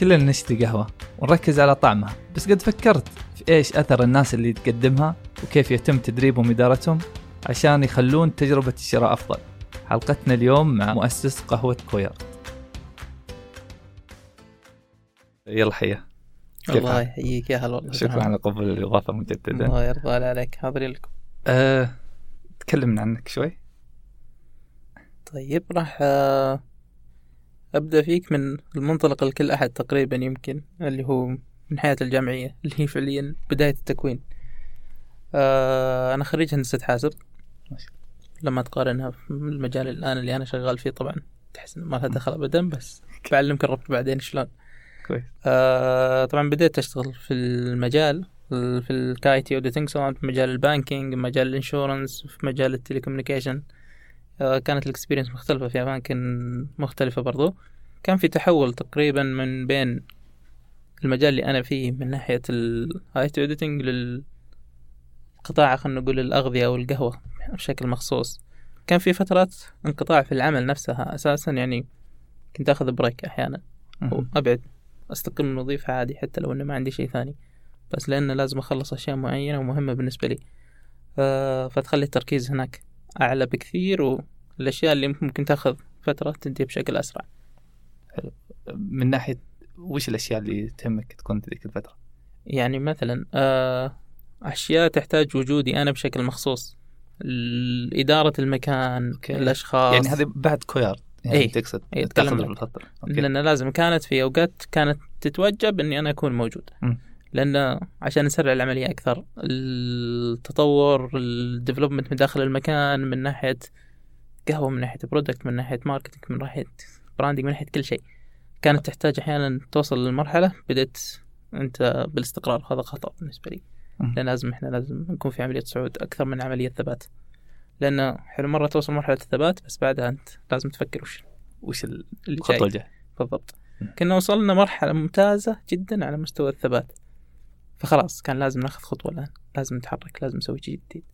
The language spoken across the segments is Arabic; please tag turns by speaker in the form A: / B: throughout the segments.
A: كلنا نشتري قهوة ونركز على طعمها. بس قد فكرت في إيش أثر الناس اللي تقدمها وكيف يتم تدريبهم وإدارتهم عشان يخلون تجربة الشراء أفضل. حلقتنا اليوم مع مؤسس قهوة كوير. يلا حيا.
B: الله؟ يحييك يا هلا والله.
A: شكرا على قبول الإضافة مجددا.
B: الله يرضى عليك. حاضرين لكم.
A: أه تكلمنا عنك شوي.
B: طيب راح آه، أبدأ فيك من المنطلق لكل أحد تقريبا يمكن اللي هو من حياة الجامعية اللي هي فعليا بداية التكوين. آه، أنا خريج هندسة حاسب. لما تقارنها في المجال الآن اللي أنا شغال فيه طبعا تحس إنه ما لها دخل أبدا بس بعلمك الربط بعدين شلون.
A: كويس.
B: آه طبعا بديت أشتغل في المجال في الـ IT auditing سواء في مجال الـ banking مجال الـ insurance في مجال التليكومنيكيشن آه كانت الـ experience مختلفة في أماكن مختلفة برضو. كان في تحول تقريبا من بين المجال اللي أنا فيه من ناحية الـ IT auditing للقطاع خلينا نقول الأغذية أو القهوة بشكل مخصوص. كان في فترات انقطاع في العمل نفسها أساسا يعني كنت آخذ break
A: أحيانا.
B: وأبعد أستقيل من الوظيفة عادي حتى لو إنه ما عندي شيء ثاني. بس لأنه لازم أخلص أشياء معينة ومهمة بالنسبة لي. فتخلي التركيز هناك أعلى بكثير والأشياء اللي ممكن تاخذ فترة تنتهي بشكل اسرع
A: من ناحية وش الأشياء اللي تهمك تكون في ذيك الفترة؟
B: يعني مثلا آه، أشياء تحتاج وجودي أنا بشكل مخصوص إدارة المكان
A: أوكي.
B: الأشخاص
A: يعني هذه بعد كوير يعني
B: إيه.
A: تقصد
B: إيه،.
A: الفترة أوكي.
B: لأن لازم كانت في أوقات كانت تتوجب إني أنا أكون موجود
A: مم.
B: لأن عشان نسرع العملية أكثر التطور الـ development من داخل المكان من ناحية قهوة من ناحية product من ناحية marketing من ناحية branding من ناحية كل شيء. كانت تحتاج أحيانا توصل للمرحلة بدأت أنت بالاستقرار. هذا خطأ بالنسبة لي. لأن لازم إحنا لازم نكون في عملية صعود أكثر من عملية ثبات. لأن حلو مرة توصل مرحلة الثبات بس بعدها أنت لازم تفكر وش
A: وش
B: جاي.
A: الجاية؟
B: بالضبط. كنا وصلنا مرحلة ممتازة جدا على مستوى الثبات. فخلاص كان لازم ناخذ خطوة الآن. لازم نتحرك لازم نسوي شيء جديد.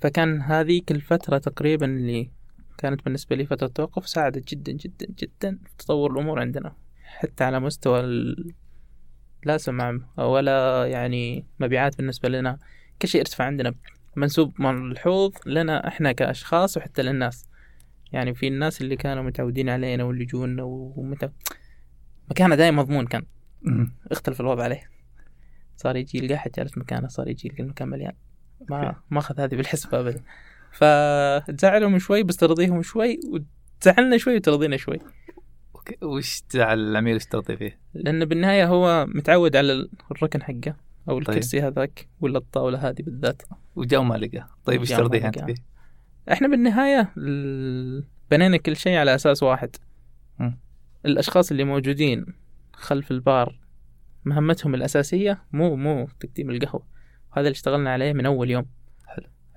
B: فكان هذيك الفترة تقريبا اللي كانت بالنسبة لي فترة توقف ساعدت جدا جدا جدا في تطور الأمور عندنا. حتى على مستوى ال... لا سمع ولا يعني مبيعات بالنسبة لنا. كل شيء ارتفع عندنا. منسوب ملحوظ لنا إحنا كأشخاص وحتى للناس. يعني في الناس اللي كانوا متعودين علينا واللي يجونا ومتى مكانه دائما مضمون كان. اختلف الوضع عليه. صار يجي يلقى احد جالس مكانه صار يجي يلقى المكان مليان. ما. ما أخذ هذه بالحسبة ابدا. فتزعلهم شوي بس ترضيهم شوي وتزعلنا شوي وترضينا شوي.
A: وش تزعل العميل وش ترضي فيه؟
B: لأن بالنهاية هو متعود على الركن حقه أو
A: طيب.
B: الكرسي هذاك ولا الطاوله هذه بالذات
A: وجاء وما لقى طيب
B: وما
A: ترضيه
B: لقى.
A: فيه؟
B: إحنا بالنهاية ال- بنينا كل شيء على أساس واحد
A: مم.
B: الأشخاص اللي موجودين خلف البار مهمتهم الأساسية مو مو تقديم القهوة هذا اللي اشتغلنا عليه من أول يوم.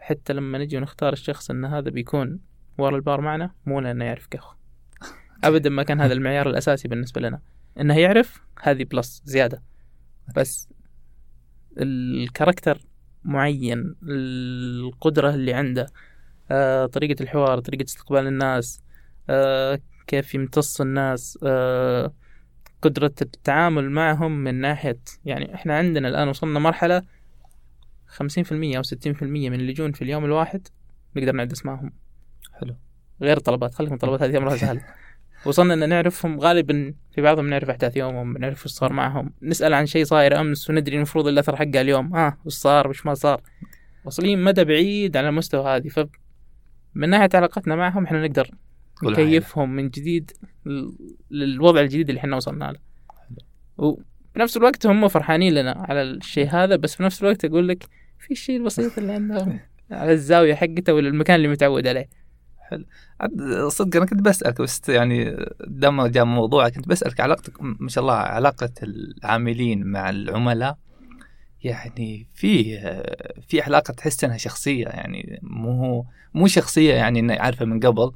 B: حتى لما نجي ونختار الشخص إن هذا بيكون ورا البار معنا مو لأنه يعرف قهوه ابدا ما كان هذا المعيار الأساسي بالنسبة لنا. إنه يعرف هذه بلس زيادة. بس الكاركتر معين القدرة اللي عنده آه، طريقة الحوار طريقة استقبال الناس آه، كيف يمتص الناس آه، قدرة التعامل معهم من ناحية يعني إحنا عندنا الآن وصلنا مرحلة خمسين في المية أو ستين في المية من اللي يجون في اليوم الواحد نقدر نعد أسمائهم.
A: حلو.
B: غير الطلبات خليكم الطلبات هذه أمرها سهل وصلنا إن نعرفهم غالبا في بعضهم نعرف أحداث يومهم نعرف وش صار معهم. نسأل عن شيء صاير أمس وندري المفروض الأثر حقه اليوم. آه وش صار وش ما صار. واصلين مدى بعيد على المستوى هذه. ف من ناحية علاقتنا معهم إحنا نقدر. نكيفهم من جديد للوضع الجديد اللي إحنا وصلنا له. وبنفس الوقت هم فرحانين لنا على الشيء هذا بس في نفس الوقت أقول لك في الشيء البسيط اللي عندهم على الزاوية حقته ولا المكان اللي متعود عليه.
A: عاد صدق أنا كنت بسألك بس يعني دام جاء موضوع كنت بسألك علاقتك ما شاء الله علاقة العاملين مع العملاء يعني في في علاقة تحس إنها شخصية يعني مو مو شخصية يعني إنه عارفه من قبل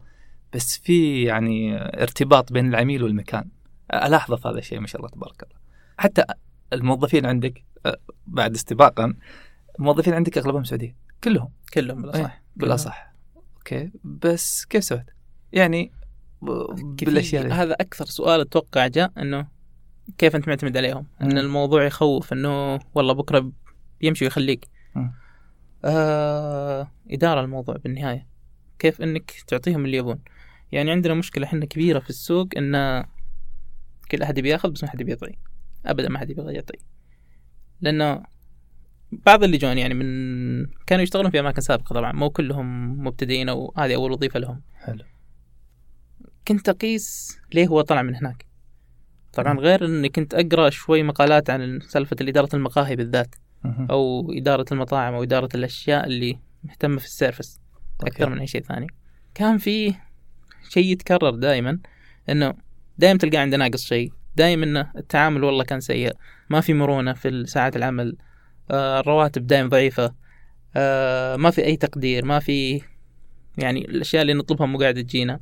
A: بس في يعني ارتباط بين العميل والمكان. الاحظه في هذا الشيء ما شاء الله تبارك الله. حتى الموظفين عندك بعد استباقا الموظفين عندك أغلبهم سعوديين كلهم.
B: كلهم بالأصح.
A: إيه، بالأصح. أوكي. بس كيف سويت؟ يعني بالأشياء
B: هذا أكثر سؤال أتوقع جاء إنه كيف أنت معتمد عليهم؟
A: إن.
B: الموضوع يخوف إنه والله بكرة بيمشي ويخليك. آه إدارة الموضوع بالنهاية. كيف إنك تعطيهم اللي يبون. يعني عندنا مشكلة إحنا كبيرة في السوق إن كل أحد يبي ياخذ بس ما حد يبي يعطي ابدا ما حد يبغى يعطي لأنه بعض اللي جون يعني من كانوا يشتغلون في أماكن سابقة طبعا مو كلهم مبتدئين أو هذه أول وظيفة لهم
A: حلو
B: كنت أقيس ليه هو طلع من هناك طبعا. غير إني كنت أقرأ شوي مقالات عن سالفة اداره المقاهي بالذات. أو إدارة المطاعم أو إدارة الأشياء اللي مهتمة في السيرفس
A: أكثر.
B: من أي شيء ثاني كان في شيء يتكرر دائما إنه دائما تلقى عنده ناقص شيء دائما التعامل والله كان سيء. ما في مرونة في ساعات العمل. آه، الرواتب دائما ضعيفة. آه، ما في أي تقدير ما في يعني الأشياء اللي نطلبها مو قاعدة تجينا.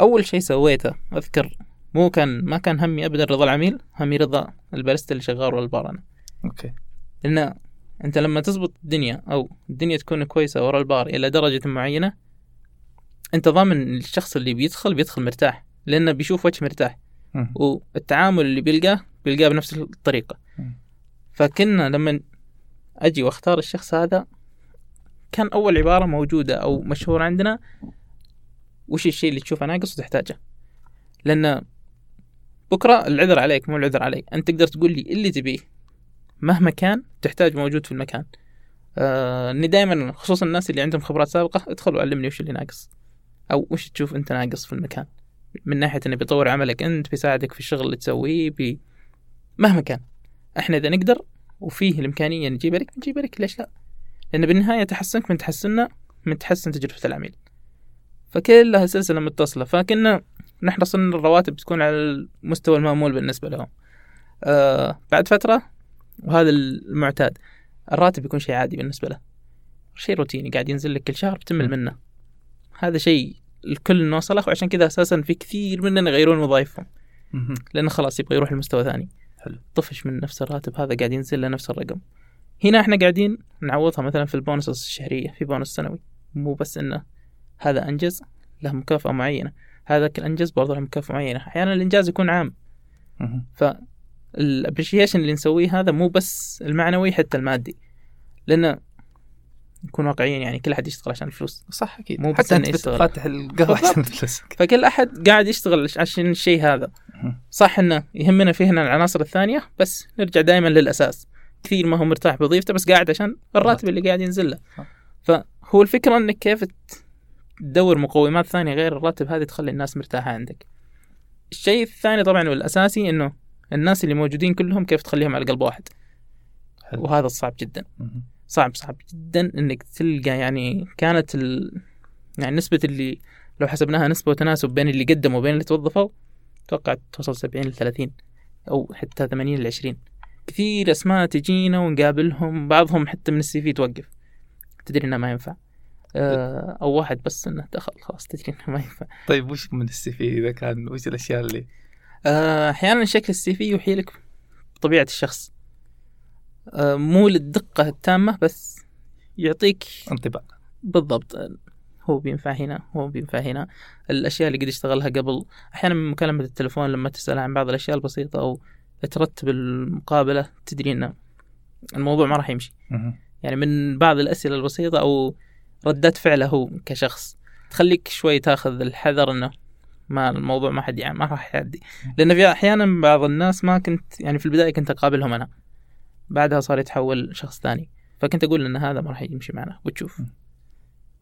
B: أول شيء سويته أذكر مو كان ما كان همي ابدا رضا العميل همي رضا الباريستا اللي شغال ورا البار أنا
A: أوكي.
B: لأن أنت لما تزبط الدنيا أو الدنيا تكون كويسة ورا البار إلى درجة معينة أنت ضامن الشخص اللي بيدخل بيدخل مرتاح لأنه بيشوف وجه مرتاح. والتعامل اللي بيلقاه بيلقاه بنفس الطريقة.
A: مم.
B: فكنا لما أجي وأختار الشخص هذا كان أول عبارة موجودة أو مشهوره عندنا وش الشيء اللي تشوفه ناقص وتحتاجه؟ لأن بكرة العذر عليك مو العذر علي أنت تقدر تقول لي اللي تبيه. مهما كان تحتاج موجود في المكان. آه إني دائما خصوصا الناس اللي عندهم خبرات سابقة ادخل وعلمني وش اللي ناقص. أو وش تشوف أنت ناقص في المكان. من ناحية إنه بيطور عملك أنت بيساعدك في الشغل اللي تسويه بي... مهما كان. إحنا إذا نقدر وفيه الإمكانية نجيب لك نجيب لك ليش لا؟ لأن بالنهاية تحسنك من تحسننا من تحسن تجربة العميل. فكلها سلسلة متصلة. فكنا نحرص ان الرواتب تكون على المستوى المأمول بالنسبة لهم. آه بعد فترة وهذا المعتاد الراتب يكون شيء عادي بالنسبة له. شيء روتيني قاعد ينزل لك كل شهر بتمل منه. هذا شيء الكل نوصله وعشان كذا أساسا في كثير مننا يغيرون وظائفهم. لأنه خلاص يبغى يروح لمستوى ثاني.
A: حلو.
B: طفش من نفس الراتب هذا قاعد ينزل له نفس الرقم. هنا إحنا قاعدين نعوضها مثلا في البونص الشهرية في بونص سنوي. مو بس إنه هذا أنجز له مكافأة معينة. هذاك الانجز برضه له مكافأة معينة. أحيانا الإنجاز يكون عام.
A: فالـ
B: appreciation اللي نسويه هذا مو بس المعنوي حتى المادي. لأنه نكون واقعيين يعني كل أحد يشتغل عشان الفلوس
A: صح أكيد
B: مو
A: حتى انت
B: يشتغل.
A: فاتح
B: القهوة.
A: عشان الفلوس
B: فكل أحد قاعد يشتغل عشان الشيء هذا. صح إنه يهمنا فيه هنا العناصر الثانية بس نرجع دائما للأساس كثير ما هو مرتاح بوظيفته بس قاعد عشان الراتب اللي قاعد ينزل له. فهو الفكرة إنك كيف تدور مقومات ثانية غير الراتب هذه تخلي الناس مرتاحة عندك الشيء الثاني طبعا والأساسي إنه الناس اللي موجودين كلهم كيف تخليهم على قلب واحد
A: حلو.
B: وهذا صعب جدا. صعب صعب جدا إنك تلقى يعني كانت ال... يعني نسبة اللي لو حسبناها نسبة وتناسب بين اللي قدموا وبين اللي توظفوا أتوقع توصل 70 ل 30 أو حتى 80 ل 20 كثير أسماء تجينا ونقابلهم بعضهم حتى من السي في توقف. تدري إنه ما ينفع. آه، أو واحد بس إنه دخل خلاص تدري إنه ما ينفع.
A: طيب وش من السي في إذا كان وش الأشياء اللي؟
B: آه، أحيانا شكل السي في يوحي لك بطبيعة الشخص. مو للدقة التامة بس يعطيك
A: انطباع.
B: بالضبط. هو بينفع هنا هو بينفع هنا. الأشياء اللي قد اشتغلها قبل أحيانا من مكالمة التلفون لما تسأل عن بعض الأشياء البسيطة أو ترتب المقابلة تدري ان الموضوع ما راح يمشي. يعني من بعض الأسئلة البسيطة أو ردات فعله هو كشخص. تخليك شوي تاخذ الحذر إنه ما الموضوع ما حد يعني ما راح يعدي. لأن في أحيانا بعض الناس ما كنت يعني في البداية كنت أقابلهم أنا. بعدها صار يتحول شخص ثاني. فكنت أقول إن هذا ما راح يمشي معنا. وتشوف.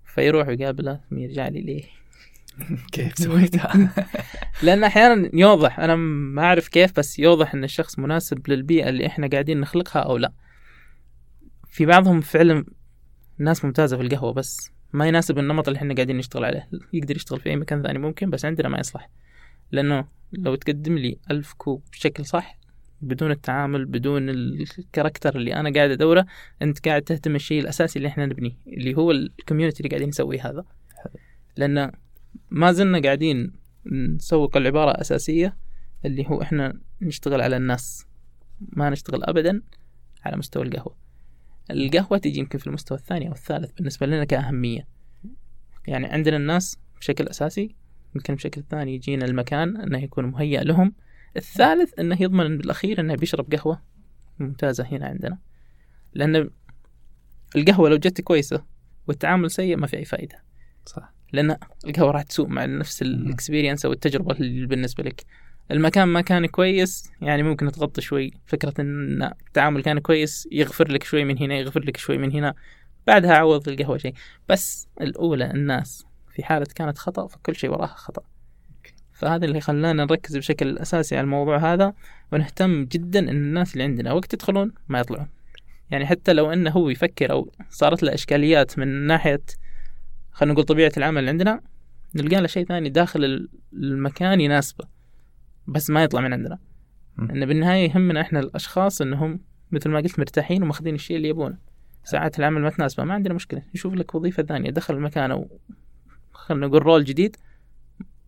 B: فيروح ويقابله ثم يرجع لي ليه؟
A: كيف سويتها؟
B: لأن أحيانا يوضح. أنا ما أعرف كيف بس يوضح إن الشخص مناسب للبيئة اللي إحنا قاعدين نخلقها أو لا. في بعضهم فعلا ناس ممتازة في القهوة بس ما يناسب النمط اللي إحنا قاعدين نشتغل عليه. يقدر يشتغل في أي مكان ثاني ممكن بس عندنا ما يصلح. لأنه لو تقدم لي ألف كوب بشكل صح بدون التعامل بدون الكاركتر اللي أنا قاعد أدوره أنت قاعد تهتم الشيء الأساسي اللي إحنا نبنيه اللي هو الكوميونتي اللي قاعدين نسويه هذا. لأن ما زلنا قاعدين نسوق العبارة الأساسية اللي هو إحنا نشتغل على الناس ما نشتغل ابدا على مستوى القهوة. القهوة تيجي يمكن في المستوى الثاني أو الثالث بالنسبة لنا كأهمية. يعني عندنا الناس بشكل أساسي يمكن بشكل ثاني يجينا المكان إنه يكون مهيأ لهم. الثالث إنه يضمن بالأخير إنه بيشرب قهوة ممتازة هنا عندنا. لأن القهوة لو جت كويسة والتعامل سيء ما في أي فائده
A: صح.
B: لأن القهوة راح تسوء مع نفس الاكسبيرينس أو التجربة اللي بالنسبة لك. المكان ما كان كويس يعني ممكن تغطي شوي. فكرة إن التعامل كان كويس يغفر لك شوي من هنا يغفر لك شوي من هنا. بعدها عوض القهوة شيء. بس الأولى الناس في حالة كانت خطأ فكل شيء وراها خطأ. فهذا اللي خلانا نركز بشكل أساسي على الموضوع هذا ونهتم جدا إن الناس اللي عندنا وقت يدخلون ما يطلعون. يعني حتى لو إنه هو يفكر أو صارت له إشكاليات من ناحية خلينا نقول طبيعة العمل اللي عندنا نلقى له شيء ثاني داخل المكان يناسبه بس ما يطلع من عندنا. إن بالنهاية يهمنا إحنا الأشخاص إنهم مثل ما قلت مرتاحين وماخذين الشيء اللي يبونه. ساعات العمل ما تناسبه ما عندنا مشكلة. نشوف لك وظيفة ثانية دخل المكان أو خلينا نقول رول جديد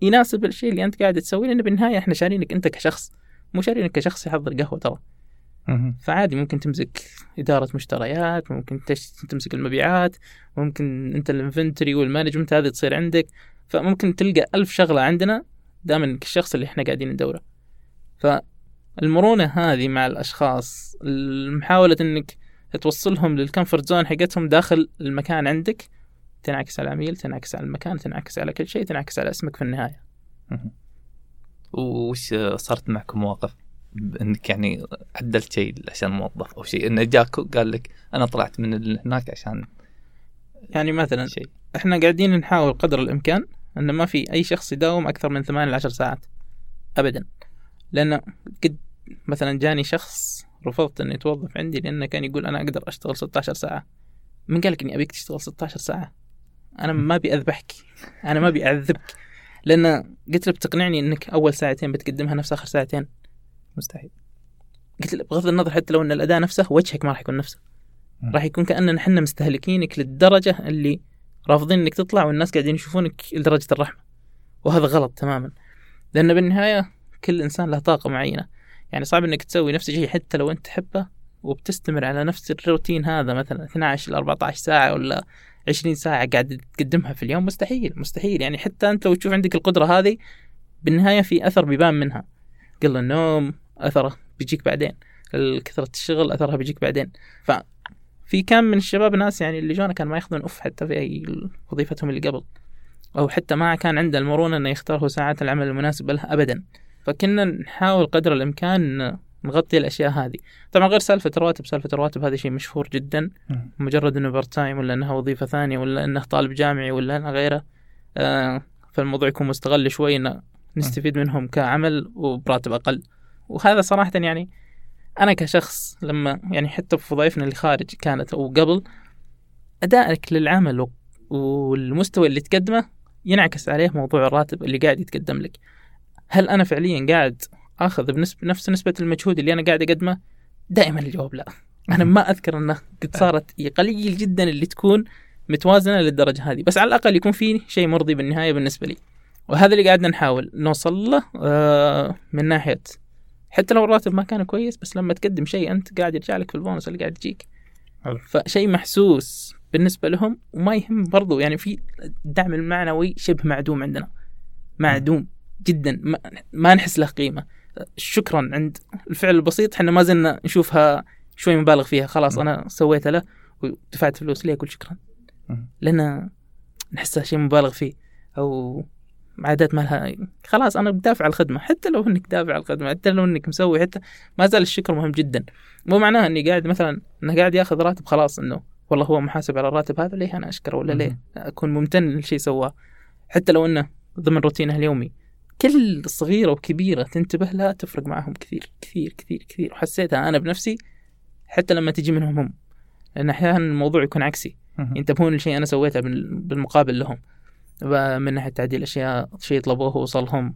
B: يناسب الشيء اللي أنت قاعد تسويه لأن بالنهاية إحنا شارينك أنت كشخص. مو شارينك كشخص يحضر قهوة ترى. فعادي ممكن تمسك إدارة مشتريات ممكن تمسك المبيعات ممكن أنت الـ inventory والـ management هذه تصير عندك. فممكن تلقى ألف شغلة عندنا دائما الشخص اللي إحنا قاعدين ندوره. فالمرونة هذه مع الأشخاص محاولة أنك توصلهم للـ comfort zone حقتهم داخل المكان عندك تنعكس على العميل تنعكس على المكان تنعكس على كل شيء تنعكس على اسمك في النهاية.
A: وش صارت معكم مواقف إنك يعني عدلت شيء عشان موظف أو شيء؟ انه جاك قال لك أنا طلعت من هناك عشان
B: يعني مثلا شيء. إحنا قاعدين نحاول قدر الإمكان إن ما في أي شخص يداوم أكثر من ثمان ل ساعات. ابدا. لأن قد مثلا جاني شخص رفضت إنه يتوظف عندي لأنه كان يقول أنا أقدر أشتغل 16 ساعة. من قال لك إني أبيك تشتغل 16 ساعة؟ أنا ما أبي أذبحك. أنا ما أبي أعذبك. لأن قلت له بتقنعني إنك أول ساعتين بتقدمها نفس آخر ساعتين. مستحيل. قلت له بغض النظر حتى لو إن الأداء نفسه وجهك ما راح يكون نفسه. راح يكون كأننا إحنا مستهلكينك للدرجة اللي رافضين إنك تطلع والناس قاعدين يشوفونك لدرجة الرحمة. وهذا غلط تماما. لأن بالنهاية كل إنسان له طاقة معينة. يعني صعب إنك تسوي نفس الشيء حتى لو أنت تحبه وبتستمر على نفس الروتين هذا مثلا 12 ل 14 ساعة ولا 20 ساعة قاعد تقدمها في اليوم مستحيل مستحيل. يعني حتى أنت لو تشوف عندك القدرة هذه بالنهاية في أثر بيبان منها. قل النوم أثره بيجيك بعدين. كثرة الشغل أثرها بيجيك بعدين. ف في كم من الشباب ناس يعني اللي جونا كان ما ياخذون أوف حتى في أي وظيفتهم اللي قبل. أو حتى ما كان عنده المرونة إنه يختار ساعات العمل المناسبة له ابدا. فكنا نحاول قدر الإمكان نغطي الأشياء هذه. طبعا غير سالفة رواتب سالفة الرواتب هذا شيء مشهور جدا. مجرد إنه part time ولا إنها وظيفة ثانية ولا إنه طالب جامعي ولا إنه غيره آه فالموضوع يكون مستغل شوي انه نستفيد منهم كعمل وبراتب أقل. وهذا صراحة يعني أنا كشخص لما يعني حتى في وظائفنا اللي خارج كانت أو قبل أدائك للعمل والمستوى اللي تقدمه ينعكس عليه موضوع الراتب اللي قاعد يتقدم لك. هل أنا فعليا قاعد آخذ بنسبة نفس نسبة المجهود اللي أنا قاعد أقدمه دائما الجواب لا. أنا ما أذكر أنه قد صارت قليل جدا اللي تكون متوازنة للدرجة هذه بس على الأقل يكون في شيء مرضي بالنهاية بالنسبة لي. وهذا اللي قاعدنا نحاول نوصل له آه، من ناحية حتى لو الراتب ما كان كويس بس لما تقدم شيء أنت قاعد يرجع لك في البونص اللي قاعد يجيك. فشيء محسوس بالنسبة لهم وما يهم برضو يعني في الدعم المعنوي شبه معدوم عندنا. معدوم جدا ما, ما نحس له قيمة. شكرا عند الفعل البسيط إحنا ما زلنا نشوفها شوي مبالغ فيها. خلاص أنا سويتها له ودفعت فلوس ليه؟ أقول شكرا. لأن نحسها شيء مبالغ فيه أو عادات ما لها خلاص أنا بدافع على الخدمة. حتى لو إنك دافع على الخدمة حتى لو إنك مسوي حتى ما زال الشكر مهم جدا. مو معناه إني قاعد مثلا إنه قاعد ياخذ راتب خلاص إنه والله هو محاسب على الراتب هذا ليه أنا أشكره؟ ولا ليه أكون ممتن للشيء سواه؟ حتى لو إنه ضمن روتينه اليومي. كل صغيرة وكبيرة تنتبه لها تفرق معهم كثير كثير كثير كثير. وحسيتها أنا بنفسي حتى لما تجي منهم هم. لأن أحيانا الموضوع يكون عكسي. ينتبهون لشيء أنا سويته بالمقابل لهم. من ناحية تعديل أشياء شيء طلبوه وصلهم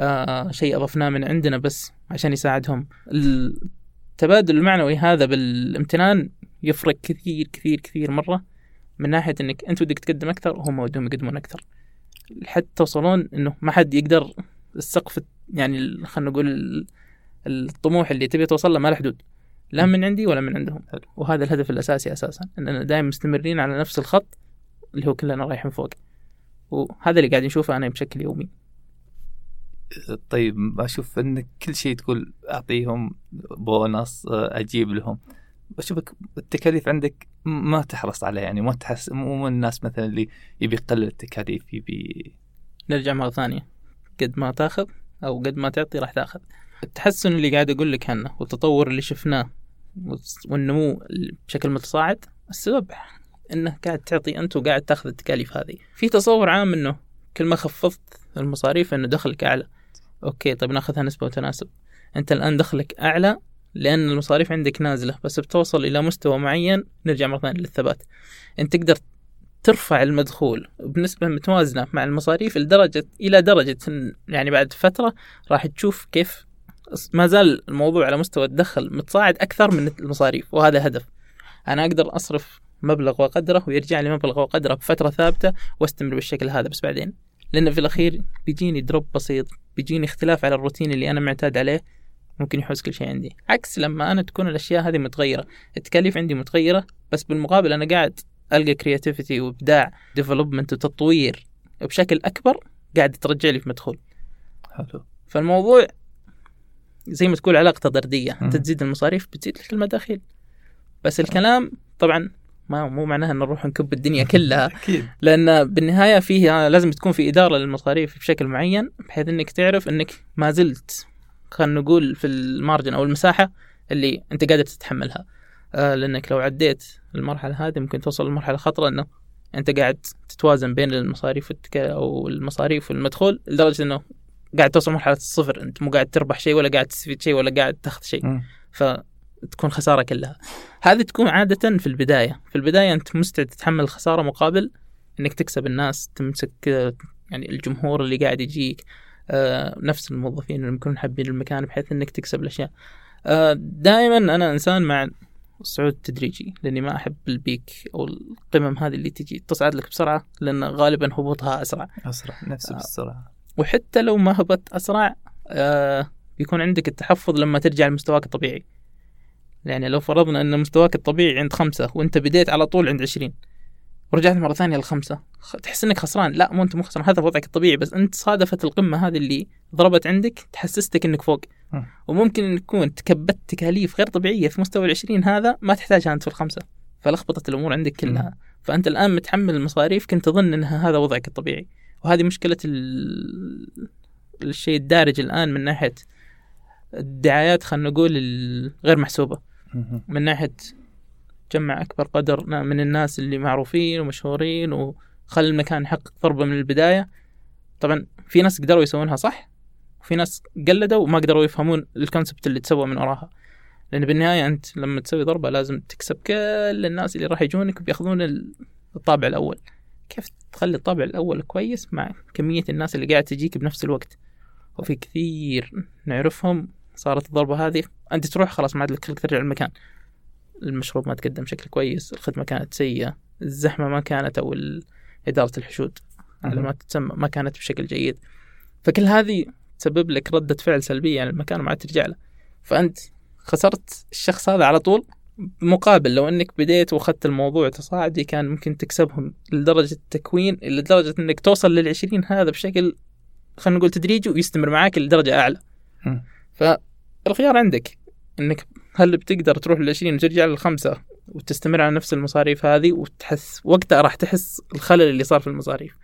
B: آه شيء أضفناه من عندنا بس عشان يساعدهم. التبادل المعنوي هذا بالامتنان يفرق كثير كثير كثير مرة. من ناحية إنك أنت ودك تقدم أكثر وهم ودهم يقدمون أكثر. لحد توصلون إنه ما حد يقدر السقف يعني خلينا نقول الطموح اللي تبي توصل له ما له حدود. لا من عندي ولا من عندهم. وهذا الهدف الأساسي أساسا إننا دائما مستمرين على نفس الخط اللي هو كلنا رايحين فوق. وهذا اللي قاعد نشوفه أنا بشكل يومي.
A: طيب أشوف انك كل شيء تقول أعطيهم بونص أجيب لهم. أشوفك التكاليف عندك ما تحرص عليها يعني ما تحس مو من الناس مثلا اللي يبي يقلل التكاليف يبي
B: نرجع مرة ثانية. قد ما تاخذ أو قد ما تعطي راح تاخذ. التحسن اللي قاعد أقول لك عنه والتطور اللي شفناه والنمو بشكل متصاعد السبب إنه قاعد تعطي أنت وقاعد تاخذ التكاليف هذه. في تصور عام إنه كل ما خفضت المصاريف إنه دخلك أعلى. أوكي طيب ناخذها نسبة وتناسب. أنت الآن دخلك أعلى لأن المصاريف عندك نازلة بس بتوصل إلى مستوى معين نرجع مرة ثانية للثبات. أنت تقدر ترفع المدخول بنسبة متوازنة مع المصاريف لدرجة إلى درجة يعني بعد فترة راح تشوف كيف ما زال الموضوع على مستوى الدخل متصاعد أكثر من المصاريف وهذا هدف. أنا أقدر أصرف مبلغ وقدره ويرجع لي مبلغ وقدره بفترة ثابتة وأستمر بالشكل هذا بس بعدين؟ لأن في الأخير بيجيني drop بسيط بيجيني اختلاف على الروتين اللي أنا معتاد عليه ممكن يحوس كل شيء عندي. عكس لما أنا تكون الأشياء هذه متغيرة. التكاليف عندي متغيرة بس بالمقابل أنا قاعد ألقى creativity وإبداع development وتطوير بشكل أكبر قاعد ترجع لي في مدخول.
A: حلو.
B: فالموضوع زي ما تقول علاقة طردية. أنت تزيد المصاريف بتزيد لك المداخيل. بس الكلام طبعا ما مو معناها إن نروح نكب الدنيا كلها.
A: أكيد.
B: لأن بالنهاية فيه لازم تكون في إدارة للمصاريف بشكل معين بحيث إنك تعرف إنك ما زلت خلينا نقول في المارجن أو المساحة اللي أنت قادر تتحملها. آه لأنك لو عديت المرحلة هذه ممكن توصل لمرحلة خطرة إنه أنت قاعد تتوازن بين المصاريف أو المصاريف والمدخول لدرجة إنه قاعد توصل مرحله الصفر. أنت مو قاعد تربح شيء ولا قاعد تستفيد شيء ولا قاعد تاخذ شيء. ف تكون خسارة كلها. هذه تكون عادة في البداية. في البداية أنت مستعد تتحمل الخساره مقابل إنك تكسب الناس تمسك يعني الجمهور اللي قاعد يجيك. نفس الموظفين اللي يكونون حابين المكان بحيث إنك تكسب الأشياء. آه دائما أنا إنسان مع الصعود التدريجي لأني ما أحب البيك أو القمم هذه اللي تجي تصعد لك بسرعة لأن غالبا هبوطها أسرع.
A: أسرع نفس بالسرعة. آه
B: وحتى لو ما هبط أسرع آه بيكون عندك التحفظ لما ترجع لمستواك الطبيعي. يعني لو فرضنا إن مستواك الطبيعي عند خمسة وأنت بديت على طول عند عشرين. ورجعت مرة ثانية لخمسة تحس إنك خسران. لا مو أنت مو خسران. هذا وضعك الطبيعي بس أنت صادفت القمة هذه اللي ضربت عندك تحسستك إنك فوق. وممكن ان تكون تكبت تكاليف غير طبيعية في مستوى العشرين هذا ما تحتاجها أنت في الخمسة. فلخبطت الأمور عندك كلها. فأنت الآن متحمل المصاريف كنت تظن إنها هذا وضعك الطبيعي. وهذه مشكلة ال... الشيء الدارج الآن من ناحية الدعايات خلينا نقول غير محسوبة. من ناحية جمع أكبر قدر من الناس اللي معروفين ومشهورين وخلي المكان يحقق ضربه من البداية. طبعا في ناس قدروا يسوونها صح؟ وفي ناس قلدوا وما قدروا يفهمون الكونسبت اللي تسوى من وراها. لأن بالنهاية أنت لما تسوي ضربة لازم تكسب كل الناس اللي راح يجونك وبيأخذون الطابع الأول. كيف تخلي الطابع الأول كويس مع كمية الناس اللي قاعد تجيك بنفس الوقت؟ وفي كثير نعرفهم صارت الضربة هذه. أنت تروح خلاص ما عاد لك ترجع المكان. المشروب ما تقدم بشكل كويس الخدمة كانت سيئة الزحمة ما كانت أو إدارة الحشود على ما تسمى ما كانت بشكل جيد. فكل هذه تسبب لك ردة فعل سلبية على المكان وما عاد ترجع له. فأنت خسرت الشخص هذا على طول مقابل. لو إنك بديت وأخذت الموضوع تصاعدي كان ممكن تكسبهم لدرجة التكوين لدرجة إنك توصل للعشرين هذا بشكل خلينا نقول تدريجي ويستمر معاك لدرجة أعلى. ف الخيار عندك إنك هل بتقدر تروح للعشرين وترجع للخمسة وتستمر على نفس المصاريف هذه وتحس وقتها راح تحس الخلل اللي صار في المصاريف.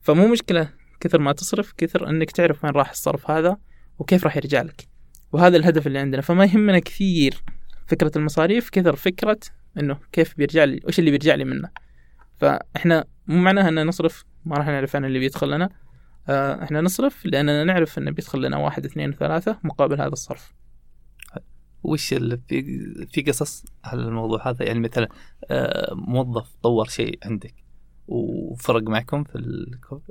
B: فمو مشكلة كثر ما تصرف كثر إنك تعرف وين راح الصرف هذا وكيف راح يرجع لك. وهذا الهدف اللي عندنا. فما يهمنا كثير فكرة المصاريف كثر فكرة إنه كيف بيرجع لي وش اللي بيرجع لي منه. فإحنا مو معناها ان نصرف ما راح نعرف عن اللي بيدخل لنا. آه، إحنا نصرف لأننا نعرف إنه بيدخل لنا واحد اثنين وثلاثة مقابل هذا الصرف.
A: وش في في قصص على الموضوع هذا؟ يعني مثلا آه، موظف طور شيء عندك وفرق معكم في الكود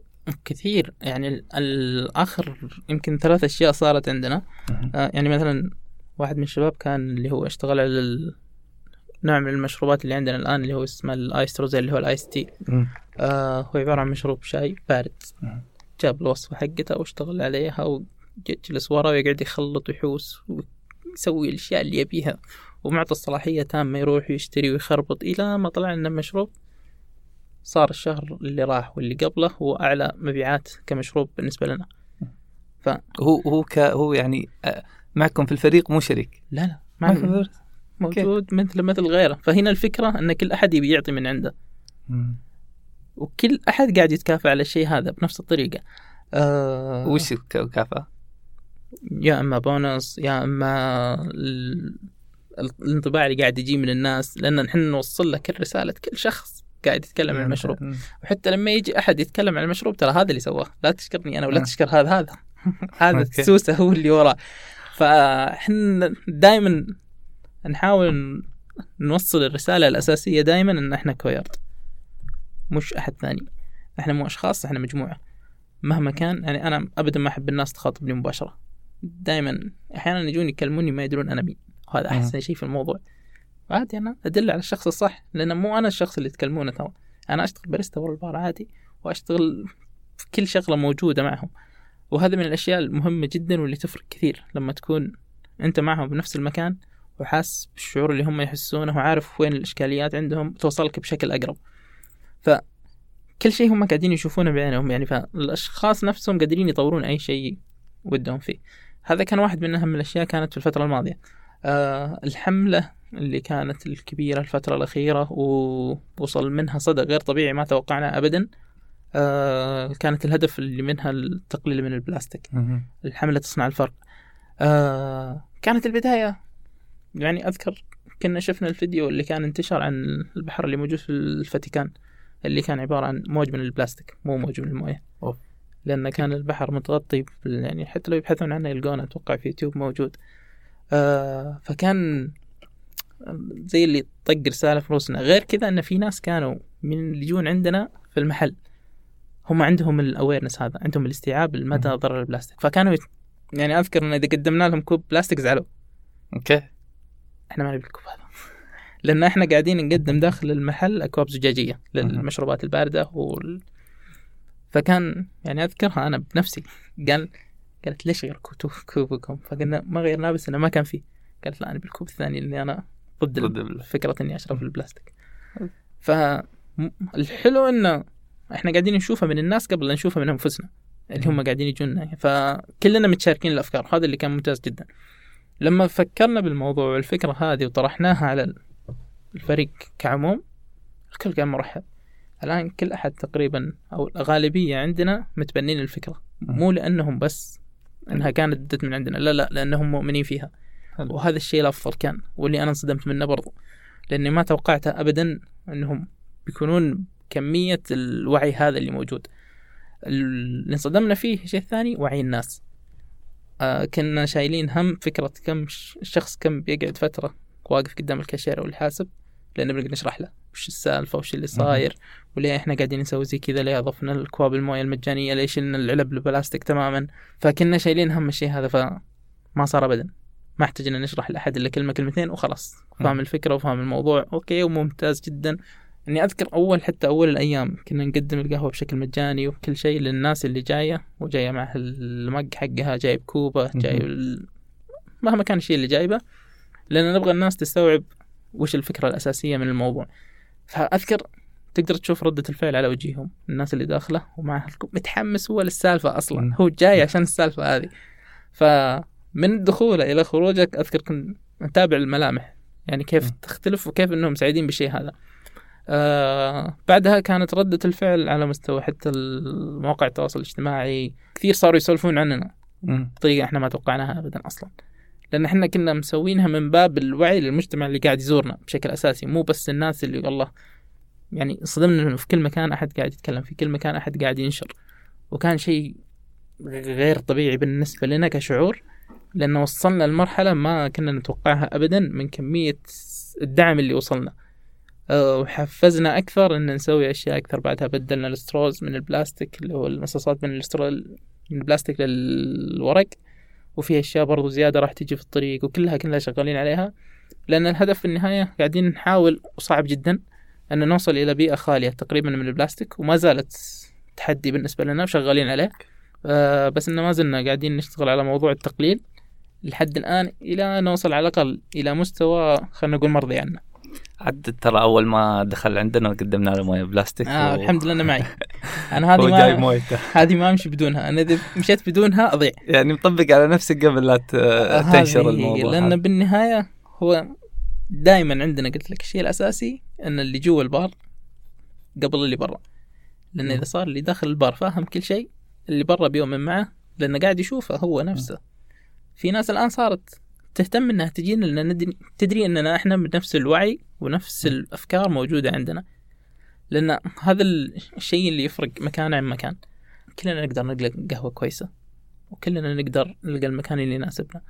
B: كثير. يعني الآخر يمكن ثلاث أشياء صارت عندنا. آه يعني مثلا واحد من الشباب كان اللي هو اشتغل على نوع من المشروبات اللي عندنا الآن اللي هو اسمه ال ice rosy اللي هو ال ice tea. آه هو عبارة عن مشروب شاي بارد. جاب الوصفة حقته واشتغل عليها وجلس ورا ويقعد يخلط ويحوس يسوي الأشياء اللي يبيها. ومعطى الصلاحية تامة يروح يشتري ويخربط. إلى ما طلع لنا مشروب صار الشهر اللي راح واللي قبله هو أعلى مبيعات كمشروب بالنسبة لنا. ف
A: هو هو ك هو يعني معكم في الفريق مو شريك؟
B: لا لا.
A: معكم؟
B: موجود مثل مثل غيره. فهنا الفكرة إن كل أحد يبي يعطي من عنده. وكل أحد قاعد يتكافئ على الشيء هذا بنفس الطريقة. آه
A: وش الكفاءة؟
B: يا إما بونص يا إما ال... ال- الانطباع اللي قاعد يجي من الناس لأن نحن نوصل له كل رساله كل شخص قاعد يتكلم عن المشروب. وحتى لما يجي أحد يتكلم عن المشروب ترى هذا اللي سواه. لا تشكرني أنا ولا. تشكر هذا هذا. هذا
A: okay.
B: سوسه هو اللي وراه. فاحنا دائما نحاول نوصل الرسالة الأساسية دائما إن إحنا Coyard. مش أحد ثاني. إحنا مو أشخاص إحنا مجموعة. مهما كان يعني أنا ابدا ما أحب الناس تخاطبني مباشرة. دائما أحيانا يجون يكلموني ما يدرون أنا مين. وهذا. أحسن شيء في الموضوع. عادي أنا أدل على الشخص الصح لأن مو أنا الشخص اللي تكلمونه ترى. أنا أشتغل باريستا ورا البار عادي وأشتغل في كل شغلة موجودة معهم. وهذا من الأشياء المهمة جدا واللي تفرق كثير لما تكون أنت معهم بنفس المكان وحاس بالشعور اللي هم يحسونه وعارف وين الإشكاليات عندهم توصلك بشكل أقرب. فكل شيء هم قاعدين يشوفونه بعينهم يعني فالأشخاص نفسهم قادرين يطورون أي شيء ودهم فيه. هذا كان واحد من أهم الأشياء كانت في الفترة الماضية. آه الحملة اللي كانت الكبيرة الفترة الأخيرة ووصل منها صدى غير طبيعي ما توقعنا ابدا. آه كانت الهدف اللي منها التقليل من البلاستيك. الحملة تصنع الفرق. آه كانت البداية يعني أذكر كنا شفنا الفيديو اللي كان انتشر عن البحر اللي موجود في الفاتيكان اللي كان عبارة عن موج من البلاستيك مو موج من الموية.
A: أوف.
B: لأن كان البحر متغطي يعني حتى لو يبحثون عنه يلقونه أتوقع في يوتيوب موجود. آه فكان زي اللي طق رسالة في رؤوسنا غير كذا أن في ناس كانوا من اللي يجون عندنا في المحل. هم عندهم ال awareness هذا عندهم الاستيعاب لمدى. ضرر البلاستيك. فكانوا يت... يعني أذكر إن إذا قدمنا لهم كوب بلاستيك زعلوا.
A: okay.
B: إحنا ما نبي الكوب هذا. لأن إحنا قاعدين نقدم داخل المحل أكواب زجاجية للمشروبات الباردة وال... فكان يعني أذكرها أنا بنفسي. قال قالت ليش غير كوب- كوبكم؟ فقلنا ما غيرناه بس انه ما كان فيه. قالت لا أنا بالكوب الثاني اللي أنا ضد
A: ضد
B: فكرة إني أشرب البلاستيك. فالحلو إنه إحنا قاعدين نشوفها من الناس قبل لا نشوفها من أنفسنا اللي هم قاعدين يجونا فكلنا متشاركين الأفكار هذا اللي كان ممتاز جدا. لما فكرنا بالموضوع والفكرة هذه وطرحناها على الفريق كعموم الكل كان مرحب الآن كل أحد تقريبا أو الغالبيه عندنا متبنين الفكرة. مو لأنهم بس إنها كانت بدت من عندنا لا لا لأنهم مؤمنين فيها.
A: حلو.
B: وهذا الشيء الأفضل كان واللي أنا انصدمت منه برضو. لأني ما توقعت ابدا إنهم بيكونون كمية الوعي هذا اللي موجود. اللي انصدمنا فيه شيء ثاني وعي الناس. آه كنا شايلين هم فكرة كم ش- الشخص كم بيقعد فترة واقف قدام الكاشير أو الحاسب لأنه بنقدر نشرح له. وش السالفة وش اللي صاير وليه إحنا قاعدين نسوي زي كذا ليه أضفنا الأكواب الموية المجانية ليش شلنا العلب البلاستيك تماما؟ فكنا شايلين هم الشيء هذا فما صار أبدا. ما احتاجنا نشرح لأحد إلا كلمة كلمتين وخلاص. فاهم
A: مم.
B: الفكرة وفاهم الموضوع. okay وممتاز جدا. إني أذكر أول حتى أول الأيام كنا نقدم القهوة بشكل مجاني وكل شيء للناس اللي جاية وجاية مع المج حقها جايب كوبه جايب ال... مهما كان الشيء اللي جايبه لأن نبغى الناس تستوعب وش الفكرة الأساسية من الموضوع. فأذكر تقدر تشوف ردة الفعل على وجيههم الناس اللي داخله ومعها متحمس هو للسالفة أصلا. هو جاي عشان السالفة هذه. فمن دخوله إلى خروجك أذكر كنت أتابع الملامح. يعني كيف
A: مم.
B: تختلف وكيف أنهم سعيدين بالشيء هذا. آه بعدها كانت ردة الفعل على مستوى حتى مواقع التواصل الاجتماعي. كثير صاروا يسولفون عننا. بطريقة إحنا ما توقعناها ابدا أصلا. لأن إحنا كنا مسوينها من باب الوعي للمجتمع اللي قاعد يزورنا بشكل أساسي مو بس الناس اللي والله يعني صدمنا إنه في كل مكان أحد قاعد يتكلم في كل مكان أحد قاعد ينشر. وكان شيء غير طبيعي بالنسبة لنا كشعور لأن وصلنا لمرحلة ما كنا نتوقعها أبدا من كمية الدعم اللي وصلنا. أه، وحفزنا أكثر إن نسوي أشياء أكثر. بعدها بدلنا ال straws من البلاستيك اللي هو المصاصات من ال straw من البلاستيك للورق. وفي أشياء برضو زيادة راح تيجي في الطريق وكلها كلها شغالين عليها. لأن الهدف في النهاية قاعدين نحاول وصعب جدا أن نوصل إلى بيئة خالية تقريبا من البلاستيك وما زالت تحدي بالنسبة لنا وشغالين عليه. آه بس إن ما زلنا قاعدين نشتغل على موضوع التقليل لحد الآن إلى نوصل على الأقل إلى مستوى خلينا نقول مرضي عنه
A: عاد ترى أول ما دخل عندنا قدمنا له موية بلاستيك
B: آه
A: و-
B: الحمد لله أنا معي.
A: أنا
B: هذه ما
A: مويته.
B: هذه ما أمشي بدونها. أنا إذا مشيت بدونها أضيع.
A: يعني مطبق على نفسك قبل لا ت- تنشر الموضوع
B: لأن
A: هذا.
B: بالنهاية هو دائما عندنا قلت لك الشيء الأساسي أن اللي جوا البار قبل اللي برا.
A: لأن.
B: إذا صار اللي داخل البار فاهم كل شيء اللي برا بيؤمن معه لأنه قاعد يشوفه هو نفسه. في ناس الآن صارت تهتم إنها تجينا لأن تدري إننا إحنا بنفس الوعي ونفس الأفكار موجودة عندنا. لأن هذا الشيء اللي يفرق مكان عن مكان. كلنا نقدر نلقى قهوة كويسة وكلنا نقدر نلقى المكان اللي يناسبنا.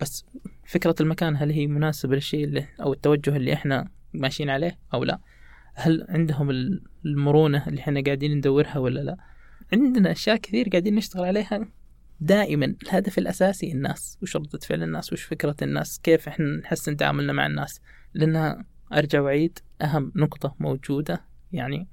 B: بس فكرة المكان هل هي مناسبة للشيء اللي أو التوجه اللي إحنا ماشيين عليه أو لا؟ هل عندهم ال- المرونة اللي إحنا قاعدين ندورها ولا لا؟ عندنا أشياء كثير قاعدين نشتغل عليها دائما الهدف الأساسي الناس وش ردة فعل الناس وش فكرة الناس كيف إحنا نحسن تعاملنا مع الناس. لأنها أرجع وأعيد أهم نقطة موجودة. يعني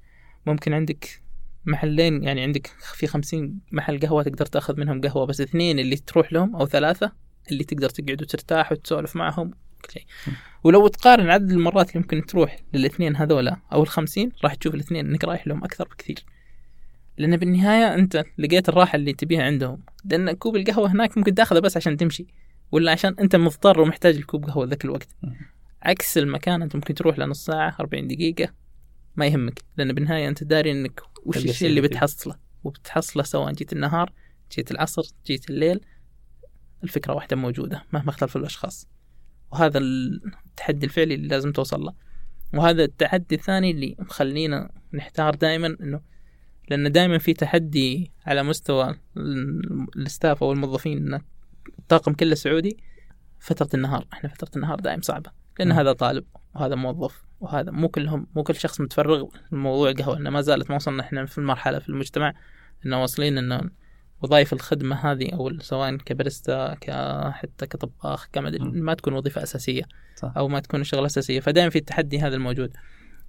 B: ممكن عندك محلين يعني عندك في خمسين محل قهوة تقدر تأخذ منهم قهوة بس اثنين اللي تروح لهم أو ثلاثة اللي تقدر تقعد وترتاح وتسولف معهم. كل شيء. ولو تقارن عدد المرات اللي ممكن تروح للإثنين هذولا أو الخمسين راح تشوف الإثنين إنك رايح لهم أكثر بكثير. لأن بالنهاية أنت لقيت الراحة اللي تبيها عندهم. لأن كوب القهوة هناك ممكن تاخذه بس عشان تمشي ولا عشان أنت مضطر ومحتاج الكوب قهوة ذاك الوقت. عكس المكان أنت ممكن تروح لنص ساعة 40 دقيقة ما يهمك. لأن بالنهاية أنت داري إنك وش الشيء
A: شيء
B: اللي
A: مفيد.
B: بتحصله؟ وبتحصله سواء جيت النهار جيت العصر جيت الليل الفكرة واحدة موجودة مهما اختلف الأشخاص. وهذا التحدي الفعلي اللي لازم توصل له. وهذا التحدي الثاني اللي مخلينا نحتار دائما إنه لأن دائما في تحدي على مستوى ال- الستاف أو الموظفين إن الطاقم كله سعودي فترة النهار إحنا فترة النهار دائما صعبة لأن
A: مم.
B: هذا طالب وهذا موظف وهذا مو كلهم مو كل شخص متفرغ لموضوع القهوة لأن ما زالت ما وصلنا إحنا في المرحلة في المجتمع إنه واصلين إنه وظائف الخدمة هذه أو سواء كبرستا حتى كطباخ
A: مم.
B: ما تكون وظيفة أساسية
A: صح.
B: أو ما تكون شغلة أساسية فدائما في التحدي هذا الموجود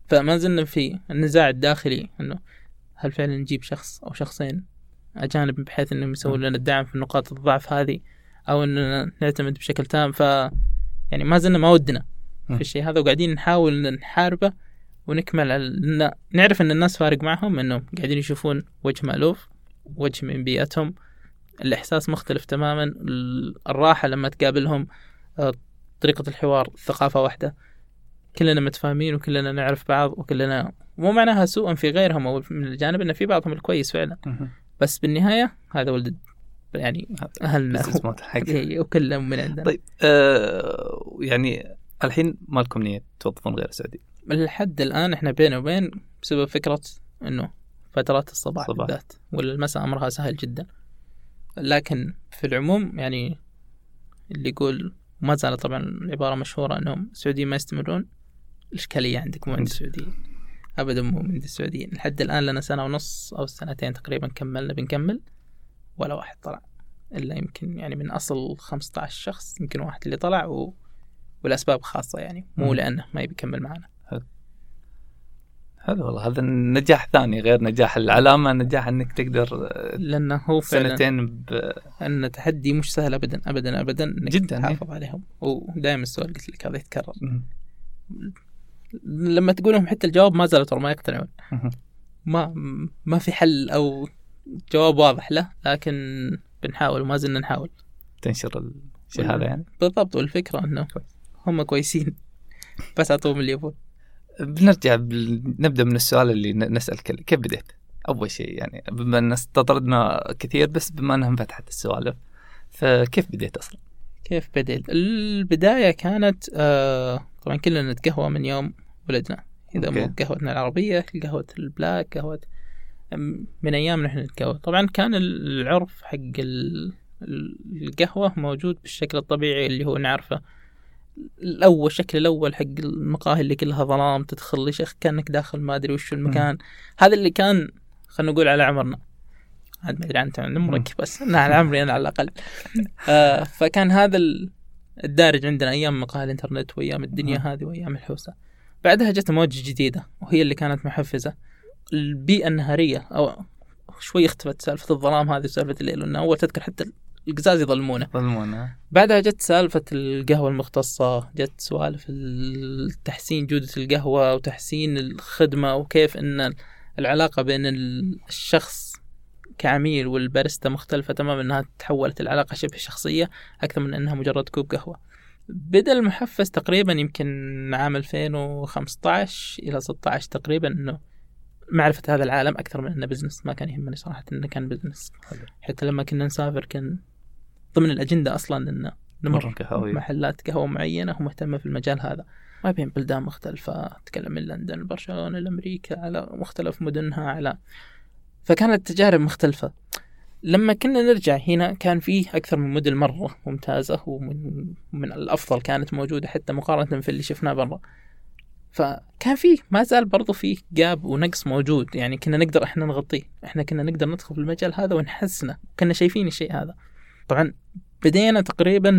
B: فما زلنا في النزاع الداخلي إنه هل فعلا نجيب شخص أو شخصين أجانب بحيث إنهم يسوون لنا الدعم في نقاط الضعف هذه أو إننا نعتمد بشكل تام؟ ف يعني ما زلنا ما ودنا. في الشيء هذا وقاعدين نحاول نحاربه ونكمل على نعرف إن الناس فارق معهم إنهم قاعدين يشوفون وجه مألوف وجه من بيئتهم. الإحساس مختلف تماما ال- الراحة لما تقابلهم آه، طريقة الحوار ثقافه واحدة. كلنا متفاهمين وكلنا نعرف بعض وكلنا مو معناها سوءا في غيرهم أو من الجانب إن في بعضهم الكويس فعلا. بس بالنهاية هذا ولد يعني
A: أهلنا.
B: إيه، وكلهم من عندنا.
A: طيب آه يعني الحين ما لكم نية توظفون غير سعودي
B: لحد الآن إحنا بين وبين بسبب فكرة إنه فترات الصباح. بالذات والمساء أمرها سهل جدا. لكن في العموم يعني اللي يقول ما زالت طبعا العباره مشهورة إنهم السعوديين ما يستمرون. الاشكاليه عندك مو عند السعوديين. ابدا مو عند السعوديين. لحد الآن لنا سنة ونص أو سنتين تقريبا كملنا بنكمل. ولا واحد طلع إلا يمكن يعني من أصل 15 شخص يمكن واحد اللي طلع و... والأسباب خاصة يعني. مو. لأنه ما يبي يكمل معنا
A: حلو. والله. هذا نجاح ثاني غير نجاح العلامة نجاح إنك تقدر آه،
B: لأنه هو
A: سنتين ب...
B: أن تحدي مش سهل ابدا ابدا ابدا إنك
A: جداً،
B: تحافظ عليهم. ودائما السؤال قلت لك هذا يتكرر. لما تقول لهم حتى الجواب ما زالوا ترى ما يقتنعون. ما ما في حل أو جواب واضح له لكن بنحاول وما زلنا نحاول
A: تنشر الشيء هذا يعني
B: بالضبط والفكرة إنه هم كويسين بس اعطوهم اللي يبون
A: بنرجع. نبدأ من السؤال اللي نسأل. كيف بديت؟ أول شيء يعني بما إن استطردنا كثير بس بما إنها انفتحت السوالف فكيف بديت أصلا؟
B: كيف بديت؟ البداية كانت آه طبعا كلنا نتقهوى من يوم ولدنا. إذا مو. قهوتنا العربية قهوة البلاك قهوة من أيام نحن نتقهوى. طبعا كان العرف حق ال- ال- القهوة موجود بالشكل الطبيعي اللي هو نعرفه. الأول الشكل الأول حق المقاهي اللي كلها ظلام تدخل يا شيخ كأنك داخل ما أدري وش المكان. هذا اللي كان خلينا نقول على عمرنا. عاد ما أدري عن عن عمرك بس أنا على عمري أنا على الأقل. آه فكان هذا ال- الدارج عندنا أيام مقاهي الإنترنت وأيام الدنيا
A: مم.
B: هذه وأيام الحوسة. بعدها جت موجة جديدة وهي اللي كانت محفزة. البيئة النهاريه أو شوي اختفت سالفة الظلام هذه وسالفة الليل لأن أول تذكر حتى القزاز يظلمونه.
A: ظلمونا
B: بعدها جت سالفة القهوة المختصة جت سوالف التحسين جودة القهوة وتحسين الخدمة وكيف أن العلاقة بين الشخص كعميل والباريستا مختلفة تماما أنها تحولت العلاقة شبه شخصية أكثر من أنها مجرد كوب قهوة. بدأ المحفز تقريبا يمكن عام 2015 إلى 16 تقريبا أنه معرفة هذا العالم أكثر من أنه business ما كان يهمني صراحة أنه كان business حتى لما كنا نسافر كان ضمن الأجندة أصلا أنه نمر محلات قهوة معينة ومهتمة في المجال هذا. ما بين بلدان مختلفة تتكلم من لندن برشلونة لأمريكا على مختلف مدنها على فكانت تجارب مختلفة. لما كنا نرجع هنا كان فيه أكثر من موديل مرة ممتازة ومن من الأفضل كانت موجودة حتى مقارنة في اللي شفناه برا. فكان فيه ما زال برضو فيه جاب ونقص موجود. يعني كنا نقدر إحنا نغطيه. إحنا كنا نقدر ندخل في المجال هذا ونحسنه. كنا شايفين الشيء هذا. طبعا بدينا تقريبا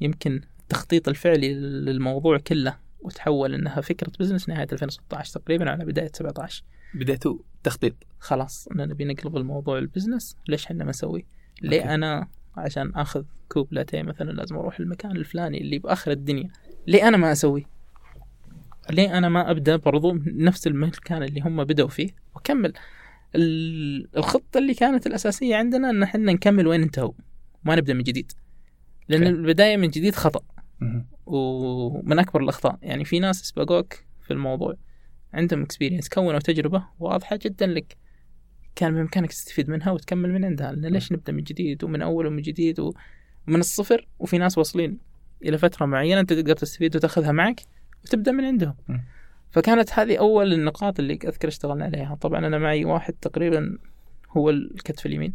B: يمكن التخطيط الفعلي للموضوع كله وتحول إنها فكرة بزنس نهاية 2016 تقريبا على بداية 17
A: بديتوا تخطيط
B: خلاص إننا نبي نقلب الموضوع ال business ليش إحنا ما نسوي؟ ليه
A: okay.
B: أنا عشان آخذ كوب لاتيه مثلا لازم أروح المكان الفلاني اللي بآخر الدنيا ليه أنا ما أسوي؟ ليه أنا ما أبدأ برضو نفس المكان اللي هم بدأوا فيه وأكمل ال- الخطة اللي كانت الأساسية عندنا إن إحنا نكمل وين انتهوا ما نبدأ من جديد لأن
A: okay.
B: البداية من جديد
A: خطأ.
B: ومن أكبر الأخطاء يعني في ناس سبقوك في الموضوع عندهم اكسبيرينس كونوا تجربة واضحة جدا لك. كان بإمكانك تستفيد منها وتكمل من عندها. لأن ليش نبدأ من جديد ومن أول ومن جديد ومن الصفر؟ وفي ناس واصلين إلى فترة معينة أنت تقدر تستفيد وتأخذها معك وتبدأ من عندهم.
A: م.
B: فكانت هذه أول النقاط اللي أذكر اشتغلنا عليها. طبعا أنا معي واحد تقريبا هو الكتف اليمين.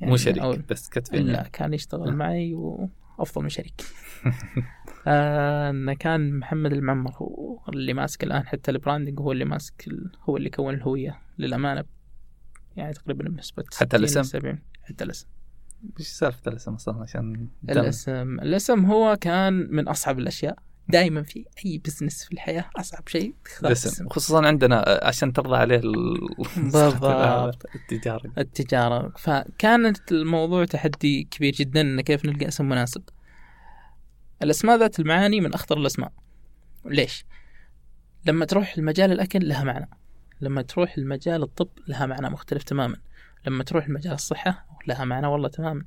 A: مو
B: أول-
A: شريك بس كتف
B: لا كان يشتغل معي وافضل من شريك آه انه كان محمد المعمر هو اللي ماسك الآن حتى ال branding هو اللي ماسك. هو اللي كون الهوية للأمانة يعني تقريبا بنسبة
A: حتى
B: 60 ل
A: الاسم؟
B: 70 حتى الاسم
A: إيش سالفة الاسم أصلا عشان
B: الاسم الاسم هو كان من أصعب الأشياء دائما في أي business في الحياة أصعب شيء تختار
A: خصوصا عندنا عشان ترضى عليه ال-
B: بالضبط.
A: التجاري
B: التجارة. فكانت الموضوع تحدي كبير جدا إن كيف نلقى اسم مناسب. الأسماء ذات المعاني من أخطر الأسماء. ليش؟ لما تروح المجال الأكل لها معنى. لما تروح المجال الطب لها معنى مختلف تماما. لما تروح المجال الصحة لها معنى والله تماما.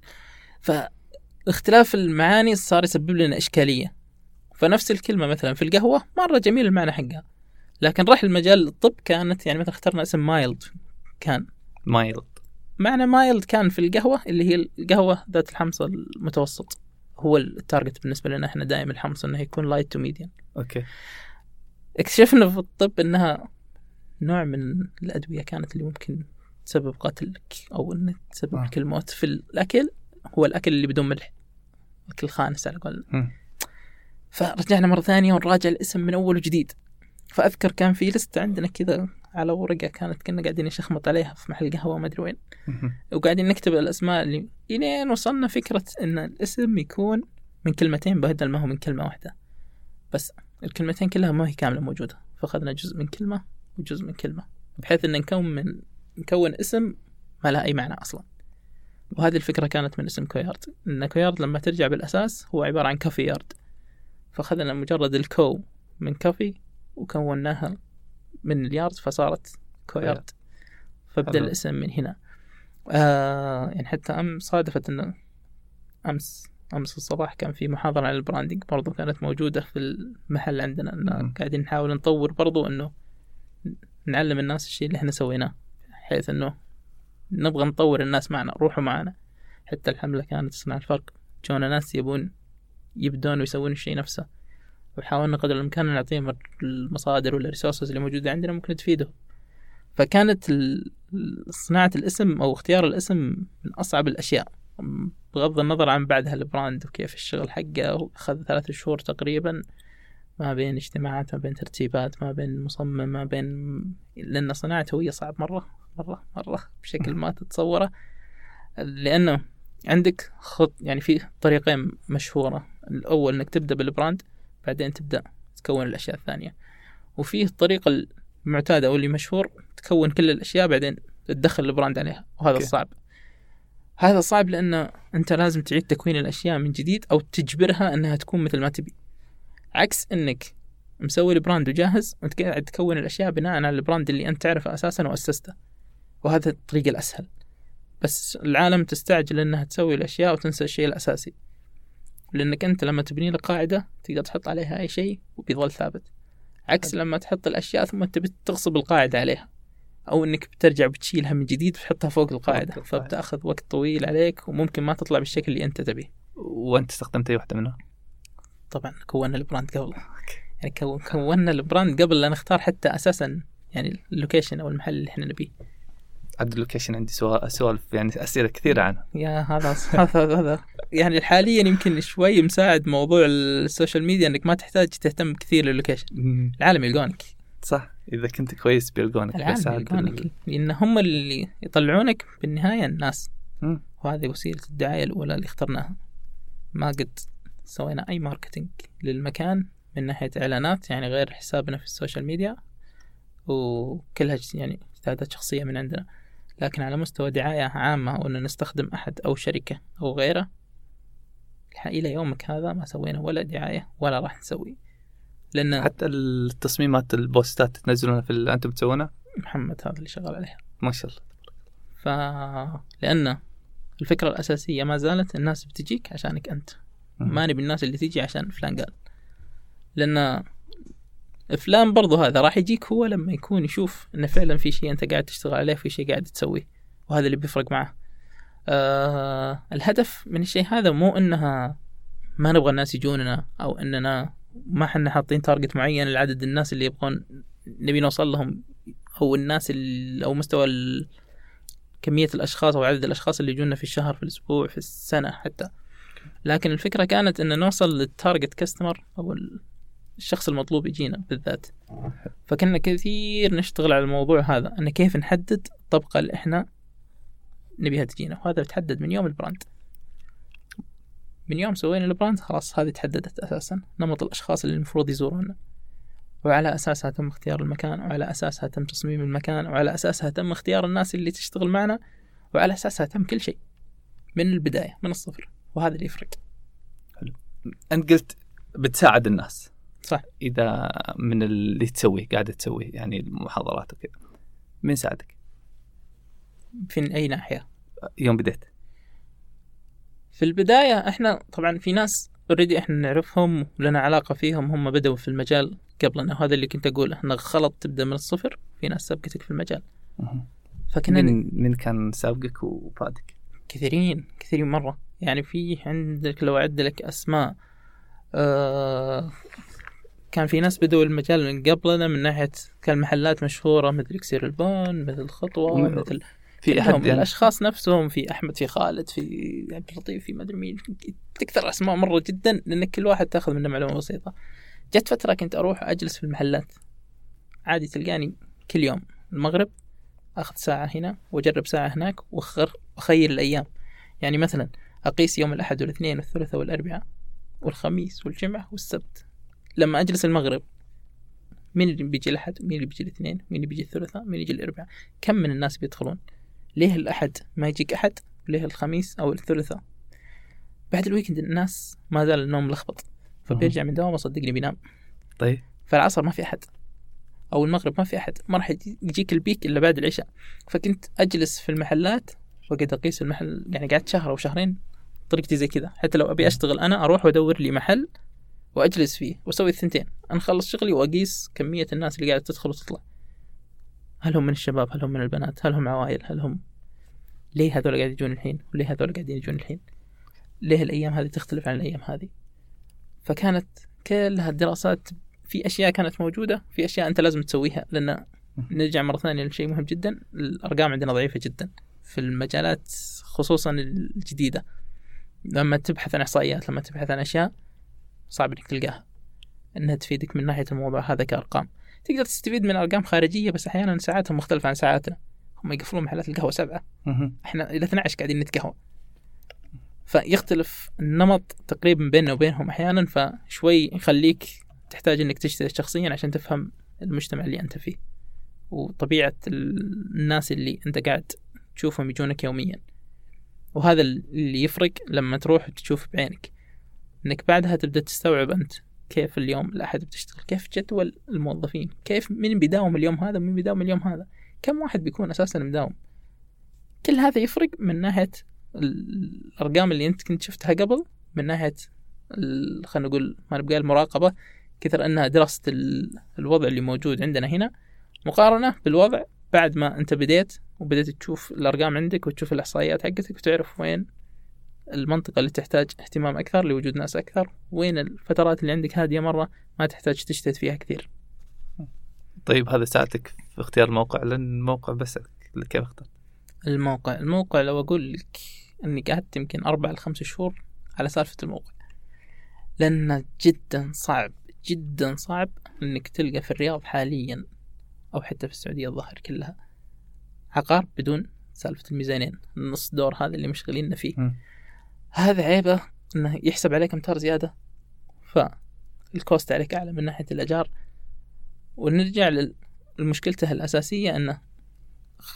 B: فاختلاف المعاني صار يسبب لنا إشكالية. فنفس الكلمة مثلا في القهوة مرة جميل المعنى حقها. لكن راح المجال الطب كانت يعني مثلا اخترنا اسم mild كان.
A: mild
B: معنى mild كان في القهوة اللي هي القهوة ذات الحمص المتوسط. هو ال target بالنسبة لنا إحنا دائما الحمص إنه يكون light to medium
A: okay.
B: اكتشفنا في الطب إنها نوع من الأدوية كانت اللي ممكن تسبب قتلك أو انه تسبب
A: آه.
B: لك الموت في الأكل هو الأكل اللي بدون ملح. الاكل الخانس على قول
A: مم.
B: فرجعنا مرة ثانية ونراجع الاسم من أول وجديد. فأذكر كان في لستة عندنا كذا على ورقة كانت كنا قاعدين نشخمط عليها في محل قهوة ما أدري وين. وقاعدين نكتب الأسماء اللي إلين وصلنا فكرة إن الاسم يكون من كلمتين بدل ما هو من كلمة واحدة. بس الكلمتين كلها ما هي كاملة موجودة. فأخذنا جزء من كلمة وجزء من كلمة بحيث إن نكون من نكون اسم ما له أي معنى أصلا. وهذه الفكرة كانت من اسم كويارد. إن كويارد لما ترجع بالأساس هو عبارة عن كافي يارد فاخذنا مجرد ال co من coffee وكوناها من اليارد فصارت Coyard فبدا
A: حلو.
B: الاسم من هنا. آه يعني حتى أم صادفت أنه أمس أمس الصباح كان في محاضرة عن ال branding برضو كانت موجودة في المحل عندنا. أن قاعدين نحاول نطور برضو أنه نعلم الناس الشيء اللي إحنا سويناه بحيث أنه نبغى نطور الناس معنا روحوا معنا. حتى الحملة كانت تصنع الفرق جونا ناس يبون يبدون ويسوون الشيء نفسه. وحاولنا قدر الإمكان نعطيهم المصادر وال resources اللي موجودة عندنا ممكن تفيدهم فكانت صناعة الاسم أو اختيار الاسم من أصعب الأشياء. بغض النظر عن بعدها ال brand وكيف الشغل حقه أخذ ثلاثة شهور تقريبا ما بين اجتماعات ما بين ترتيبات ما بين مصمم ما بين لأن صناعة هوية صعب مرة مرة مرة بشكل ما تتصوره. لأنه عندك خط يعني في طريقين مشهورة. الأول إنك تبدأ بال brand بعدين تبدأ تكون الأشياء الثانية. وفيه الطريقة المعتادة أو اللي مشهور تكون كل الأشياء بعدين تدخل ال brand عليها وهذا
A: okay.
B: الصعب هذا صعب لأنه أنت لازم تعيد تكوين الأشياء من جديد أو تجبرها أنها تكون مثل ما تبي. عكس أنك مسوي ال brand وجاهز وانت قاعد تكون الأشياء بناء على ال brand اللي أنت تعرفه أساسا وأسسته. وهذا الطريق الأسهل. بس العالم تستعجل إنها تسوي الأشياء وتنسى الشيء الأساسي. لأنك أنت لما تبني لك قاعدة تقدر تحط عليها أي شيء وبيظل ثابت. عكس لما تحط الأشياء ثم تبي تغصب القاعدة عليها. أو إنك بترجع بتشيلها من جديد وتحطها فوق القاعدة. فبتأخذ وقت طويل عليك وممكن ما تطلع بالشكل اللي أنت تبيه.
A: وأنت استخدمت اي واحدة منها؟
B: طبعا كونا ال brand قبل. يعني كونا ال brand قبل لا نختار حتى أساسا يعني ال location أو المحل اللي إحنا نبيه.
A: عاد ال location عندي سوالف يعني أسئلة كثيرة عنه.
B: yeah هذا هذا هذا. يعني حاليا يمكن شوي مساعد موضوع ال social media إنك ما تحتاج تهتم كثير للوكيشن العالم يلقونك.
A: صح. إذا كنت كويس بيلقونك
B: العالم يلقونك. ال... لأن هم اللي يطلعونك بالنهاية الناس. وهذه وسيلة الدعاية الأولى اللي اخترناها. ما قد سوينا أي marketing للمكان من ناحية إعلانات يعني غير حسابنا في ال social media. وكلها يعني اجتهادات شخصية من عندنا. لكن على مستوى دعاية عامة وأن نستخدم أحد أو شركة أو غيره إلى يومك هذا ما سوينا ولا دعاية ولا راح نسوي.
A: لأن حتى التصميمات ال posts ات تنزلونها في اللي أنتم تسوونها
B: محمد هذا اللي شغال عليها.
A: ما شاء الله.
B: ف لأن الفكرة الأساسية ما زالت الناس بتجيك عشانك أنت. ما نبي الناس اللي تيجي عشان فلان قال. لأن فلان برضو هذا راح يجيك هو لما يكون يشوف إنه فعلا في شيء أنت قاعد تشتغل عليه في شيء قاعد تسويه وهذا اللي بيفرق معه. آه الهدف من الشيء هذا مو إنها ما نبغى الناس يجوننا أو إننا ما حنا حاطين target معين لعدد الناس اللي يبغون نبي نوصل لهم أو الناس أو مستوى كمية الأشخاص أو عدد الأشخاص اللي يجونا في الشهر في الأسبوع في السنة حتى. لكن الفكرة كانت إن نوصل لل target customer أو الشخص المطلوب يجينا بالذات. فكنا كثير نشتغل على الموضوع هذا أن كيف نحدد الطبقة اللي إحنا نبيها تجينا. وهذا بتحدد من يوم ال brand. من يوم سوينا البراند خلاص هذه تحددت أساسا. نمط الأشخاص اللي المفروض يزورونا. وعلى أساسها تم اختيار المكان وعلى أساسها تم تصميم المكان وعلى أساسها تم اختيار الناس اللي تشتغل معنا وعلى أساسها تم كل شيء. من البداية من الصفر. وهذا اللي يفرق.
A: حلو. أنت قلت بتساعد الناس.
B: صح
A: إذا من اللي تسويه قاعدة تسويه يعني المحاضرات وكذا مين ساعدك؟
B: في أي ناحية؟
A: يوم بديت
B: في البداية إحنا طبعا في ناس اوريدي إحنا نعرفهم ولنا علاقة فيهم هم بدأوا في المجال قبلنا وهذا اللي كنت اقوله انه غلط تبدأ من الصفر في ناس سبقتك في المجال
A: فكنا من من كان سابقك وفادك؟
B: كثيرين كثيرين مرة يعني في عندك لو أعد لك أسماء آه كان في ناس بدوا المجال من قبلنا من ناحية كان محلات مشهورة مثل كسير البون مثل خطوة مثل في أحد يعني. الأشخاص نفسهم في أحمد في خالد في عبد اللطيف في مدري مين. تكثر أسماء مرة جدا لأن كل واحد تأخذ منه معلومة بسيطة. جت فترة كنت أروح أجلس في المحلات. عادي تلقاني كل يوم المغرب أخذ ساعة هنا وأجرب ساعة هناك وأخير الأيام. يعني مثلا أقيس يوم الأحد والإثنين والثلاثاء والأربعاء والخميس والجمعة والسبت. لما أجلس المغرب مين اللي بيجي الأحد؟ مين اللي بيجي الاثنين؟ مين اللي بيجي الثلاثاء؟ مين اللي بيجي الأربعاء؟ كم من الناس بيدخلون؟ ليه الأحد ما يجيك أحد؟ ليه الخميس أو الثلاثاء؟ بعد ال weekend الناس ما زال النوم ملخبط. فبيرجع من دوامه صدقني بينام.
A: طيب.
B: فالعصر ما في أحد. أو المغرب ما في أحد. ما راح يجيك ال peak إلا بعد العشاء. فكنت أجلس في المحلات وقد أقيس المحل يعني قعدت شهر أو شهرين طريقتي زي كذا. حتى لو أبي أشتغل أنا أروح وأدور لي محل وأجلس فيه وأسوي الثنتين. أنا أخلص شغلي وأقيس كمية الناس اللي قاعدة تدخل وتطلع. هل هم من الشباب؟ هل هم من البنات؟ هل هم عوائل؟ هل هم ليه هذول قاعد يجون الحين؟ وليه هذول قاعدين يجون الحين؟ ليه الأيام هذه تختلف عن الأيام هذه؟ فكانت كل هالدراسات في أشياء كانت موجودة في أشياء أنت لازم تسويها لأن نرجع مرة ثانية لشيء مهم جدا. الأرقام عندنا ضعيفة جدا في المجالات خصوصا الجديدة. لما تبحث عن إحصائيات لما تبحث عن أشياء صعب إنك تلقاها إنها تفيدك من ناحية الموضوع هذا كأرقام. تقدر تستفيد من أرقام خارجية بس أحيانا ساعاتهم مختلفة عن ساعاتنا. هم يقفلون محلات القهوة سبعة. إحنا إلى 12 قاعدين نتقهوى. فيختلف النمط تقريبا بيننا وبينهم أحيانا فشوي يخليك تحتاج إنك تجتهد شخصيا عشان تفهم المجتمع اللي أنت فيه وطبيعة الناس اللي أنت قاعد تشوفهم يجونك يوميا. وهذا اللي يفرق لما تروح تشوف بعينك. إنك بعدها تبدأ تستوعب أنت كيف اليوم الاحد بتشتغل كيف جدول الموظفين كيف مين بيداوم اليوم هذا ومين بيداوم اليوم هذا كم واحد بيكون أساسا مداوم؟ كل هذا يفرق من ناحية الأرقام اللي أنت كنت شفتها قبل من ناحية خلينا نقول ما نبقى المراقبة كثر أنها دراسه الوضع اللي موجود عندنا هنا مقارنة بالوضع بعد ما أنت بديت وبديت تشوف الأرقام عندك وتشوف الإحصائيات حقتك وتعرف وين المنطقة اللي تحتاج اهتمام أكثر لوجود ناس أكثر وين الفترات اللي عندك هادية مرة ما تحتاج تجتهد فيها كثير
A: طيب هذا ساعدك في اختيار الموقع لأن الموقع بس كيف اخترت؟
B: الموقع الموقع لو أقول لك أني قعدت يمكن أربع لخمس شهور على سالفة الموقع لأنه جدا صعب جدا صعب أنك تلقى في الرياض حاليا أو حتى في السعودية الظاهر كلها عقار بدون سالفة الميزانين النص دور هذا اللي مشغليننا فيه م. هذا عيبه إنه يحسب عليك إمتار زيادة. فالكوست عليك أعلى من ناحية الأجار. ونرجع لمشكلته الأساسية إنه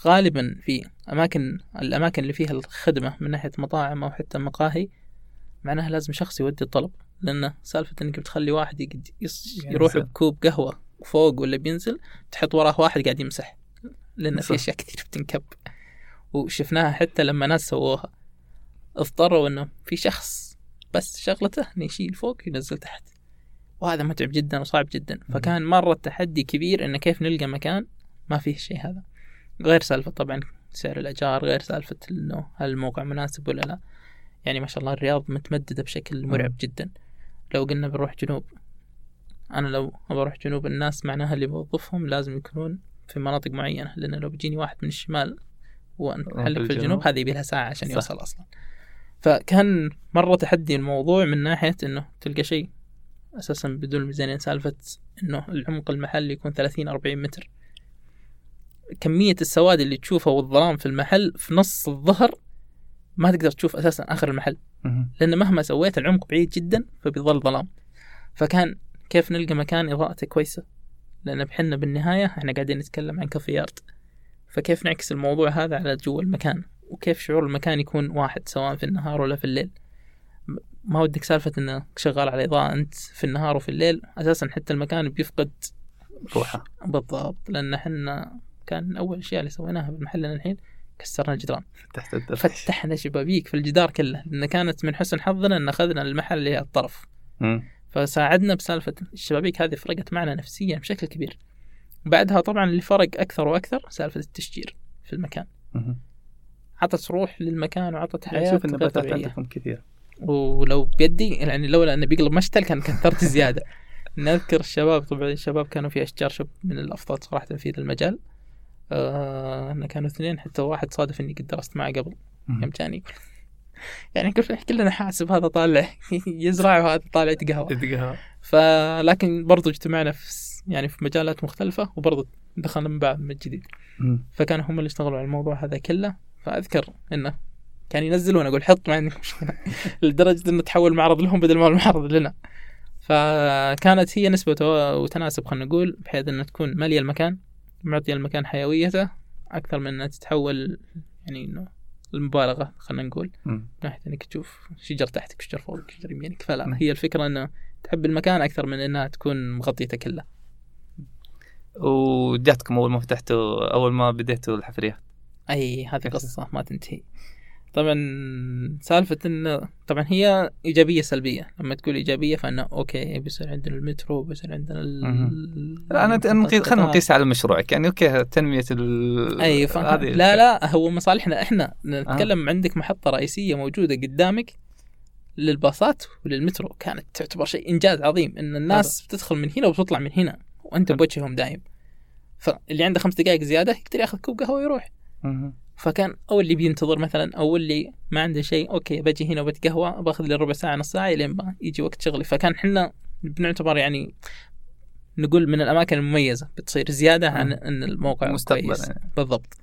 B: غالبا في أماكن الأماكن اللي فيها الخدمة من ناحية مطاعم أو حتى مقاهي معناها لازم شخص يودي الطلب. لأنه سالفة إنك بتخلي واحد يروح بكوب قهوة فوق ولا بينزل تحط وراه واحد قاعد يمسح. لأن في أشياء كثير بتنكب. وشفناها حتى لما ناس سووها. اضطروا انه في شخص بس شغلته إنه يشيل فوق وينزل تحت. وهذا متعب جدا وصعب جدا. فكان مرة تحدي كبير إنه كيف نلقى مكان ما فيه الشيء هذا. غير سالفة طبعا سعر الأجار غير سالفة إنه هل الموقع مناسب ولا لا. يعني ما شاء الله الرياض متمددة بشكل مرعب جدا. لو قلنا بنروح جنوب أنا لو بروح جنوب الناس معناها اللي بوظفهم لازم يكونون في مناطق معينة. لأن لو بيجيني واحد من الشمال وأنحلق في الجنوب هذه يبي لها ساعة عشان صح. يوصل أصلا. فكان مرة تحدي الموضوع من ناحية إنه تلقى شيء أساسا بدون ميزانية سالفة إنه العمق المحلي يكون 30 40 متر. كمية السواد اللي تشوفها والظلام في المحل في نص الظهر ما تقدر تشوف أساسا آخر المحل. لأن مهما سويت العمق بعيد جدا فبيظل ظلام. فكان كيف نلقى مكان إضاءته كويسة؟ لأن بحنا بالنهاية إحنا قاعدين نتكلم عن كافيات فكيف نعكس الموضوع هذا على جوا المكان؟ وكيف شعور المكان يكون واحد سواء في النهار ولا في الليل. ما ودك سالفة انك شغال على إضاءة أنت في النهار وفي الليل أساسا حتى المكان بيفقد
A: روحه.
B: بالضبط لأن إحنا كان أول الأشياء اللي سويناها بمحلنا الحين كسرنا الجدران.
A: فتحت الدرج.
B: فتحنا شبابيك في الجدار كله لأن كانت من حسن حظنا أن أخذنا المحل اللي على الطرف. م. فساعدنا بسالفة الشبابيك هذه فرقت معنا نفسيا بشكل كبير. بعدها طبعا اللي فرق أكثر وأكثر سالفة التشجير في المكان. م. عطت روح للمكان وعطت حياة
A: شوف النباتات عندكم كثير.
B: ولو بيدي يعني لولا انه بيقلب مشتل كان كثرت زيادة. نذكر الشباب طبعا الشباب كانوا في أشجار شب من الأفضل صراحة في المجال. آه إن كانوا اثنين حتى واحد صادف إني قد درست معه قبل. يوم جاني يعني كلنا حاسب هذا طالع يزرع وهذا طالع يتقهوى. فلكن برضو اجتمعنا في يعني في مجالات مختلفة وبرضو دخلنا من بعد من جديد. فكانوا هم اللي اشتغلوا على الموضوع هذا كله. فأذكر إنه كان ينزلون أقول حط ما عندي مشكلة. لدرجة إنه تحول معرض لهم بدل ما المعرض لنا. فكانت هي نسبة وتناسب خلينا نقول بحيث إنها تكون مالية المكان معطية المكان حيويته أكثر من إنها تتحول يعني إنه المبالغة خلينا نقول. من ناحية إنك تشوف شجر تحتك شجر فوقك شجر يمينك فلا. هي الفكرة إنه تحب المكان أكثر من إنها تكون مغطيته كلها.
A: وجاتكم أول ما فتحتوا أول ما بديتوا الحفريات؟
B: أي هذه قصه ما تنتهي. طبعا سالفة انه طبعا هي إيجابية سلبية. لما تقول إيجابية فإنه أوكي بيصير عندنا المترو بيصير عندنا ال...
A: لا أنا خلينا نقيس على مشروعك. يعني okay تنمية ال
B: أي ف... لا لا هو مصالحنا إحنا نتكلم آه. عندك محطة رئيسية موجودة قدامك للباصات وللمترو. كانت تعتبر شيء إنجاز عظيم. إن الناس بتدخل من هنا وبتطلع من هنا. وأنت بوجههم دايم. فاللي عنده خمس دقائق زيادة يقدر ياخذ كوب قهوة ويروح. فكان أو اللي بينتظر مثلا أو اللي ما عنده شيء okay بجي هنا وبتقهوى باخذ لي ربع ساعة نص ساعة لين ما يجي وقت شغلي. فكان إحنا بنعتبر يعني نقول من الأماكن المميزة بتصير زيادة عن إن الموقع
A: مستقبل كويس يعني.
B: بالضبط.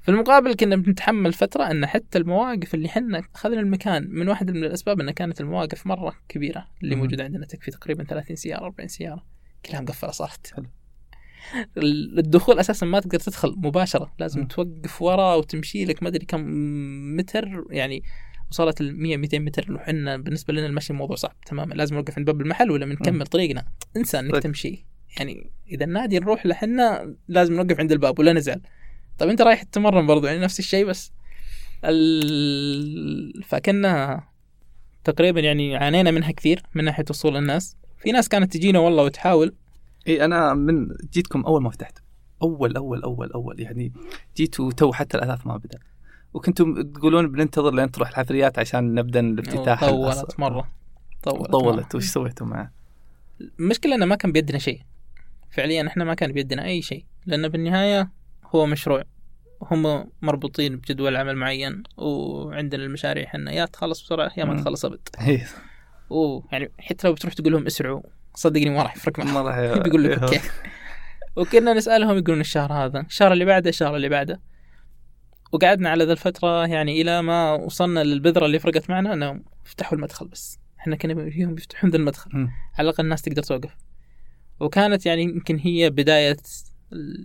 B: في المقابل كنا بنتحمل فترة أن حتى المواقف اللي حنا أخذنا المكان من واحدة من الأسباب أن كانت المواقف مرة كبيرة اللي موجودة عندنا تكفي تقريبا 30 سيارة 40 سيارة كلها مقفلة صارت. الدخول أساسا ما تقدر تدخل مباشرة لازم
A: م.
B: توقف ورا وتمشي لك ما أدري كم متر يعني وصلت ال 100 200 متر وحنا بالنسبة لنا المشي موضوع صعب تماما لازم نوقف عند باب المحل ولا بنكمل طريقنا انسى إنك
A: صدق.
B: تمشي يعني إذا النادي نروح لحنا لازم نوقف عند الباب ولا نزعل طيب أنت رايح تتمرن برضو يعني نفس الشيء بس ال... فكنا تقريبا يعني عانينا منها كثير من ناحية وصول الناس في ناس كانت تجينا والله وتحاول
A: اي أنا من جيتكم أول ما فتحت. أول أول أول أول. يعني جيتوا تو حتى الأثاث ما بدأ. وكنتم تقولون بننتظر لين تروح الحفريات عشان نبدأ الافتتاح
B: طولت. مرة. طولت
A: طولت. وش سويتوا معه؟
B: المشكلة إنه ما كان بيدنا شيء. فعليا إحنا ما كان بيدنا أي شيء. لأن بالنهاية هو مشروع. هم مربوطين بجدول عمل معين وعندنا المشاريع إحنا يا تخلص بسرعة يا ما. تخلص أبد.
A: هي
B: ويعني حتى لو بتروح تقول لهم اسرعوا. صدقني ما راح يفرق معهم
A: ما راح
B: بيقول لك okay. وكنا نسألهم يقولون الشهر هذا. الشهر اللي بعده الشهر اللي بعده. وقعدنا على ذا الفترة يعني إلى ما وصلنا للبذرة اللي فرقت معنا إنهم فتحوا المدخل بس. إحنا كنا فيهم بيفتحون ذا المدخل. على الأقل الناس تقدر توقف. وكانت يعني يمكن هي بداية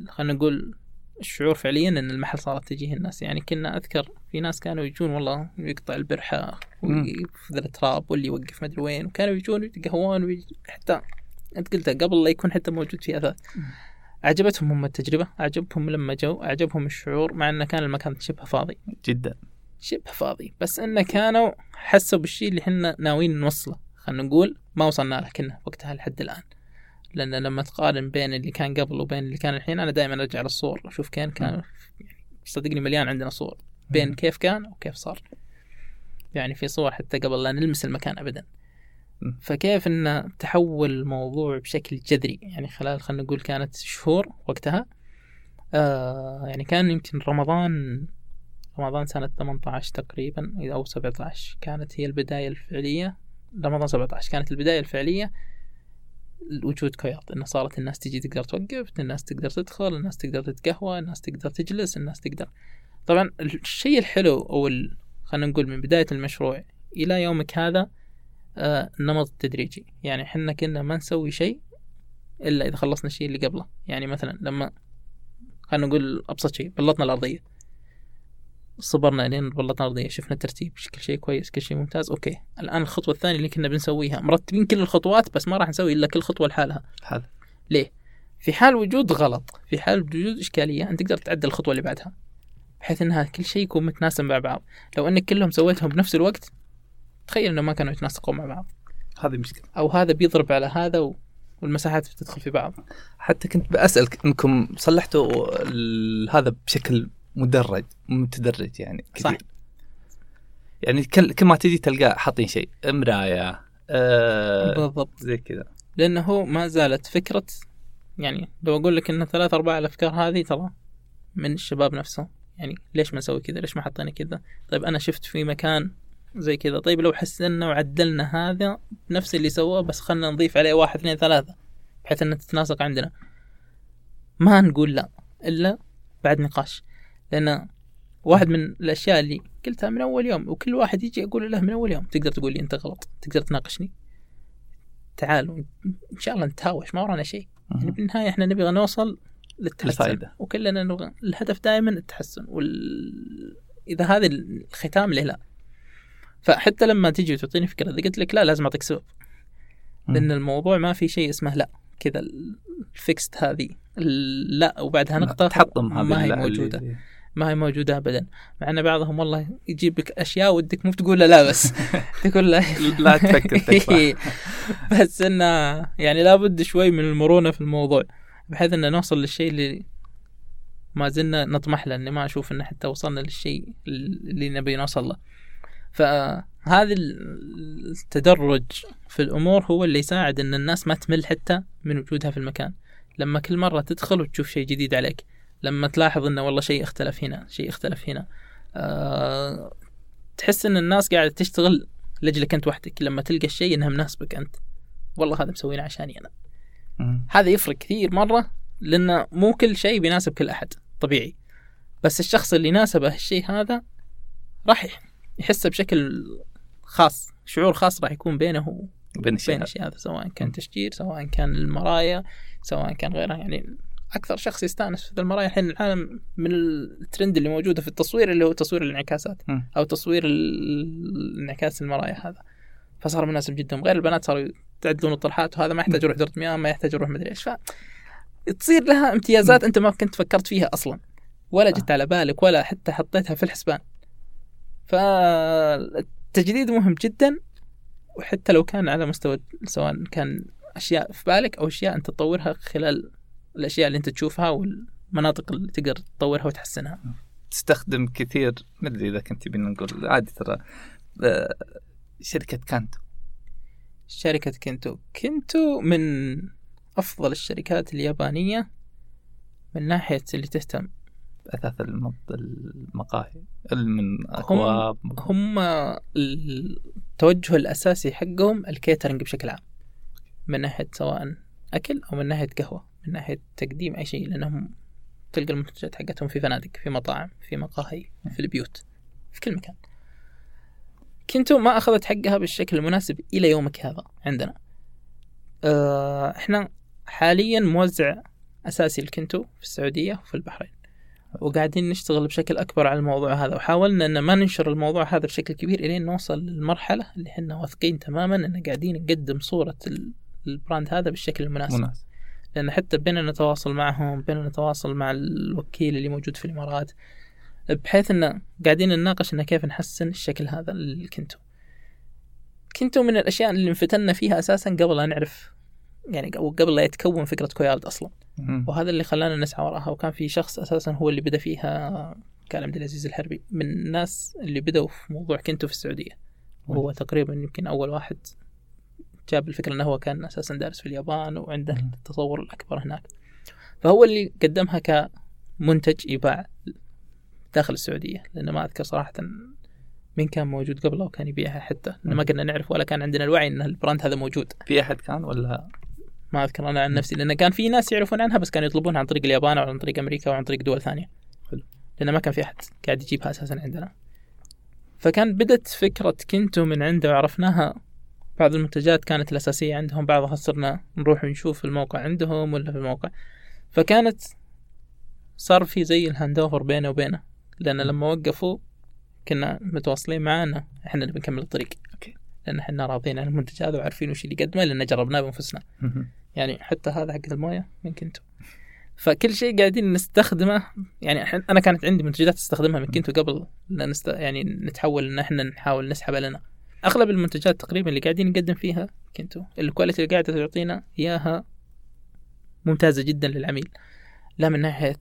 B: خلينا نقول الشعور فعليا إن المحل صارت تجيه الناس. يعني كنا أذكر في ناس كانوا يجون والله يقطع
A: البرحة.
B: ويفذ التراب واللي يوقف مدري وين. وكانوا يجون يتقهوون ويج- حتى أنت قلتها قبل لا يكون حتى موجود في اثاث. عجبتهم هم التجربة عجبهم لما جو عجبهم الشعور مع إنه كان المكان شبه فاضي.
A: جدا.
B: شبه فاضي. بس إنه كانوا حسوا بالشيء اللي إحنا ناويين نوصله. خلينا نقول ما وصلنا له كنا وقتها لحد الآن. لأن لما تقارن بين اللي كان قبل وبين اللي كان الحين أنا دائما أرجع للصور أشوف كان كان يعني صدقني مليان عندنا صور بين
A: مم.
B: كيف كان وكيف صار. يعني في صور حتى قبل لا نلمس المكان ابدا.
A: مم.
B: فكيف إن تحول الموضوع بشكل جذري؟ يعني خلال خلينا نقول كانت شهور وقتها. آه يعني كان يمكن رمضان رمضان سنة 18 تقريبا أو 17 كانت هي البداية الفعلية. رمضان 17 كانت البداية الفعلية وجود كويات إنه صارت الناس تجي تقدر توقف الناس تقدر تدخل الناس تقدر تتقهوى الناس تقدر تجلس الناس تقدر. طبعا الشيء الحلو أو ال... خلينا نقول من بداية المشروع إلى يومك هذا آه النمط التدريجي. يعني إحنا كنا ما نسوي شيء إلا إذا خلصنا الشيء اللي قبله. يعني مثلا لما خلينا نقول أبسط شيء بلطنا الأرضية. صبرنا لين بلطنا الارضيه شفنا الترتيب كل شيء كويس كل شيء ممتاز أوكي. الآن الخطوة الثانية اللي كنا بنسويها مرتبين كل الخطوات بس ما راح نسوي إلا كل خطوة لحالها.
A: هذا
B: ليه؟ في حال وجود غلط في حال وجود إشكالية أنت تقدر تعدل الخطوة اللي بعدها بحيث إنها كل شيء يكون متناسب مع بعض. لو إنك كلهم سويتهم بنفس الوقت تخيل انه ما كانوا يتناسقون مع بعض.
A: هذه مشكلة.
B: أو هذا بيضرب على هذا و... والمساحات بتدخل في بعض.
A: حتى كنت بسالك إنكم صلحتوا هذا بشكل مدرج متدرج يعني
B: صح.
A: كثير. يعني كل كل ما تجي تلقاه حاطين شيء مراية آه
B: بالضبط.
A: زي كذا.
B: لأنه ما زالت فكرة يعني لو أقول لك ان ثلاث أرباع الأفكار هذه ترى من الشباب نفسهم. يعني ليش ما نسوي كذا؟ ليش ما حطينا كذا؟ طيب أنا شفت في مكان زي كذا. طيب لو حسنا وعدلنا هذا نفس اللي سواه بس خلنا نضيف عليه واحد اثنين ثلاثة بحيث انها تتناسق عندنا. ما نقول لا إلا بعد نقاش. لأن واحد من الأشياء اللي قلتها من أول يوم وكل واحد يجي أقول له من أول يوم تقدر تقول لي أنت غلط تقدر تناقشني. تعال إن شاء الله نتهاوش ما ورانا شيء. يعني. بالنهاية إحنا نبغى نوصل للتحسن
A: الفائدة.
B: وكلنا نبغى الهدف دائما التحسن وال... إذا هذا الختام ليه لا؟ فحتى لما تجي وتعطيني فكرة إذا قلت لك لا لازم أعطيك سبب. لأن الموضوع ما في شيء اسمه لا. كذا الفيكست هذه لا وبعدها نقطة
A: تحطم هذه
B: ما هي موجودة.
A: اللي-
B: ما هي موجودة ابدا. مع إن بعضهم والله يجيب لك أشياء ودك مو تقول له لا بس. تقول له
A: لا تفكر.
B: بس إنه يعني لابد شوي من المرونة في الموضوع بحيث ان نوصل للشيء اللي ما زلنا نطمح له إني ما أشوف ان حتى وصلنا للشيء اللي نبي نوصل له. فهذا التدرج في الأمور هو اللي يساعد إن الناس ما تمل حتى من وجودها في المكان. لما كل مرة تدخل وتشوف شيء جديد عليك لما تلاحظ إنه والله شيء اختلف هنا شيء اختلف هنا. أه تحس إن الناس قاعدة تشتغل لأجلك أنت وحدك. لما تلقى الشيء إنها مناسبك أنت. والله هذا مسوينه عشاني
A: أنا.
B: هذا يفرق كثير مرة لأنه مو كل شيء بيناسب كل أحد طبيعي. بس الشخص اللي ناسبه الشيء هذا راح يحسه بشكل خاص شعور خاص راح يكون بينه
A: بين
B: بين
A: الشيء
B: الشيء هذا سواء كان تشجير سواء كان المرايا سواء كان غيرها. يعني أكثر شخص يستأنس في المرايا الحين العالم من الترند اللي موجودة في التصوير اللي هو تصوير الانعكاسات. أو تصوير انعكاس المرايا هذا. فصار مناسب جدا. غير البنات صاروا تعدلون الطرحات وهذا ما يحتاج يروح دورة مياه ما يحتاج يروح مدري إيش. ف تصير لها امتيازات أنت ما كنت فكرت فيها أصلا. ولا جت على بالك ولا حتى حطيتها في الحسبان. فالتجديد مهم جدا وحتى لو كان على مستوى سواء كان أشياء في بالك أو أشياء أنت تطورها خلال الأشياء اللي أنت تشوفها والمناطق اللي تقدر تطورها وتحسنها.
A: تستخدم كثير ما أدري إذا كنت تبين نقول عادي ترى. آه، شركة كانتو.
B: شركة كنتو. كنتو من أفضل الشركات اليابانية من ناحية اللي تهتم.
A: اثاث المقاهي من أكواب.
B: هم التوجه الأساسي حقهم ال catering بشكل عام. من ناحية سواء أكل أو من ناحية قهوة. من ناحية تقديم أي شيء لأنهم تلقى المنتجات حقتهم في فنادق في مطاعم في مقاهي في البيوت في كل مكان. Kinto ما أخذت حقها بالشكل المناسب إلى يومك هذا عندنا. آه، إحنا حاليا موزع أساسي ال Kinto في السعودية وفي البحرين. وقاعدين نشتغل بشكل أكبر على الموضوع هذا وحاولنا أن ما ننشر الموضوع هذا بشكل كبير إلين نوصل للمرحلة اللي إحنا واثقين تماما أن قاعدين نقدم صورة ال- البراند هذا بالشكل المناسب.
A: مناسب.
B: لأن حتى بينا نتواصل معهم بينا نتواصل مع الوكيل اللي موجود في الإمارات بحيث أن قاعدين نناقش أن كيف نحسن الشكل هذا للكنتو كنتو من الأشياء اللي انفتنا فيها أساسا قبل لا نعرف يعني أو قبل لا يتكون فكرة كويارد أصلا. وهذا اللي خلانا نسعى وراها. وكان في شخص أساسا هو اللي بدأ فيها كان عبد العزيز الحربي. من الناس اللي بدأوا في موضوع كنتو في السعودية. وهو تقريبا يمكن أول واحد جاب الفكرة أنه هو كان أساسا دارس في اليابان وعنده. التصور الأكبر هناك. فهو اللي قدمها كمنتج يباع داخل السعودية لأن ما أذكر صراحة مين كان موجود قبله وكان يبيعها حتى. لأن ما كنا نعرف ولا كان عندنا الوعي أن البراند هذا موجود.
A: في أحد كان ولا؟
B: ما أذكر أنا عن نفسي لأن كان في ناس يعرفون عنها بس كانوا يطلبونها عن طريق اليابان أو عن طريق أمريكا أو عن طريق دول ثانية.
A: حلو.
B: لأن ما كان في أحد قاعد يجيبها أساسا عندنا. فكان بدت فكرة Kinto من عنده وعرفناها بعض المنتجات كانت الأساسية عندهم بعضها صرنا نروح نشوف الموقع عندهم ولا في الموقع. فكانت صار في زي ال hand over بينه وبينه لأن لما وقفوا كنا متواصلين معانا إحنا اللي بنكمل الطريق.
A: okay.
B: لأن إحنا راضيين عن المنتج هذا وعارفين وش اللي يقدمه لأن جربناه بأنفسنا.
A: مم.
B: يعني حتى هذا حق الموية من Kinto. فكل شيء قاعدين نستخدمه يعني أنا كانت عندي منتجات أستخدمها من Kinto قبل نست... يعني نتحول إن إحنا نحاول نسحبها لنا أغلب المنتجات تقريبا اللي قاعدين نقدم فيها Kinto ال quality اللي قاعدة تعطينا إياها ممتازة جدا للعميل لا من ناحية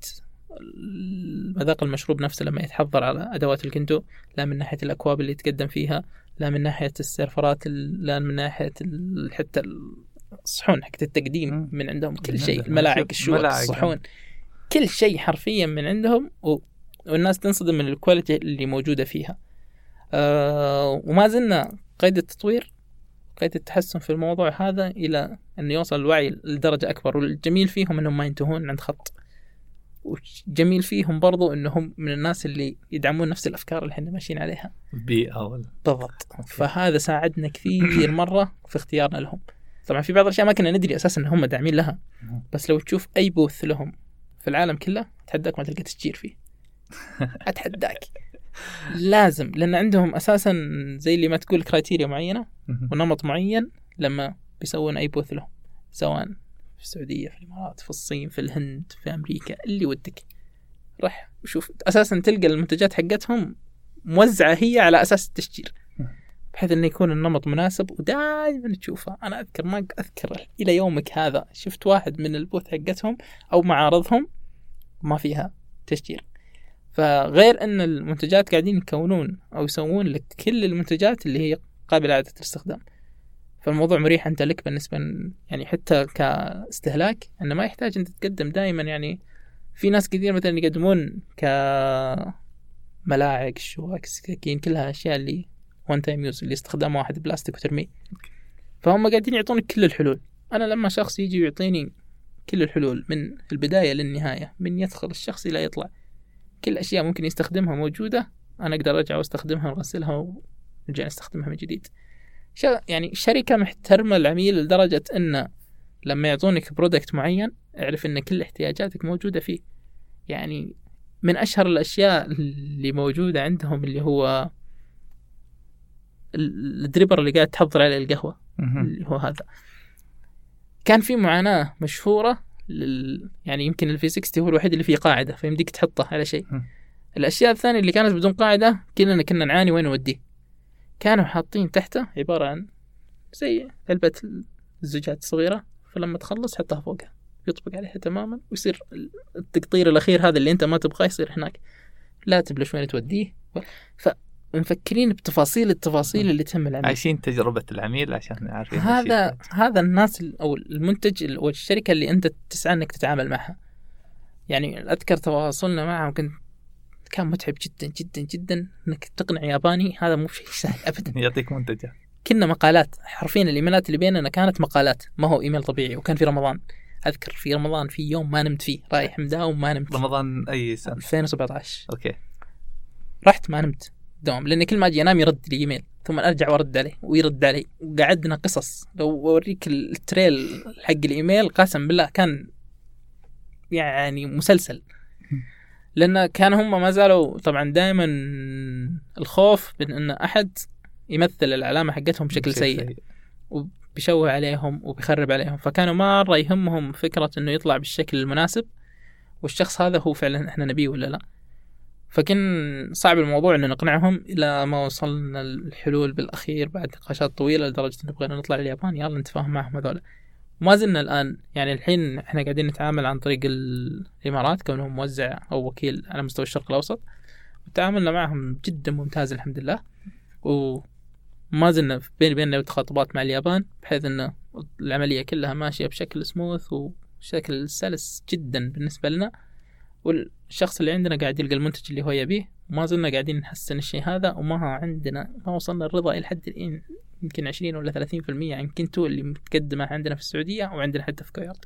B: مذاق المشروب نفسه لما يتحضر على أدوات ال Kinto لا من ناحية الأكواب اللي يتقدم فيها لا من ناحية السيرفرات ال- لا من ناحية حتى الصحون حقت التقديم. من عندهم كل شيء. الملاعق الشوك. الصحون كل شيء حرفيا من عندهم و... والناس تنصدم من الكواليتي اللي موجودة فيها آه وما زلنا قيد التطوير قيد التحسن في الموضوع هذا إلى انه يوصل الوعي لدرجة أكبر. والجميل فيهم أنهم ما ينتهون عند خط. والجميل فيهم برضو أنهم من الناس اللي يدعمون نفس الأفكار اللي إحنا ماشيين عليها.
A: ولا
B: بالضبط. فهذا ساعدنا كثير مرة في اختيارنا لهم. طبعا في بعض الأشياء ما كنا ندري أساسا إن هم داعمين لها. بس لو تشوف أي booth لهم في العالم كله أتحداك ما تلقى تشجير فيه. أتحداك. لازم لأن عندهم أساسا زي اللي ما تقول criteria
A: معينة.
B: ونمط معين لما بيسوون أي booth لهم سواء في السعودية في الإمارات في الصين في الهند في أمريكا اللي ودك. رح وشوف أساسا تلقى المنتجات حقتهم موزعة هي على أساس التشجير. بحيث إنه يكون النمط مناسب ودائما تشوفه. أنا أذكر ما أذكر إلى يومك هذا شفت واحد من البوث حقتهم أو معارضهم ما فيها تشجير. فغير إن المنتجات قاعدين يكونون أو يسوون لك كل المنتجات اللي هي قابلة لاعاده الاستخدام فالموضوع مريح أنت لك بالنسبة يعني حتى كاستهلاك إنه ما يحتاج أنت تقدم دائما يعني في ناس كثير مثلا يقدمون ك ملاعق شواك سكاكين كلها اشياء اللي one time use اللي استخدام واحد بلاستيك وترميه. فهم قاعدين يعطونك كل الحلول. أنا لما شخص يجي ويعطيني كل الحلول من البداية للنهاية من يدخل الشخص إلى يطلع كل أشياء ممكن يستخدمها موجودة أنا أقدر أرجع وأستخدمها واغسلها ونرجع نستخدمها من جديد. ش- يعني شركة محترمة العميل لدرجة ان لما يعطونك product معين اعرف إن كل احتياجاتك موجودة فيه. يعني من أشهر الأشياء اللي موجودة عندهم اللي هو ال- ال dripper اللي قاعد تحضر عليه القهوة.
A: مهم.
B: اللي هو هذا. كان في معاناة مشهورة لل... يعني يمكن ال V 60 هو الوحيد اللي فيه قاعدة فيمديك تحطه على شيء.
A: مم.
B: الأشياء الثانية اللي كانت بدون قاعدة كلنا كنا نعاني وين نوديه. كانوا حاطين تحته عبارة عن زي علبة الزجاج الصغيرة فلما تخلص حطها فوقها يطبق عليها تماما ويصير التقطير الأخير هذا اللي أنت ما تبغاه يصير هناك. لا تبلش وين توديه. فمفكرين بتفاصيل التفاصيل اللي تهم العمل
A: عايشين تجربة العميل عشان عارفين
B: هذا هذا الناس ال- أو المنتج ال- أو الشركة اللي أنت تسعى إنك تتعامل معها. يعني أذكر تواصلنا معهم كنت كان متعب جدا جدا جدا إنك تقنع ياباني. هذا مو شيء سهل ابدا.
A: يعطيك منتجات.
B: كنا مقالات. حرفيا الإيميلات اللي بيننا كانت مقالات. ما هو إيميل طبيعي وكان في رمضان. أذكر في رمضان في يوم ما نمت فيه. رايح مداوم ما نمت
A: رمضان أي سنة؟
B: 2017
A: أوكي.
B: رحت ما نمت. دوام لأن كل ما أجي أنام يرد لي إيميل ثم أرجع وأرد عليه ويرد علي. وقعدنا قصص لو أوريك ال trail حق الإيميل قسم بالله كان يعني مسلسل. لأن كان هم ما زالوا طبعا دائما الخوف من إن أحد يمثل العلامة حقتهم بشكل سيء. وبيشوه عليهم وبيخرب عليهم. فكانوا مرة يهمهم فكرة إنه يطلع بالشكل المناسب. والشخص هذا هو فعلا إحنا نبيه ولا لا. فكان صعب الموضوع انه نقنعهم إلى ما وصلنا الحلول بالأخير بعد نقاشات طويلة لدرجة انه بغينا نطلع اليابان يلا نتفاهم معهم هذول وما زلنا الآن يعني الحين إحنا قاعدين نتعامل عن طريق ال- الإمارات كونهم موزع أو وكيل على مستوى الشرق الأوسط. وتعاملنا معهم جدا ممتاز الحمد لله. وما زلنا بين بيننا تخاطبات مع اليابان بحيث انه العملية كلها ماشية بشكل سموث وشكل سلس جدا بالنسبة لنا. والشخص اللي عندنا قاعد يلقى المنتج اللي هو يبيه وما زلنا قاعدين نحسن الشيء هذا وما عندنا ما وصلنا الرضا إلى حد الآن يمكن 20 ولا 30% عن كنتو اللي متقدمة عندنا في السعودية وعندنا حتى في كويت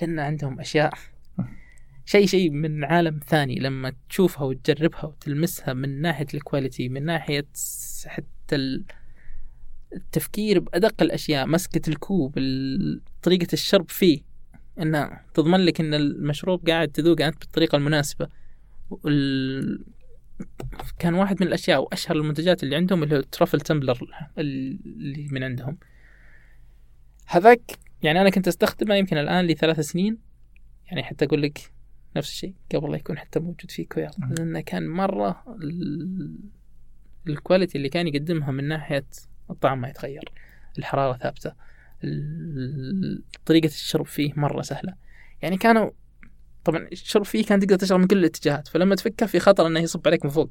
B: لأن عندهم أشياء شيء شيء من عالم ثاني. لما تشوفها وتجربها وتلمسها من ناحية الكواليتي من ناحية حتى ال- التفكير بأدق الأشياء مسكة الكوب ال- طريقة الشرب فيه إنه تضمن لك إن المشروب قاعد تذوقه أنت بالطريقة المناسبة. وال... كان واحد من الأشياء واشهر المنتجات اللي عندهم اللي هو ال travel tumbler اللي من عندهم. هذاك يعني أنا كنت أستخدمه يمكن الآن لي ثلاث سنين. يعني حتى أقول لك نفس الشيء قبل لا يكون حتى موجود في كويت.
A: مم.
B: لأنه كان مرة ال... ال quality اللي كان يقدمها من ناحية الطعم ما يتغير. الحرارة ثابتة. طريقة الشرب فيه مرة سهلة. يعني كانوا طبعا الشرب فيه كان تقدر تشرب من كل الاتجاهات فلما تفكه في خطر إنه يصب عليك من فوق.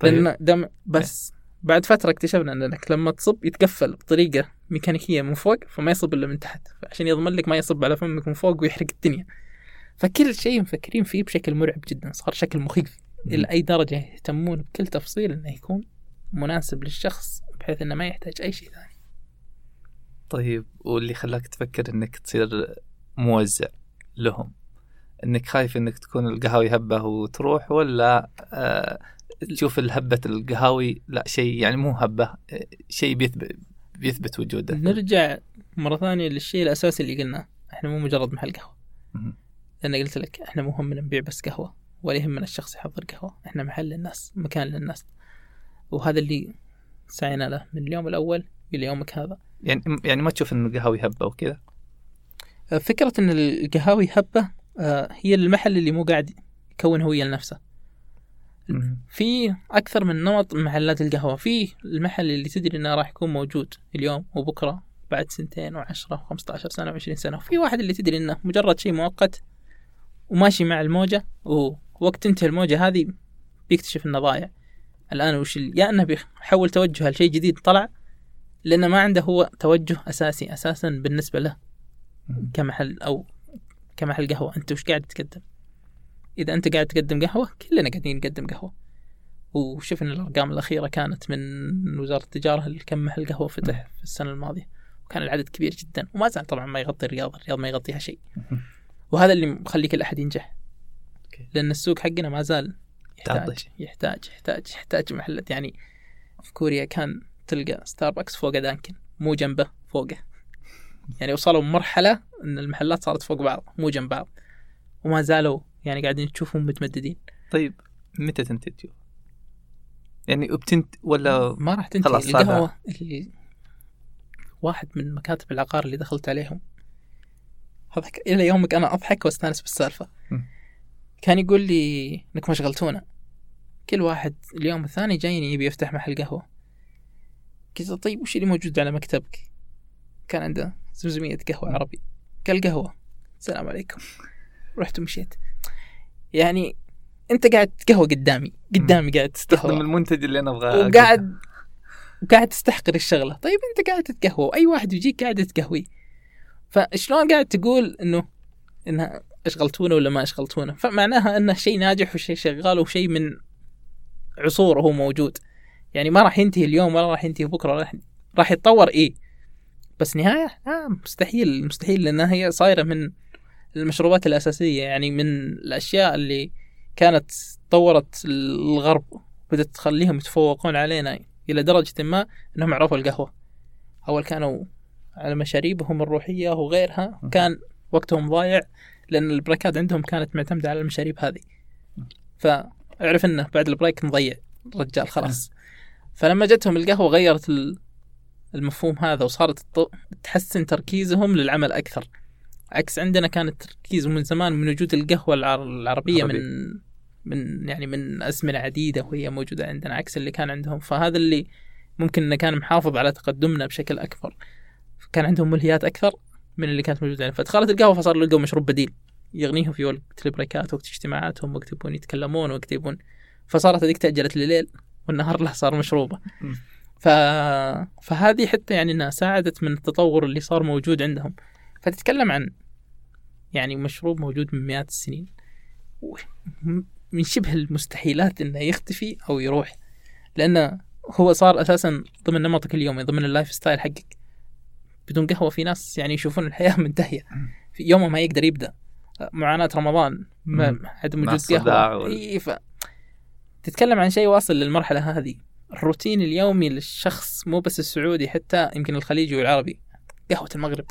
A: طيب.
B: لأن دم بس بعد فترة اكتشفنا إنك لما تصب يتقفل بطريقة ميكانيكية من فوق فما يصب إلا من تحت. عشان يضمن لك ما يصب على فمك من فوق ويحرق الدنيا. فكل شيء مفكرين فيه بشكل مرعب جدا صار شكل مخيف. إلى أي درجة يهتمون بكل تفصيل إنه يكون مناسب للشخص بحيث إنه ما يحتاج أي شيء ثاني.
A: طيب واللي خلاك تفكر إنك تصير موزع لهم؟ إنك خايف إنك تكون القهاوي هبة وتروح ولا آه تشوف الهبه القهاوي لا شيء يعني مو هبة آه، شيء بيثبت بيثبت وجوده
B: نرجع مرة ثانية للشيء الأساسي اللي قلناه إحنا مو مجرد محل قهوة.
A: مهم.
B: لأن قلت لك إحنا مو همنا نبيع بس قهوة ولا يهمنا الشخص يحضر قهوة إحنا محل للناس مكان للناس. وهذا اللي سعينا له من اليوم الأول إلى يومك هذا.
A: يعني يعني ما تشوف إنه القهاوي هبة وكذا؟
B: فكرة إن القهاوي هبة آه، هي المحل اللي مو قاعد يكون هوية لنفسه. في أكثر من نمط محلات القهوة. في المحل اللي تدري إنه راح يكون موجود اليوم وبكرة بعد سنتين وعشرة وخمسة عشر سنة وعشرين سنة. وفي واحد اللي تدري إنه مجرد شيء مؤقت وماشي مع الموجة ووقت تنتهي الموجة هذه بيكتشف إنه ضايع. الآن وش يا إنه بيحول توجهه لشيء جديد طلع لأنه ما عنده هو توجه أساسي أساسا بالنسبة له. كمحل أو كمحل قهوة. أنت وش قاعد تقدم؟ إذا أنت قاعد تقدم قهوة كلنا قاعدين نقدم قهوة. وشفنا الأرقام الأخيرة كانت من وزارة التجارة اللي كم محل قهوة فتح في السنة الماضية. وكان العدد كبير جدا. وما زال طبعا ما يغطي الرياض الرياض ما يغطيها شيء. وهذا اللي مخلي كل أحد ينجح. لأن السوق حقنا ما زال يحتاج
A: شيء.
B: يحتاج يحتاج يحتاج محلات. يعني في كوريا كان تلقى ستاربكس فوق دانكن مو جنبه فوقه. يعني وصلوا مرحلة إن المحلات صارت فوق بعض مو جنب بعض. وما زالوا يعني قاعدين تشوفهم متمددين.
A: طيب متى تنتج؟ يعني بتنت ولا
B: ما راح تنتهي
A: خلاص
B: القهوة اللي واحد من مكاتب العقار اللي دخلت عليهم. أضحك إلى يومك أنا أضحك وأستأنس
A: بالسالفة.
B: كان يقول لي إنكم أشغلتونا. كل واحد اليوم الثاني جايني يبي يفتح محل قهوة. قلت له طيب وش اللي موجود على مكتبك؟ كان عنده زمزمية قهوة عربي. قال قهوة السلام عليكم. رحت ومشيت. يعني انت قاعد قهوة قدامي. قدامي قاعد
A: تستخدم المنتج اللي أنا أبغاه.
B: وقاعد وقاعد تستحقر الشغلة. طيب انت قاعد تتقهوى واي واحد يجيك قاعد تقهوي. فشلون قاعد تقول إنه إنها أشغلتونا ولا ما أشغلتونا؟ فمعناها إنه شيء ناجح وشيء شغال وشيء من عصور وهو موجود. يعني ما راح ينتهي اليوم ولا راح ينتهي بكرة راح راح يتطور إيه. بس نهاية آه مستحيل مستحيل لانها هي صايرة من المشروبات الأساسية يعني من الأشياء اللي كانت طورت الغرب بدأت تخليهم يتفوقون علينا إلى درجة ما أنهم عرفوا القهوة. أول كانوا على مشاريبهم الروحية وغيرها كان وقتهم ضايع لأن البريكات عندهم كانت معتمدة على المشاريب هذه. فاعرف أنه بعد ال break مضيع الرجال خلاص. فلما جتهم القهوة غيرت ال- المفهوم هذا وصارت تحسن تركيزهم للعمل أكثر. عكس عندنا كان التركيز من زمان من وجود القهوة العر- العربية
A: عربي.
B: من من يعني من أزمنة عديدة وهي موجودة عندنا عكس اللي كان عندهم. فهذا اللي ممكن إنه كان محافظ على تقدمنا بشكل أكبر. كان عندهم ملهيات أكثر من اللي كانت موجودة عندنا. فدخلت القهوة فصار لقوا مشروب بديل. يغنيهم في وقت البريكات وقت اجتماعاتهم وقت يبون يتكلمون وقت يبون. فصارت هذيك تأجلت لليل. والنهار له صار مشروبه. ف... فهذه حتى يعني إنها ساعدت من التطور اللي صار موجود عندهم. فتتكلم عن يعني مشروب موجود من مئات السنين. من شبه المستحيلات إنه يختفي أو يروح. لأنه هو صار أساسا ضمن نمطك اليومي ضمن ال lifestyle حقك. بدون قهوة في ناس يعني يشوفون الحياة منتهيه في يومه ما يقدر يبدأ. معاناة رمضان ما. عدم وجود
A: قهوة.
B: اي ف تتكلم عن شيء واصل للمرحلة هذه. الروتين اليومي للشخص مو بس السعودي حتى يمكن الخليجي والعربي. قهوة المغرب.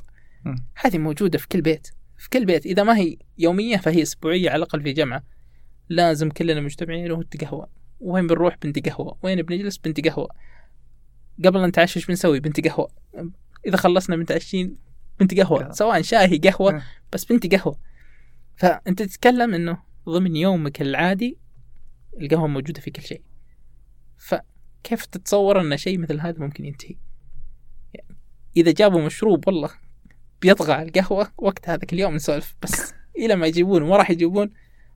B: هذه موجودة في كل بيت. في كل بيت. إذا ما هي يومية فهي أسبوعية على الأقل في جمعه لازم كلنا مجتمعين وانت قهوة. وين بنروح؟ بنت قهوة. وين بنجلس؟ بنت قهوة. قبل نتعشى إيش بنسوي بنت قهوة. إذا خلصنا متعشين بنت قهوة.
A: قهوة.
B: سواء شاهي
A: قهوة.
B: بس بنت قهوة. فأنت تتكلم إنه ضمن يومك العادي القهوة موجودة في كل شيء. فكيف تتصور أن شيء مثل هذا ممكن ينتهي؟ يعني إذا جابوا مشروب والله بيطغى على القهوة وقت هذاك اليوم نسولف بس إلى ما يجيبون وما راح يجيبون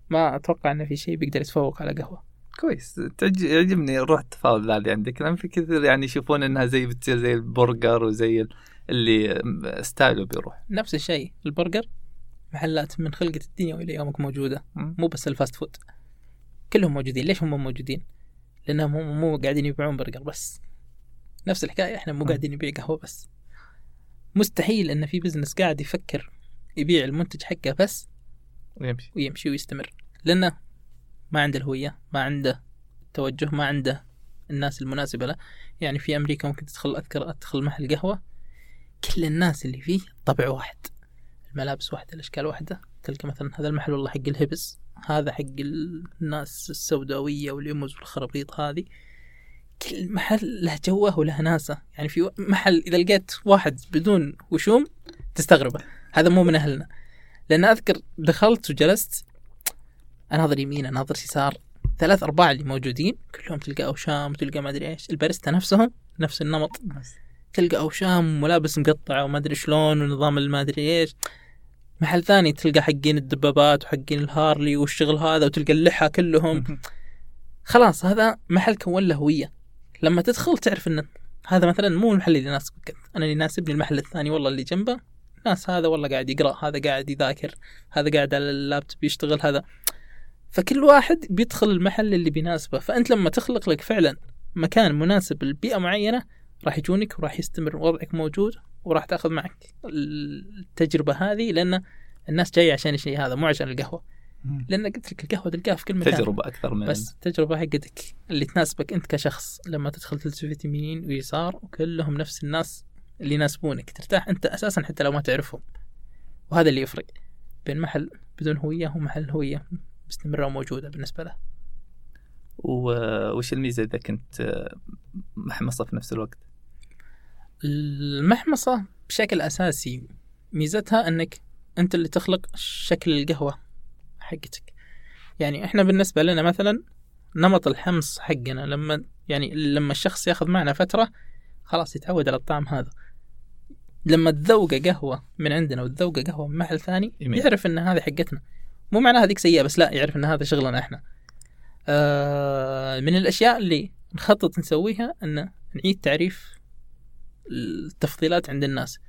B: ما أتوقع إنه في شيء بيقدر يتفوق على قهوة.
A: كويس. تعج- يعجبني روح ذا اللي عندك. لأن في كثير يعني يشوفون إنها زي بتصير زي البرجر وزي ال- ال lifestyle ه بيروح.
B: نفس الشيء. البرجر محلات من خلقة الدنيا وإلى يومك موجودة.
A: مم.
B: مو بس ال fast food. كلهم موجودين. ليش هم موجودين؟ لأنهم هم مو قاعدين يبيعون برجر بس. نفس الحكاية إحنا مو. قاعدين نبيع قهوة بس. مستحيل إن في business قاعد يفكر يبيع المنتج حقه بس
A: ويمشي
B: ويمشي ويستمر. لأنه ما عنده الهوية ما عنده توجه ما عنده الناس المناسبة له. يعني في أمريكا ممكن تدخل أذكر أدخل محل قهوة كل الناس اللي فيه طبع واحد. الملابس واحدة الأشكال واحدة. تلقى مثلا هذا المحل والله حق الهبس هذا حق الناس السوداوية واليمز والخرابيط هذه. كل محل له جوه وله ناسه. يعني في محل إذا لقيت واحد بدون وشوم تستغربه. هذا مو من أهلنا. لأن أذكر دخلت وجلست أناظر يمين أناظر يسار ثلاث أرباع اللي موجودين كلهم تلقى أوشام وتلقى ما أدري إيش. الباريستا نفسهم نفس النمط. تلقى أوشام وملابس مقطعه وما أدري شلون ونظام الما أدري إيش. محل ثاني تلقى حقين الدبابات وحقين الهارلي والشغل هذا وتلقى اللحى كلهم. خلاص هذا محل كون له هوية. لما تدخل تعرف انه هذا مثلا مو المحل اللي يناسبك. أنا اللي يناسبني المحل الثاني والله اللي جنبه. ناس هذا والله قاعد يقرأ هذا قاعد يذاكر هذا قاعد على اللابتوب يشتغل هذا. فكل واحد بيدخل المحل اللي بيناسبه. فأنت لما تخلق لك فعلا مكان مناسب لبيئة معينة راح يجونك وراح يستمر وضعك موجود. وراح تاخذ معك التجربة هذه لأن الناس جاية عشان الشيء هذا مو عشان القهوة. لأن قلت لك القهوة تلقاها في كل مكان.
A: تجربة أكثر من
B: بس التجربه حقتك اللي تناسبك أنت كشخص لما تدخل تلتفت يمين ويسار وكلهم نفس الناس اللي يناسبونك ترتاح أنت أساسا حتى لو ما تعرفهم. وهذا اللي يفرق بين محل بدون هوية ومحل هوية مستمرة وموجودة بالنسبة له.
A: وش الميزة إذا كنت محمصة في نفس الوقت؟
B: المحمصة بشكل أساسي ميزتها إنك أنت اللي تخلق شكل القهوة حقتك. يعني إحنا بالنسبة لنا مثلا نمط الحمص حقنا لما يعني لما الشخص ياخذ معنا فترة خلاص يتعود على الطعم هذا. لما تذوق قهوة من عندنا وتذوق قهوة من محل ثاني. يعرف إن هذه حقتنا. مو معناها هذيك سيئة بس لا يعرف إن هذا شغلنا إحنا. آه من الأشياء اللي نخطط نسويها إن نعيد تعريف التفضيلات عند الناس.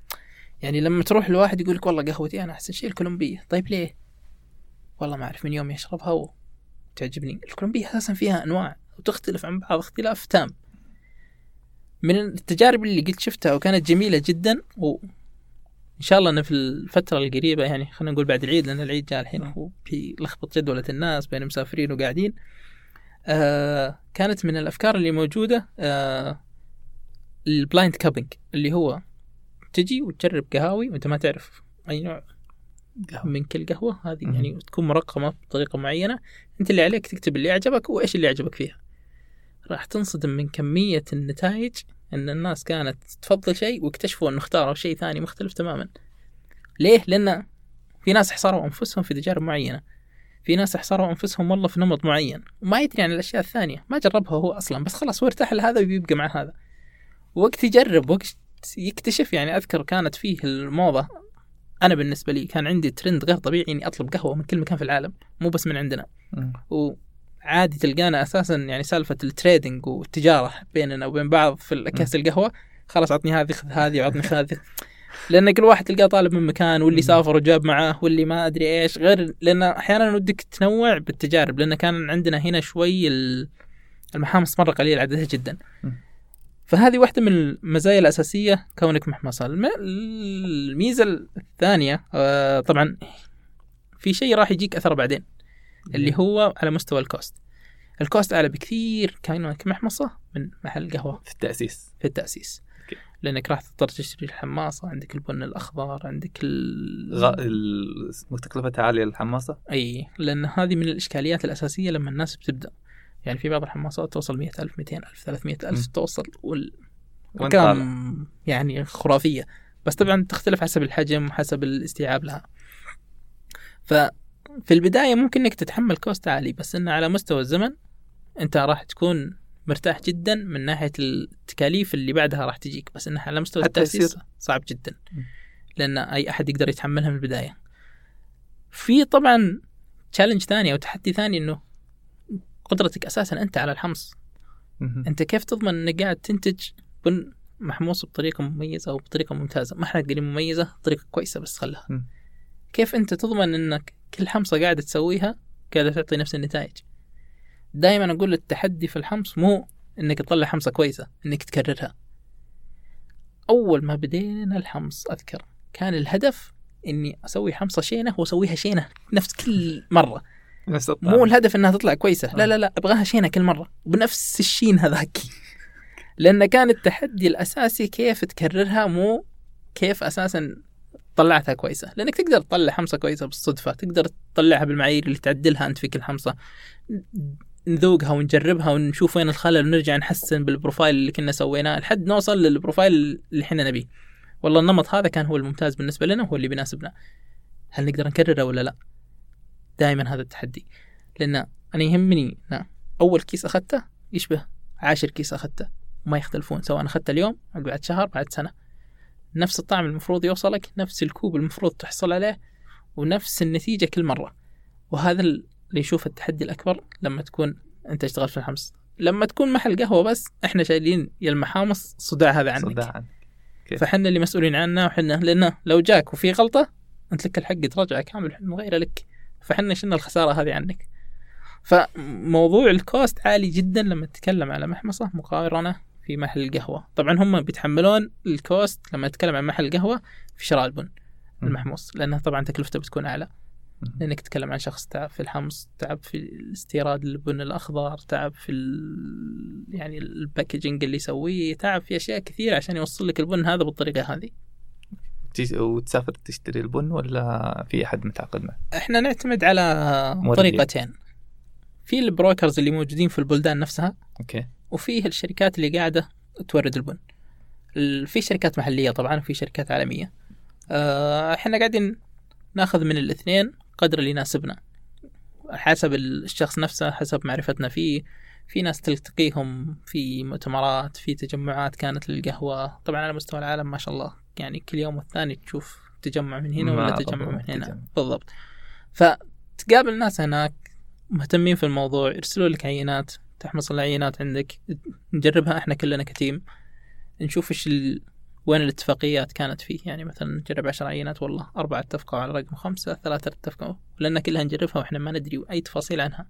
B: يعني لما تروح لواحد يقول لك والله قهوتي أنا أحسن شيء الكولومبية. طيب ليه؟ والله ما أعرف من يوم يشربها وتعجبني. الكولومبية أساسا فيها أنواع وتختلف عن بعض اختلاف تام. من التجارب اللي قلت شفتها وكانت جميلة جدا وإن شاء الله أنه في الفترة القريبة يعني خلينا نقول بعد العيد لأن العيد جاء الحين وفي لخبط جدولة الناس بين مسافرين وقاعدين. آه كانت من الأفكار اللي موجودة آه ال blind cupping اللي هو تجي وتجرب قهاوي وأنت ما تعرف أي نوع من كل قهوة هذه يعني تكون مرقمة بطريقة معينة أنت اللي عليك تكتب اللي عجبك وإيش اللي عجبك فيها. راح تنصدم من كمية النتائج إن الناس كانت تفضل شيء واكتشفوا إنه اختاروا شيء ثاني مختلف تماما. ليه؟ لأن في ناس حصروا أنفسهم في تجارب معينة. في ناس حصروا أنفسهم والله في نمط معين. وما يدري عن الأشياء الثانية ما جربها هو أصلا بس خلاص هو ارتاح لهذا ويبقى مع هذا. وقت يجرب وقت يكتشف. يعني أذكر كانت فيه الموضة. أنا بالنسبة لي كان عندي ترند غير طبيعي إني أطلب قهوة من كل مكان في العالم مو بس من عندنا. وعادي تلقانا أساسا يعني سالفة ال trading والتجارة بيننا وبين بعض في أكياس القهوة. خلاص عطني هذه خذ هذه وعطني هذه. لأن كل واحد تلقاه طالب من مكان واللي سافر وجاب معاه واللي ما أدري إيش. غير لأن أحيانا ودك تنوع بالتجارب لأن كان عندنا هنا شوي المحامص مرة قليل عددها جدا. فهذه واحدة من المزايا الأساسية كونك محمصة. الميزة الثانية آه، طبعا في شيء راح يجيك أثره بعدين اللي هو على مستوى ال cost. ال cost أعلى بكثير كونك محمصة من محل قهوة.
A: في التأسيس.
B: في التأسيس. لأنك راح تضطر تشتري الحماصة عندك البن الأخضر عندك ال...
A: غ... تكلفتها عالية الحماصة؟
B: أي لأن هذه من الإشكاليات الأساسية لما الناس بتبدأ. يعني في بعض الحماصات توصل مئة ألف مئتين ألف ثلاثمية ألف توصل والأرقام يعني خرافية. بس طبعا تختلف حسب الحجم وحسب الاستيعاب لها. ففي البداية ممكن إنك تتحمل كوست عالي بس إنه على مستوى الزمن أنت راح تكون مرتاح جدا من ناحية التكاليف اللي بعدها راح تجيك بس انها على مستوى التأسيس صعب جدا. لأن أي أحد يقدر يتحملها من البداية. في طبعا تشالنج ثاني أو تحدي ثاني إنه قدرتك أساسا أنت على الحمص. أنت كيف تضمن إنك قاعد تنتج بن محموص بطريقة مميزة أو بطريقة ممتازة؟ ما إحنا قاعدين مميزة طريقة كويسة بس خلها. كيف أنت تضمن إنك كل حمصة قاعدة تسويها قاعدة تعطي نفس النتائج؟ دائما أقول التحدي في الحمص مو إنك تطلع حمصة كويسة إنك تكررها. أول ما بدينا الحمص أذكر كان الهدف إني أسوي حمصة شينة وأسويها شينة نفس كل مرة. نفس الطعم مو الهدف إنها تطلع كويسة. لا لا لا أبغاها شينة كل مرة. بنفس الشين هذاك. لأن كان التحدي الأساسي كيف تكررها مو كيف أساسا طلعتها كويسة. لأنك تقدر تطلع حمصة كويسة بالصدفة. تقدر تطلعها بالمعايير اللي تعدلها أنت في كل حمصة. نذوقها ونجربها ونشوف وين الخلل ونرجع نحسن بال profile اللي كنا سويناه لحد نوصل لل profile اللي إحنا نبيه. والله النمط هذا كان هو الممتاز بالنسبة لنا وهو اللي بيناسبنا. هل نقدر نكرره ولا لا؟ دائما هذا التحدي. لأن أنا يهمني أن أول كيس أخذته يشبه عاشر كيس أخذته ما يختلفون سواء أخذته اليوم أو بعد شهر بعد سنة. نفس الطعم المفروض يوصلك نفس الكوب المفروض تحصل عليه ونفس النتيجة كل مرة. وهذا اللي يشوف التحدي الأكبر لما تكون أنت تشتغل في الحمص. لما تكون محل قهوة بس إحنا شايلين يا المحامص صداع هذا عنك. صداع عنك. فحنا اللي مسؤولين عنه وحنا لأنه لو جاك وفي غلطة أنت لك الحق ترجع كامل مغيرة لك. فحنا شلنا الخسارة هذه عنك. فموضوع ال cost عالي جدا لما تتكلم على محمصة مقارنة في محل القهوه طبعا هم بيتحملون ال cost لما نتكلم عن محل القهوه في شراء البن المحموص لأنه طبعا تكلفته بتكون أعلى. لأنك تتكلم عن شخص تعب في الحمص تعب في استيراد البن الأخضر تعب في ال... يعني ال packaging اللي يسويه تعب في أشياء كثيرة عشان يوصل لك البن هذا بالطريقة هذه.
A: وتسافر تشتري البن ولا في أحد متعاقد معه؟
B: إحنا نعتمد على. طريقتين. في ال brokers اللي موجودين في البلدان نفسها
A: okay.
B: وفيه الشركات اللي قاعدة تورد البن. ال- في شركات محلية طبعا وفي شركات عالمية. آه، إحنا قاعدين ناخذ من الاثنين قدر اللي يناسبنا. حسب الشخص نفسه حسب معرفتنا فيه. في ناس تلتقيهم في مؤتمرات في تجمعات كانت للقهوة. طبعا على مستوى العالم ما شاء الله. يعني كل يوم والثاني تشوف تجمع من هنا ولا تجمع من هنا.
A: تجمع.
B: بالضبط. فتقابل ناس هناك مهتمين في الموضوع يرسلوا لك عينات تحمص العينات عندك نجربها إحنا كلنا كتيم. نشوف إيش ال... وين الاتفاقيات كانت فيه. يعني مثلا نجرب عشر عينات والله أربعة اتفقوا على رقم خمسة ثلاثة اتفقوا لأن كلها نجربها وإحنا ما ندري أي تفاصيل عنها.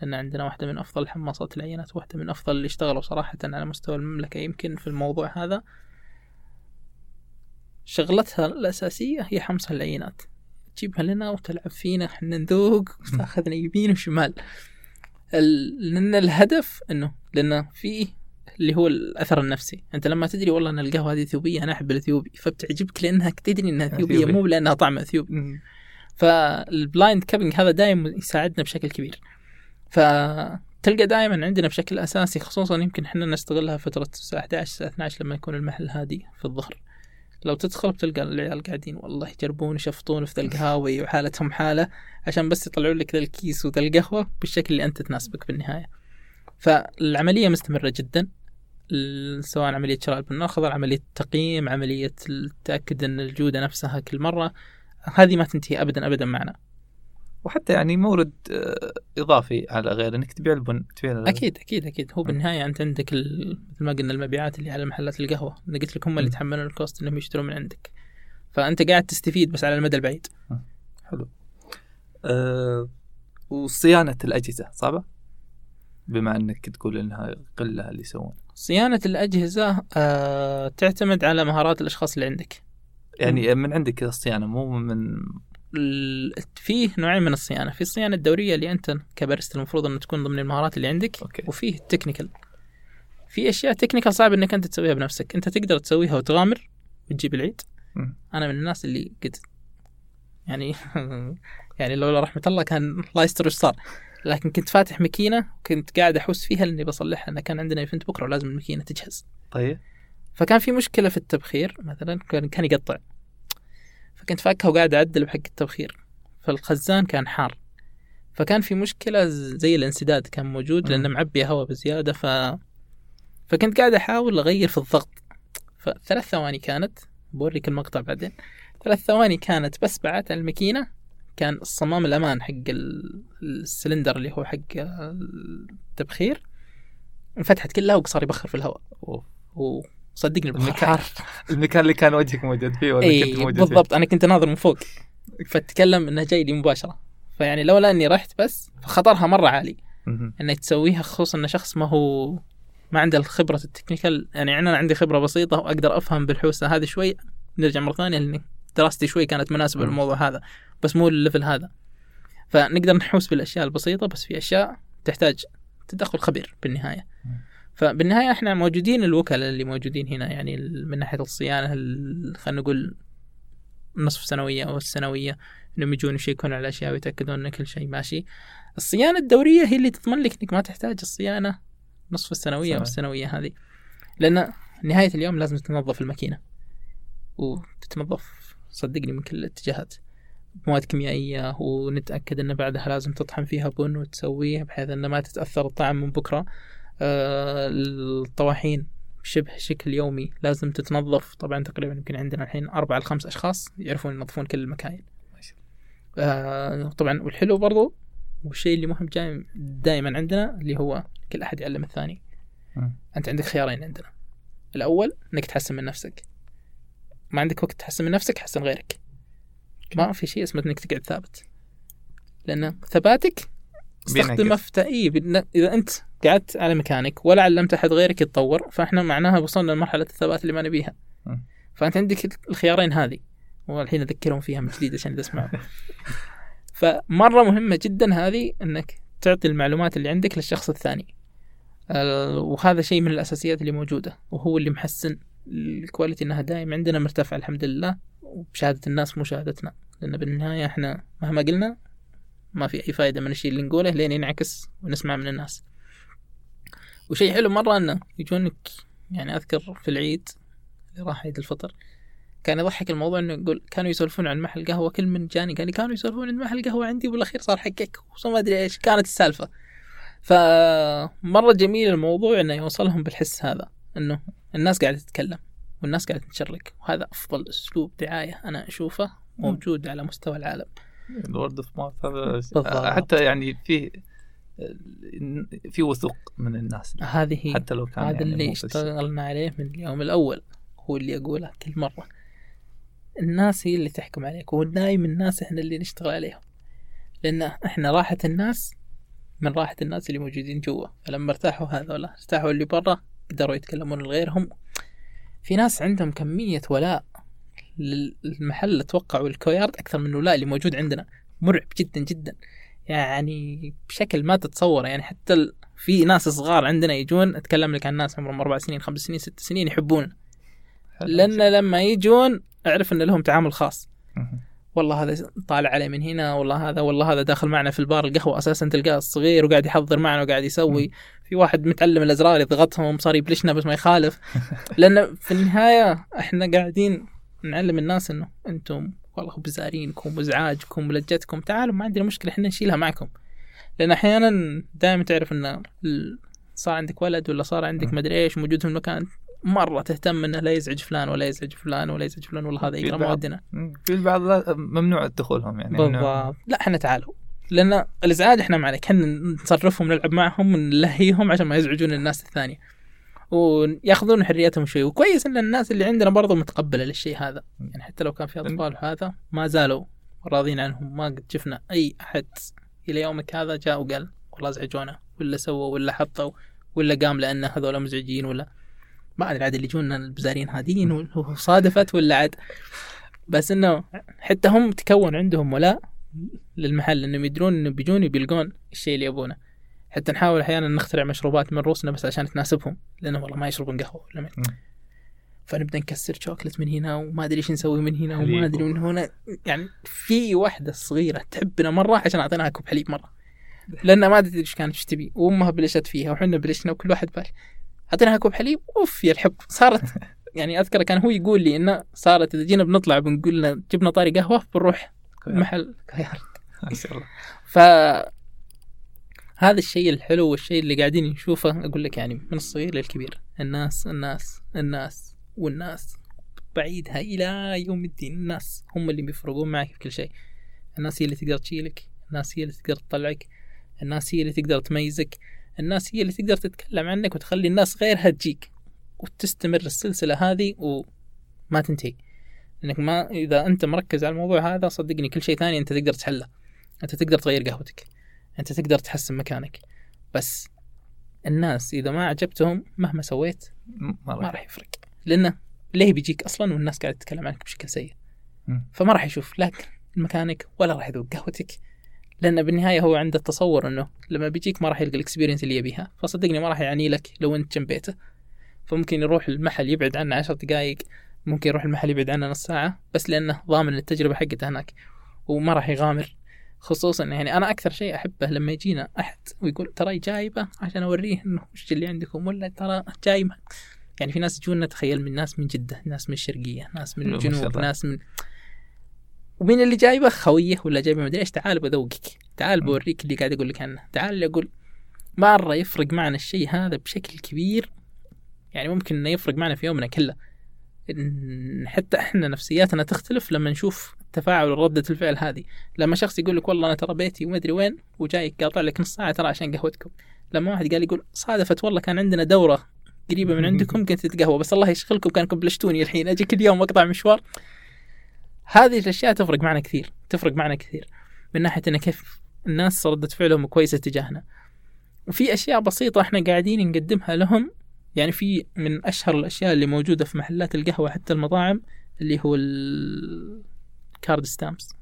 B: لأن عندنا واحدة من أفضل حماصات العينات واحدة من أفضل اللي اشتغلوا صراحة على مستوى المملكة يمكن في الموضوع هذا. شغلتها الأساسية هي حمص العينات تجيبها لنا وتلعب فينا إحنا نذوق وتاخذنا يمين وشمال. ال- لأن الهدف أنه لأن في اللي هو الأثر النفسي. أنت لما تدري والله أن القهوة هذه ثيوبية أنا أحب الثيوبي. فبتعجبك لأنك تدري أنها ثيوبية
A: ثيوبي.
B: مو لأنها طعم ثيوبي. فال blind cupping هذا دائما يساعدنا بشكل كبير. فتلقى دائما عندنا بشكل أساسي خصوصا يمكن إحنا نستغلها فترة الساعة 11 الساعة 12 لما يكون المحل هادي في الظهر. لو تدخل بتلقى العيال قاعدين والله يجربون يشفطون في ذا القهاوي وحالتهم حالة عشان بس يطلعون لك ذا الكيس وذا القهوة بالشكل اللي أنت تناسبك بالنهاية. فالعملية مستمرة جدا سواء عملية شراء البن عملية تقييم عملية التاكد إن الجودة نفسها كل مرة. هذه ما تنتهي ابدا ابدا معنا.
A: وحتى يعني مورد آه، إضافي على غير إنك تبيع البن تبيع ال-
B: أكيد أكيد أكيد. هو بالنهاية أنت عندك مثل ما قلنا المبيعات اللي على محلات القهوة. أنا قلت لك هم اللي. يتحملون ال cost إنهم يشترون من عندك. فأنت قاعد تستفيد بس على المدى البعيد.
A: حلو. أه وصيانة الأجهزة صعبة؟ بما إنك تقول إنها قلة اللي يسوون.
B: صيانة الأجهزة آه تعتمد على مهارات الأشخاص اللي عندك.
A: يعني من عندك الصيانه مو من
B: فيه نوعين من الصيانة. في الصيانة الدورية اللي أنت كباريستا المفروض انه تكون ضمن المهارات اللي عندك
A: okay.
B: وفيه ال technical. في أشياء technical صعب إنك أنت تسويها بنفسك. أنت تقدر تسويها وتغامر وتجيب العيد.
A: مم.
B: أنا من الناس اللي قد يعني يعني لولا رحمة الله كان الله يستر وش صار. لكن كنت فاتح ماكينة كنت قاعد أحوس فيها لأني بصلحها. أنا كان عندنا ايفنت بكرة ولازم الماكينة تجهز.
A: طيب.
B: فكان في مشكلة في التبخير مثلا كان يقطع. فكنت فاكها وقاعد أعدل بحق التبخير فالخزان كان حار. فكان في مشكلة زي الانسداد كان موجود
A: لأنه.
B: معبي هواء بزيادة ف فكنت قاعد أحاول أغير في الضغط. فثلاث ثواني كانت بوريك المقطع بعدين. ثلاث ثواني كانت بس بعت على الماكينة كان الصمام الأمان حق ال- السلندر اللي هو حق التبخير انفتحت كلها وصار يبخر في الهواء. البخار
A: المكان-
B: حار
A: المكان اللي كان وجهك موجود فيه ولا كنت موجود
B: بالضبط. أنا كنت ناظر من فوق. فتكلم إنه جاي لي مباشرة. فيعني لولا إني رحت بس خطرها مرة عالي.
A: فيه؟
B: انك تسويها خصوصا إن شخص ما هو ما عنده الخبرة ال technical. يعني أنا عندي خبرة بسيطة وأقدر أفهم بالحوسة هذه شوي. نرجع مرة ثانية لاني دراستي شوي كانت
A: مناسبة.
B: للموضوع هذا. بس مو ال level هذا. فنقدر نحوس بالأشياء البسيطة بس في أشياء تحتاج تدخل خبير
A: بالنهاية.
B: فبالنهاية إحنا موجودين الوكلاء اللي موجودين هنا يعني من ناحية الصيانة ال- خلينا نقول نصف سنوية أو السنوية إنهم يجون يشيكون على الأشياء ويتأكدون إن كل شيء ماشي. الصيانة الدورية هي اللي تضمن لك إنك ما تحتاج الصيانة نصف السنوية
A: أو.
B: السنوية هذه. لأن نهاية اليوم لازم تنظف الماكينة. وتتنظف صدقني من كل الاتجاهات. مواد كيميائية ونتأكد إن بعدها لازم تطحن فيها بن وتسويه بحيث انه ما تتأثر الطعم من بكرة. آه، الطواحين شبه شكل يومي. لازم تتنظف. طبعا تقريبا يمكن عندنا الحين أربعة لخمس أشخاص يعرفون ينظفون كل المكاين. آه طبعا والحلو برضو والشيء اللي مهم جاي دائما عندنا اللي هو كل أحد يعلم الثاني. أنت عندك خيارين عندنا. الأول أنك تحسن من نفسك. ما عندك وقت تحسن من نفسك حسن غيرك. ما في شيء اسمه إنك تقعد ثابت. لأن ثباتك استخدمه. في اي إذا أنت قعدت على مكانك ولا علمت أحد غيرك يتطور فإحنا معناها وصلنا لمرحلة الثبات اللي ما نبيها. فأنت عندك الخيارين هذه والحين أذكرهم فيها من جديد عشان سمعوا فمرة مهمة جدا هذه إنك تعطي المعلومات اللي عندك للشخص الثاني. وهذا شيء من الأساسيات اللي موجودة وهو اللي محسن الكواليتي إنها دائما عندنا مرتفعة الحمد لله. وبشهادة الناس مو شهادتنا لأن بالنهاية إحنا مهما قلنا ما في أي فائده من الشيء اللي نقوله لين ينعكس ونسمع من الناس. وشيء حلو مرة إنه يجونك يعني أذكر في العيد اللي راح عيد الفطر كان يضحك الموضوع إنه يقول كانوا يسولفون عن محل قهوة كل من جاني قال لي كانوا يسولفون عن محل قهوة عندي وبالأخير صار حقك وما أدري إيش كانت السالفة. فمرة جميل الموضوع إنه يوصلهم بالحس هذا إنه الناس قاعدة تتكلم والناس قاعدة تشرك وهذا أفضل أسلوب دعاية أنا أشوفه موجود على مستوى العالم.
A: الورد اوف ماوث هذا حتى يعني في في وثوق من الناس.
B: هذه
A: حتى لو كان
B: هذا
A: يعني
B: اللي اشتغلنا عليه من اليوم الأول هو اللي اقوله كل مرة. الناس هي اللي تحكم عليك ودايم الناس إحنا اللي نشتغل عليهم. لأن إحنا راحة الناس من راحة الناس اللي موجودين جوا. فلما ارتاحوا هذولا ارتاحوا اللي برا قدروا يتكلمون لغيرهم. في ناس عندهم كمية ولاء للمحل أتوقع والكويارد أكثر من الولاء اللي موجود عندنا. مرعب جدا جدا. يعني بشكل ما تتصوره. يعني حتى. في ناس صغار عندنا يجون أتكلم لك عن ناس عمرهم أربع سنين خمس سنين ست سنين يحبون. لأن لما يجون أعرف إن لهم تعامل خاص. والله هذا طالع عليه من هنا والله هذا والله هذا داخل معنا في البار القهوة أساسا تلقاه صغير وقاعد يحضر معنا وقاعد يسوي. في واحد متعلم الأزرار يضغطهم صار يبلشنا بس ما يخالف. لأن في النهاية إحنا قاعدين نعلم الناس إنه أنتم والله بزارينكم وازعاجكم ولجتكم. تعالوا ما عندنا مشكلة إحنا نشيلها معكم. لأن أحيانا دائما تعرف إن صار عندك ولد ولا صار عندك
A: مم.
B: مدري إيش موجود في المكان مرة تهتم إنه لا يزعج فلان ولا يزعج فلان ولا يزعج فلان والله هذا يقرا موادنا.
A: في البعض ممنوع دخولهم يعني
B: بالضبط. لا إحنا تعالوا. لأن الإزعاج إحنا ما عليك إحنا نصرفهم نلعب معهم ونلهيهم عشان ما يزعجون الناس الثانية. وياخذون حريتهم شوي. وكويس إن الناس اللي عندنا برضو متقبلة للشيء هذا. يعني حتى لو كان في أطفال هذا ما زالوا راضين عنهم. ما قد شفنا أي أحد إلى يومك هذا جاء وقال والله ازعجونا ولا سووا ولا حطوا ولا قام لأن هذول مزعجين ولا ما أدري عاد اللي يجونا البزارين هادين وصادفت ولا عاد. بس إنه حتى هم تكون عندهم ولاء للمحل إنهم يدرون إنه بيجون بيلقون الشيء اللي يبونه. حتى نحاول أحيانا نخترع مشروبات من روسنا بس عشان تناسبهم لأنه والله ما يشربون قهوة ولا
A: مم.
B: فنبدأ نكسر شوكلت من هنا وما أدري إيش نسوي من هنا وما
A: أدري
B: من هنا. يعني في واحدة صغيرة تحبنا مرة عشان أعطيناها كوب حليب مرة. لأن ما ادري إيش كانت إيش تبي. وأمها بلشت فيها وحنا بلشنا وكل واحد بال. أعطيناها كوب حليب أوف يا الحب. صارت يعني أذكر كان هو يقول لي إنه صارت إذا جينا بنطلع بنقول جبنا طاري قهوة بنروح محل.
A: ما شاء الله.
B: هذا الشيء الحلو والشيء اللي قاعدين نشوفه أقول لك يعني من الصغير للكبير. الناس الناس الناس والناس. بعيدها إلى يوم الدين. الناس هم اللي بيفرقون معك في كل شيء. الناس هي اللي تقدر تشيلك. الناس هي اللي تقدر تطلعك. الناس هي اللي تقدر تميزك. الناس هي اللي تقدر تتكلم عنك وتخلي الناس غيرها تجيك. وتستمر السلسلة هذه وما تنتهي. إنك ما إذا أنت مركز على الموضوع هذا صدقني كل شيء ثاني أنت تقدر تحله. أنت تقدر تغير قهوتك. أنت تقدر تحسن مكانك. بس الناس إذا ما عجبتهم مهما سويت
A: ما راح
B: يفرق. لأنه ليه بيجيك أصلا والناس قاعدة تتكلم عنك بشكل سيء. فما راح يشوف لا مكانك ولا راح يذوق قهوتك. لأن بالنهاية هو عنده التصور إنه لما بيجيك ما راح يلقى ال experience اللي يبيها. فصدقني ما راح يعني لك لو أنت جنب بيته. فممكن يروح المحل يبعد عنه عشر دقائق ممكن يروح المحل يبعد عنه نص ساعة بس لأنه ضامن التجربة حقته هناك وما راح يغامر. خصوصا يعني أنا أكثر شيء أحبه لما يجينا أحد ويقول ترى جايبة عشان أوريه إنه وش اللي عندكم ولا ترى جاي م- يعني في ناس يجونا تخيل من ناس من جدة ناس من الشرقية ناس من
A: ما
B: الجنوب. ناس من ومين اللي جايبة؟ خوية ولا جايبة؟ مدري إيش. تعال بذوقك تعال. بوريك اللي قاعد أقول لك عنه. تعال اللي أقول مرة يفرق معنا الشيء هذا بشكل كبير. يعني ممكن إنه يفرق معنا في يومنا كله. حتى إحنا نفسياتنا تختلف لما نشوف تفاعل ردة الفعل هذه. لما شخص يقول لك والله أنا ترى بيتي وما أدري وين وجاي قاطع لك نص ساعة ترى عشان قهوتكم. لما واحد قال يقول صادفت والله كان عندنا دورة قريبة من عندكم كنت تتقهوى بس الله يشغلكم كأنكم بلشتوني الحين. أجي كل يوم أقطع مشوار. هذه الأشياء تفرق معنا كثير تفرق معنا كثير. من ناحية انه كيف الناس ردة فعلهم كويسة تجاهنا. وفي أشياء بسيطة إحنا قاعدين نقدمها لهم. يعني في من أشهر الأشياء اللي موجودة في محلات القهوة حتى المطاعم اللي هو ال card stamps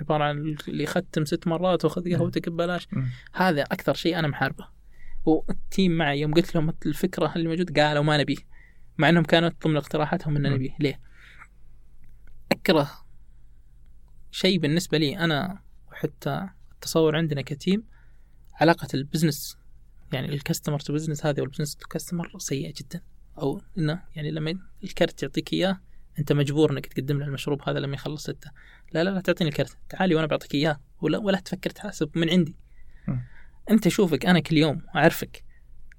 B: عبارة عن اللي يختم ست مرات وأخذ قهوتك ببلاش. هذا أكثر شيء أنا محاربه. وال team معي يوم قلت لهم الفكرة اللي موجود؟ قالوا ما نبيه مع إنهم كانت ضمن اقتراحاتهم ان. نبيه ليه؟ أكره شيء بالنسبة لي أنا وحتى التصور عندنا ك team علاقة ال business. يعني ال customer to business هذه وال business to customer سيئة جدا. أو إنه يعني لما الكرت يعطيك إياه أنت مجبور إنك تقدم له المشروب هذا لما يخلص انت لا لا لا تعطيني الكرت. تعالي وأنا بعطيك إياه. ولا ولا تفكر تحاسب من عندي.
A: مم.
B: أنت شوفك أنا كل يوم أعرفك.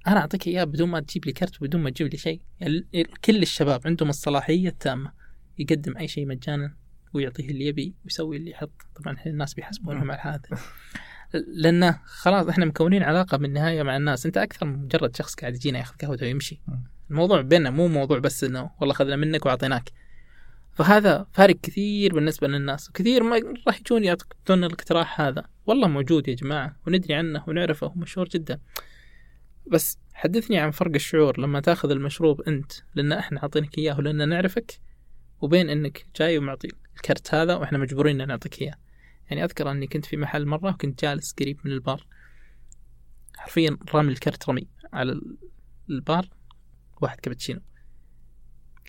B: أنا أعطيك إياه بدون ما تجيب لي كرت بدون ما تجيب لي شيء. يعني كل الشباب عندهم الصلاحية التامة. يقدم أي شيء مجانا ويعطيه اللي يبي ويسوي اللي يحط. طبعا الناس بيحاسبونهم على هذا. لأنه خلاص إحنا مكونين علاقة بالنهاية مع الناس. أنت أكثر من مجرد شخص قاعد يجينا ياخذ قهوته ويمشي. الموضوع بيننا مو موضوع بس إنه والله اخذنا منك وأعطيناك. فهذا فارق كثير بالنسبة للناس. وكثير ما راح يجون يعطون الاقتراح هذا. والله موجود يا جماعة وندري عنه ونعرفه ومشهور جدا. بس حدثني عن فرق الشعور. لما تاخذ المشروب أنت لأن إحنا عاطينك إياه ولان نعرفك وبين إنك جاي ومعطي الكرت هذا وإحنا مجبورين إن نعطيك إياه. يعني أذكر إني كنت في محل مرة وكنت جالس قريب من البار. حرفيا رامي الكرت رمي على ال- البار واحد كابتشينو.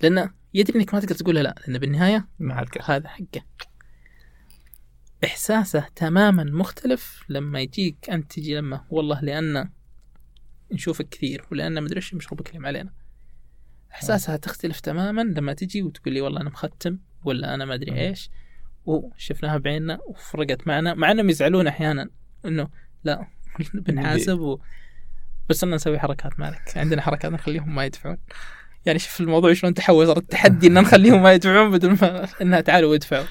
B: لأنه يدري إنك ما تقدر تقول لا لأن بالنهاية
A: مع الكرت
B: هذا حقه. إحساسه تماما مختلف لما يجيك أنت تجي لما والله لأن نشوفك كثير ولأن مدري إيش مشروبك اليوم علينا. إحساسها تختلف تماما لما تجي وتقول لي والله أنا مختم ولا أنا ما
A: أدري.
B: إيش. وشفناها بعيننا وفرقت معنا مع إنهم يزعلون أحيانا إنه لا بنحاسب و... بس أنا نسوي حركات مالك. عندنا حركات نخليهم ما يدفعون. يعني شوف الموضوع شلون تحول صار التحدي إن نخليهم ما يدفعون بدون ما إنها تعالوا وادفعوا.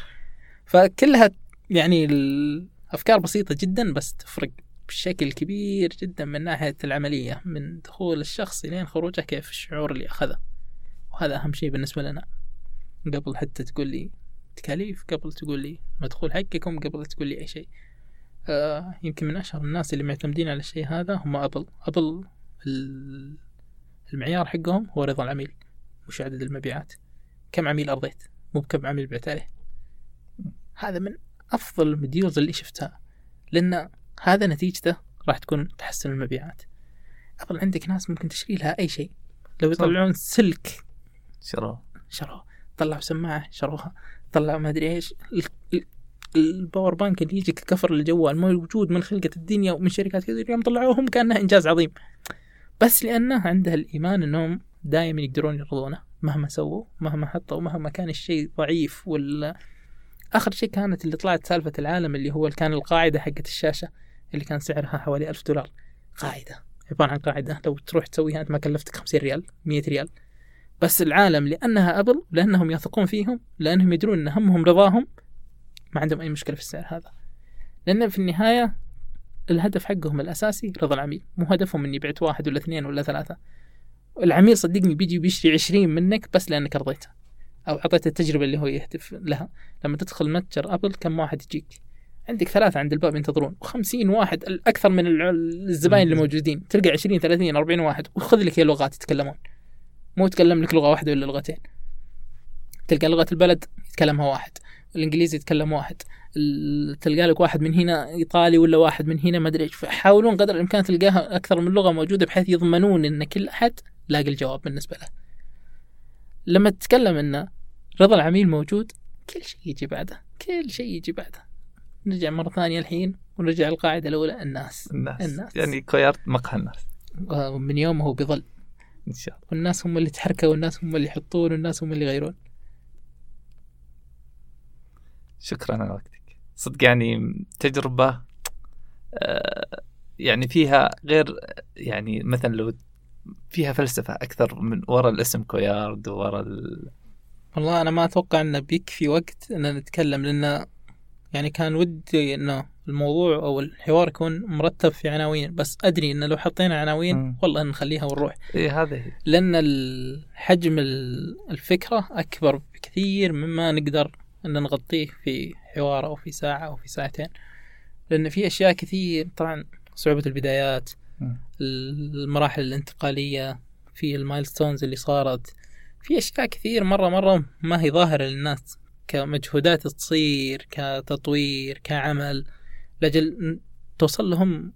B: فكلها يعني الأفكار بسيطة جدا بس تفرق بشكل كبير جدا من ناحية العملية من دخول الشخص لين خروجه كيف الشعور اللي أخذه. وهذا أهم شيء بالنسبة لنا. قبل حتى تقول لي تكاليف قبل تقول لي مدخول حقكم قبل تقول لي أي شيء. آه يمكن من أشهر الناس اللي معتمدين على الشيء هذا هم أبل. أبل المعيار حقهم هو رضا العميل مش عدد المبيعات. كم عميل أرضيت؟ مو بكم عميل بعت عليه. هذا من أفضل ال deals اللي شفتها لأن هذا نتيجته راح تكون تحسن المبيعات. Apple عندك ناس ممكن تشتري لها أي شيء. لو يطلعون سلك.
A: شراء
B: شروها. طلعوا سماعة شروها. طلعوا ما أدري إيش. ال- ال- ال power bank اللي يجيك cover الجوال موجود من خلقة الدنيا ومن شركات كثير اليوم طلعوهم كأنه إنجاز عظيم. بس لأنه عنده الإيمان إنهم دائما يقدرون يرضونه مهما سووا مهما حطوا مهما كان الشيء ضعيف ولا آخر شيء كانت اللي طلعت سالفة العالم اللي هو كان القاعدة حقت الشاشة اللي كان سعرها حوالي ألف دولار. قاعدة عبارة عن قاعدة. لو تروح تسويها أنت ما كلفتك 50 ريال 100 ريال. بس العالم لأنها أبل لأنهم يثقون فيهم لأنهم يدرون إن همهم رضاهم ما عندهم أي مشكلة في السعر هذا. لأن في النهاية الهدف حقهم الأساسي رضا العميل مو هدفهم إني بعت واحد ولا اثنين ولا ثلاثة. العميل صدقني بيجي بيشتري 20 منك بس لأنك رضيته. أو أعطيته التجربة اللي هو يهدف لها. لما تدخل متجر أبل كم واحد يجيك؟ عندك ثلاثة عند الباب ينتظرون. و50 واحد الأكثر من الزباين اللي موجودين. تلقى 20 30 40 واحد. وخذ لك هي لغات يتكلمون. مو يتكلم لك لغة واحدة ولا لغتين. تلقى لغة البلد يتكلمها واحد. الإنجليزي يتكلم واحد. تلقى لك واحد من هنا إيطالي ولا واحد من هنا ما أدري إيش. فيحاولون قدر الإمكان تلقاها أكثر من لغة موجودة بحيث يضمنون إن كل أحد لاقي الجواب بالنسبة له. لما تتكلم إن رضا العميل موجود كل شيء يجي بعده كل شيء يجي بعده. نرجع مرة ثانية الحين ونرجع القاعدة الأولى الناس.
A: الناس.
B: الناس.
A: يعني كويارت مقهى الناس.
B: ومن يومه هو بيظل
A: إن شاء الله.
B: والناس هم اللي تحركوا والناس هم اللي يحطون والناس هم اللي يغيرون.
A: شكرا على وقتك. صدق يعني تجربة آه، يعني فيها غير يعني مثلا لو فيها فلسفة أكثر من وراء الاسم كويارد وراء ال...
B: والله أنا ما أتوقع أنه بيكفي وقت أن نتكلم لأن يعني كان ودي أنه الموضوع أو الحوار يكون مرتب في عناوين بس أدري أن لو حطينا عناوين
A: مم.
B: والله نخليها ونروح.
A: إيه هذا هي.
B: لأن حجم ال- الفكرة أكبر بكثير مما نقدر أن نغطيه في حوار أو في ساعة أو في ساعتين. لأن في أشياء كثير طبعا صعوبة البدايات. المراحل الانتقالية في المايلستونز اللي صارت. في أشياء كثير مرة مرة ما هي ظاهرة للناس كمجهودات تصير كتطوير كعمل. لأجل توصل لهم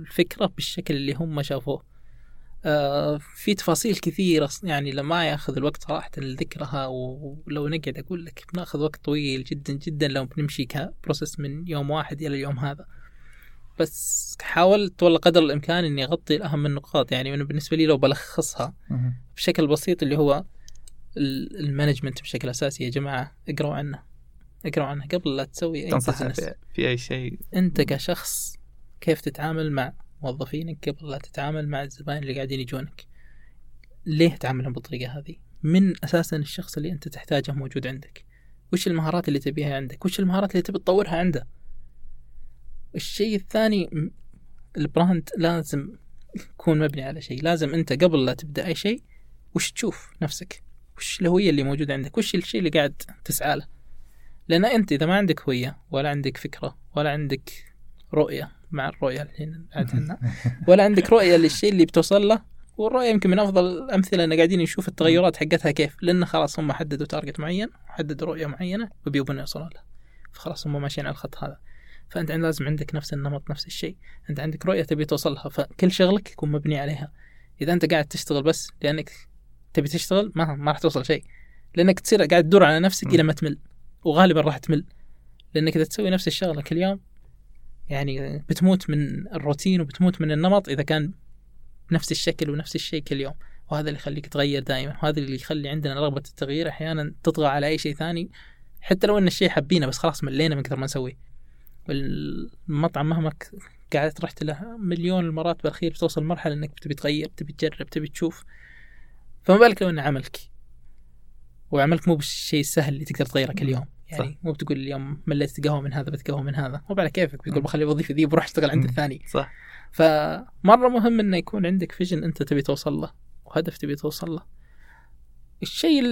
B: الفكرة بالشكل اللي هم شافوه. في تفاصيل كثيرة يعني لما ياخذ الوقت صراحة لذكرها ولو نقعد أقول لك بناخذ وقت طويل جدا جدا لو بنمشي ك process من يوم واحد إلى اليوم هذا. بس حاولت والله قدر الإمكان إني أغطي أهم النقاط يعني أنا بالنسبة لي لو بلخصها بشكل بسيط اللي هو ال management بشكل أساسي يا جماعة اقروا عنه اقروا عنه قبل لا تسوي أي
A: تنصح في, في أي شيء؟
B: أنت كشخص كيف تتعامل مع موظفينك قبل لا تتعامل مع الزباين اللي قاعدين يجونك. ليه تعاملهم بالطريقة هذه؟ من أساسا الشخص اللي أنت تحتاجه موجود عندك. وش المهارات اللي تبيها عندك؟ وش المهارات اللي تبي تطورها عنده؟ الشيء الثاني البراند لازم يكون مبني على شيء. لازم أنت قبل لا تبدأ أي شيء وش تشوف نفسك؟ وش الهوية اللي موجودة عندك؟ وش الشيء اللي قاعد تسعى له؟ لأن أنت إذا ما عندك هوية ولا عندك فكرة ولا عندك رؤية مع الرؤية الحين عندنا ولا عندك رؤية للشيء اللي بتوصل له؟ والرؤية يمكن من أفضل الأمثلة أن قاعدين نشوف التغيرات حقتها كيف. لأن خلاص هم حددوا تارجت معين حددوا رؤية معينة وبيبون يوصلون له. فخلاص هم ماشيين على الخط هذا. فأنت لازم عندك نفس النمط نفس الشيء. أنت عندك رؤية تبي توصلها فكل شغلك يكون مبني عليها. إذا أنت قاعد تشتغل بس لأنك تبي تشتغل ما ما راح توصل شيء. لأنك تصير قاعد تدور على نفسك إلى ما تمل. وغالبا راح تمل. لأنك إذا تسوي نفس الشغلة كل يوم يعني بتموت من الروتين وبتموت من النمط إذا كان نفس الشكل ونفس الشيء كل يوم. وهذا اللي يخليك تغير دائما. وهذا اللي يخلي عندنا رغبة التغيير أحيانا تطغى على أي شيء ثاني. حتى لو إن الشيء حابينه بس خلاص ملينا من كثر ما نسويه. المطعم مهما قعدت رحت له مليون المرات بالاخير بتوصل مرحلة إنك تبي تغير تبي تجرب تبي تشوف. فما بالك لو انه عملك وعملك مو بالشيء السهل اللي تقدر تغيره كل يوم. يعني صح. مو بتقول اليوم مليت قهوة من هذا بتقهوه من هذا. مو على كيفك بتقول بخلي الوظيفه ذي بروح أشتغل عند الثاني.
A: صح.
B: فمرة مهم إنه يكون عندك فيجن أنت تبي توصل له وهدف تبي توصل له. الشيء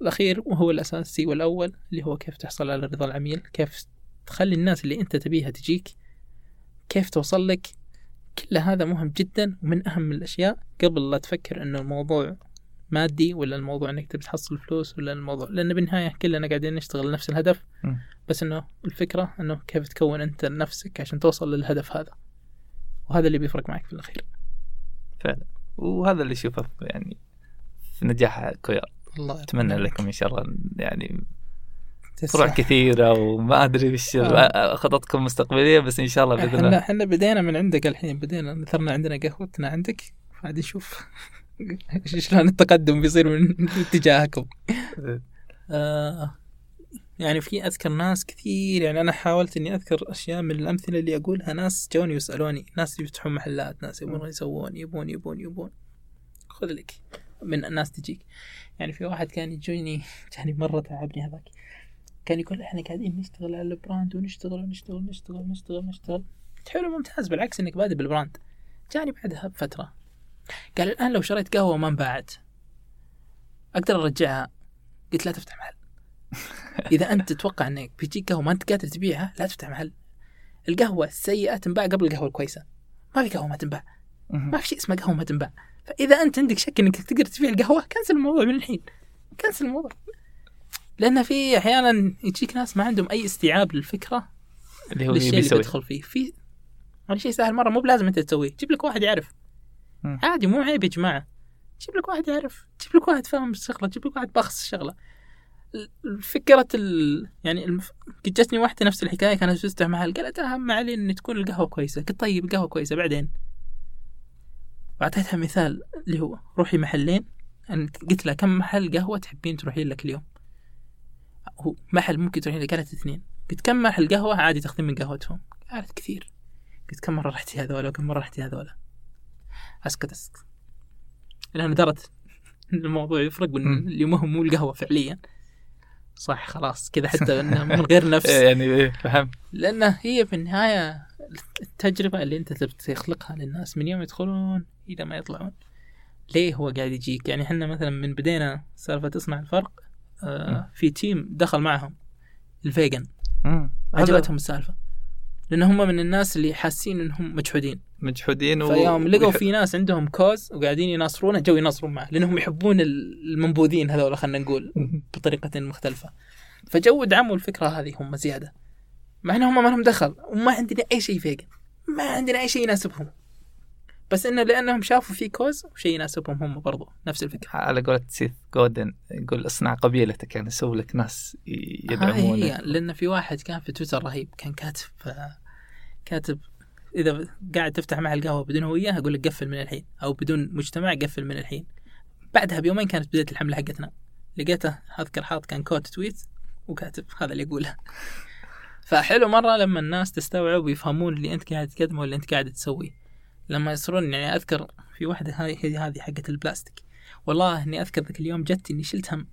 B: الأخير وهو الاساسي والاول اللي هو كيف تحصل على رضا العميل كيف تخلي الناس اللي أنت تبيها تجيك كيف توصل لك. كل هذا مهم جدا ومن أهم الأشياء قبل لا تفكر إنه الموضوع مادي ولا الموضوع إنك تبي تحصل فلوس ولا الموضوع لأن بالنهاية كلنا قاعدين نشتغل نفس الهدف. بس إنه الفكرة إنه كيف تكون أنت نفسك عشان توصل للهدف هذا. وهذا اللي بيفرق معك في الأخير.
A: فعلا. وهذا اللي أشوفه يعني في نجاح كوير الله أتمنى لكم إن شاء الله يعني فروع كثيرة وما أدري وش آه. خططكم المستقبلية بس إن شاء الله
B: بإذن الله. إحنا بدينا من عندك الحين بدينا نثرنا عندنا قهوتنا عندك. بعد نشوف. شلون التقدم بيصير من اتجاهكم؟ آه يعني في أذكر ناس كثير يعني أنا حاولت إني أذكر أشياء من الأمثلة اللي أقولها ناس جوني يسالوني ناس يفتحون محلات ناس يبون يسوون يبون يبون يبون. خذ لك من الناس تجيك. يعني في واحد كان يجوني يعني مرة تعبني هذاك. كان يقول إحنا قاعدين نشتغل على ال brand ونشتغل ونشتغل ونشتغل ونشتغل ونشتغل حلو ممتاز بالعكس إنك بادئ بال brand. جاني بعدها بفترة. قال الآن لو شريت قهوة وما انباعت أقدر أرجعها. قلت لا تفتح محل. إذا أنت تتوقع إنك بيجيك قهوة ما أنت قادر تبيعها لا تفتح محل. القهوة السيئة تنباع قبل القهوة الكويسة. ما في قهوة ما تنباع. ما في شيء اسمه قهوة ما تنباع. فإذا أنت عندك شك إنك تقدر تبيع القهوة كنسل الموضوع من الحين. كنسل الموضوع. لأن في أحيانا يجيك ناس ما عندهم أي استيعاب للفكرة
A: اللي هو اللي بيدخل
B: فيه. في يعني شيء سهل مرة مو بلازم أنت تسويه. جيب لك واحد يعرف. عادي مو عيب يا جماعة. جيب لك واحد يعرف جيب لك واحد فاهم الشغلة جيب لك واحد بخص الشغلة. فكرة ال... يعني المف... جتني واحدة نفس الحكاية كانت تفتح محل قالت أهم علي إن تكون القهوة كويسة. قلت طيب القهوة كويسة بعدين؟ وأعطيتها مثال اللي هو روحي محلين. أنا قلت لها كم محل قهوة تحبين تروحين لك اليوم؟ هو محل ممكن تروحين لك قالت اثنين. قلت كم محل قهوة؟ عادي تاخذين من قهوتهم. قالت كثير. قلت كم مرة رحتي هذولا وكم مرة رحتي هذولا؟ اسكت اسكت لأن درت الموضوع يفرق وإن اللي مهم مو القهوة فعليا. صح خلاص كذا حتى من غير نفس.
A: يعني إيه، فهم.
B: لأن هي في النهاية التجربة اللي أنت تخلقها للناس من يوم يدخلون إلى ما يطلعون. ليه هو قاعد يجيك؟ يعني إحنا مثلا من بدينا سالفة تصنع الفرق آه في team دخل معهم ال vision. عجبتهم السالفة. لأن هم من الناس اللي حاسين إنهم مجحودين.
A: مجحودين و...
B: فيوم لقوا في ناس عندهم cause وقاعدين يناصرونه جو يناصرون معه لأنهم يحبون المنبوذين هذول خلينا نقول بطريقة مختلفة. فجو دعموا الفكرة هذه هم زيادة. مع إنهم ما لهم دخل وما عندنا أي شيء vegan ما عندنا أي شيء يناسبهم. بس إنه لأنهم شافوا في cause وشيء يناسبهم هم برضو نفس الفكرة.
A: على قولة سيث جودن يقول اصنع قبيلتك يعني سوي لك ناس يدعمونك
B: هي لأن في واحد كان في تويتر رهيب كان كاتب كاتب إذا قاعد تفتح مقهى بدون هوية أقول لك قفل من الحين. أو بدون مجتمع قفل من الحين. بعدها بيومين كانت بداية الحملة حقتنا. لقيته أذكر حاط كان quote tweet وكاتب هذا اللي يقوله. فحلو مرة لما الناس تستوعب ويفهمون اللي أنت قاعد تقدمه واللي أنت قاعد تسويه. لما يصيرون يعني أذكر في واحدة هي هذه حقت البلاستيك. والله إني أذكر ذاك اليوم جت اني شلت هم.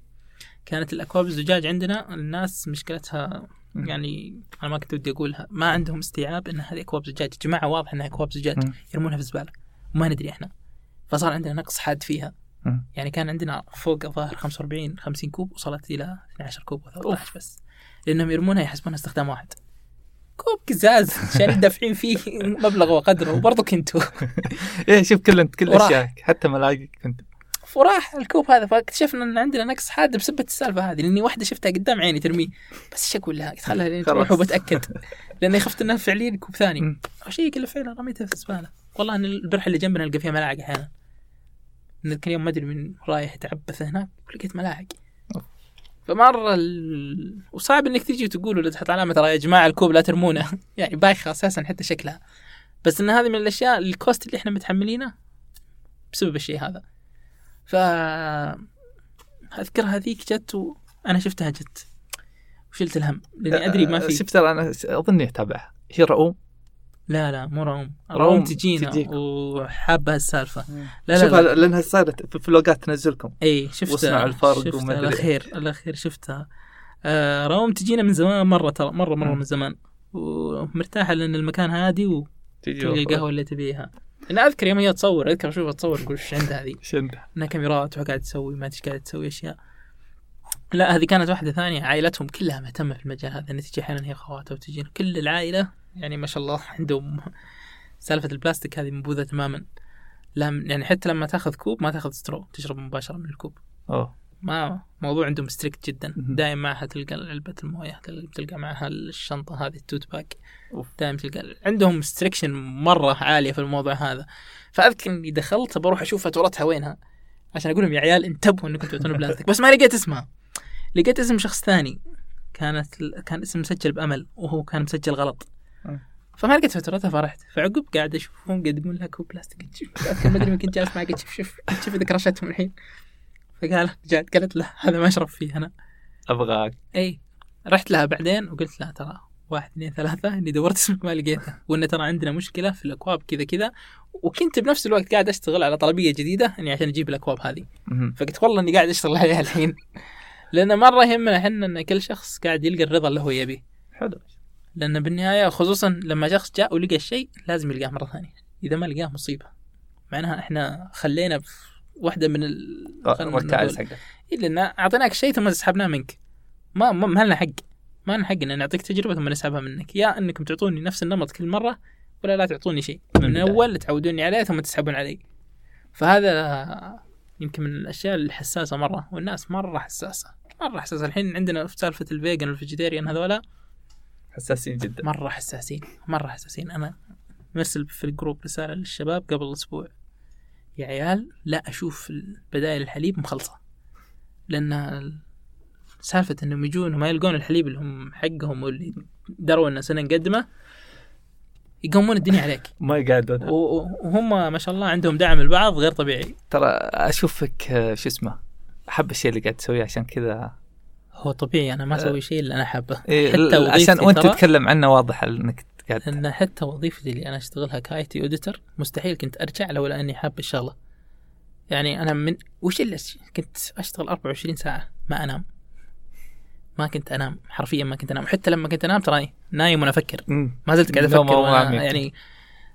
B: كانت الأكواب الزجاج عندنا الناس مشكلتها. يعني أنا ما كنت ودي أقولها. ما عندهم استيعاب إن هذه اكواب زجاج يا جماعة واضح إنها اكواب زجاج. يرمونها في الزبالة. وما ندري إحنا. فصار عندنا نقص حاد فيها. يعني كان عندنا فوق الظاهر 45 50 كوب وصلت إلى 12 كوب و13 بس. لأنهم يرمونها يحسبونها استخدام واحد. كوب قزاز. عشان دافعين فيه مبلغ وقدره. وبرضه كنتوا.
A: إيه شوف كل انت كل
B: وراح.
A: اشيائك حتى ملاقيك كنت.
B: وراح الكوب هذا فاكتشفنا إن عندنا نقص حاد بسبة السالفة هذه لأني واحدة شفتها قدام عيني ترميه بس إيش أقول لها؟ قلت خلها لين
A: خلاص.
B: تروح وبتأكد. لأني خفت إنها فعليا كوب ثاني. شيء كله فعلا رميتها في الزبالة. والله إن البرحة اللي جنبنا نلقى فيها ملاعق أحيانا. ذاك اليوم ما أدري من رايح يتعبث هناك ولقيت ملاعق. فمرة ال... وصعب إنك تجي وتقول ولا تحط علامة ترى يا جماعة الكوب لا ترمونه. يعني بايخه أساسا حتى شكلها. بس إن هذه من الأشياء الكوست اللي إحنا متحملينه بسبب الشيء هذا. ف أذكر هذيك جت وأنا شفتها جت. وشلت الهم لأني أدري ما في.
A: شفت ترى أنا أظني أتابعها. هي رؤوم؟
B: لا لا مو روم
A: روم
B: تجينا
A: تجيك.
B: وحابة السالفه لا لا, لا.
A: لانها صارت في فلوقات تنزلكم.
B: إي شفتها.
A: واصنعوا الفرق
B: شفتها. الأخير الأخير شفتها. آه روم تجينا من زمان مرة ترى مرة مرة
A: مم.
B: من زمان. ومرتاحة لأن المكان هادي وتلقى
A: تجي
B: القهوه اللي تبيها. أنا أذكر يوم هي تصور أذكر اشوفها تصور أقول إيش عندها هذه
A: شنده.
B: إنها كاميرات وقاعد تسوي ما أدري إيش قاعد تسوي أشياء. لا هذه كانت واحدة ثانية. عائلتهم كلها مهتمة في المجال هذا. ان تجي أحيانا هي خواتها وتجينا. كل العائلة يعني ما شاء الله عندهم سالفة البلاستيك هذه منبوذة تماما. لا يعني حتى لما تأخذ كوب ما تأخذ straw تشرب مباشرة من الكوب.
A: أوه.
B: ما موضوع عندهم strict جدا. دائما معها تلقى علبة الموية تلقى معها الشنطة هذه ال tote
A: bag.
B: دائما تلقى عندهم restriction مرة عالية في الموضوع هذا. فأذكر إني دخلت بروح أشوف فاتورتها وينها عشان أقول لهم يا عيال انتبهوا إنكم تعطون بلاستيك بس ما لقيت اسمها. لقيت اسم شخص ثاني. كانت كان اسم مسجل بأمل وهو كان مسجل غلط.
A: أه.
B: فما لقيت فاتورتها فرحت. فعقب قاعد أشوفهم قاعد يقول لها كوب بلاستيك. شوف ما أدري يمكن جالس قلت شوف شوف شوف اذا كرشتهم الحين. فقال جات قالت له هذا ما أشرب فيه أنا.
A: أبغاك.
B: إي. رحت لها بعدين وقلت لها ترى واحد اثنين ثلاثة إني دورت اسمك ما لقيته وان ترى عندنا مشكلة في الأكواب كذا كذا. وكنت بنفس الوقت قاعد أشتغل على طلبية جديدة إني عشان أجيب الأكواب هذه. فقلت والله إني قاعد أشتغل عليها الحين. لأن مرة يهمنا إحنا إن كل شخص قاعد يلقى الرضا اللي هو يبيه.
A: حلو.
B: لأن بالنهاية خصوصا لما شخص جاء ولقى الشيء لازم يلقاه مرة ثانية. إذا ما لقاه مصيبة. معناها إحنا خلينا في واحدة من ال... خلنا
A: ركائز
B: نقول-
A: حقك.
B: إيه لأن أعطيناك شيء ثم سحبناه منك. ما ما لنا حق. ما لنا حق إن نعطيك تجربة ثم نسحبها منك. يا إنكم تعطوني نفس النمط كل مرة ولا لا تعطوني شيء.
A: من.
B: أول تعودوني عليه ثم تسحبون علي. فهذا يمكن من الأشياء الحساسة مرة والناس مرة حساسة. مرة حساسة. الحين عندنا في سالفة ال vegan وال vegetarian هذولا.
A: حساسين جدا.
B: مرة حساسين. مرة حساسين. أنا مرسل في ال group رسالة للشباب قبل أسبوع. يا عيال لا أشوف بدائل الحليب مخلصة. لأن سالفة إنهم يجون وما يلقون الحليب اللي هم حقهم واللي دروا إنه سنة نقدمه يقومون الدنيا عليك.
A: ما يقعدون.
B: وهم ما شاء الله عندهم دعم البعض غير طبيعي.
A: ترى أشوفك آه، شو اسمه أحب الشيء اللي قاعد تسويه عشان كذا.
B: هو طبيعي أنا ما أسوي شيء الا أنا حابه
A: إيه
B: حتى
A: عشان
B: وأنت
A: تتكلم عنه واضح إنك قاعد
B: لأن حتى وظيفتي اللي أنا أشتغلها ك IT auditor مستحيل كنت أرجع لولا اني حاب الشغله يعني أنا من وش اللي كنت أشتغل 24 ساعة ما أنام. ما كنت أنام. حرفيا ما كنت أنام. حتى لما كنت أنام تراني نايم وأنا
A: أفكر.
B: ما زلت قاعد
A: أفكر.
B: يعني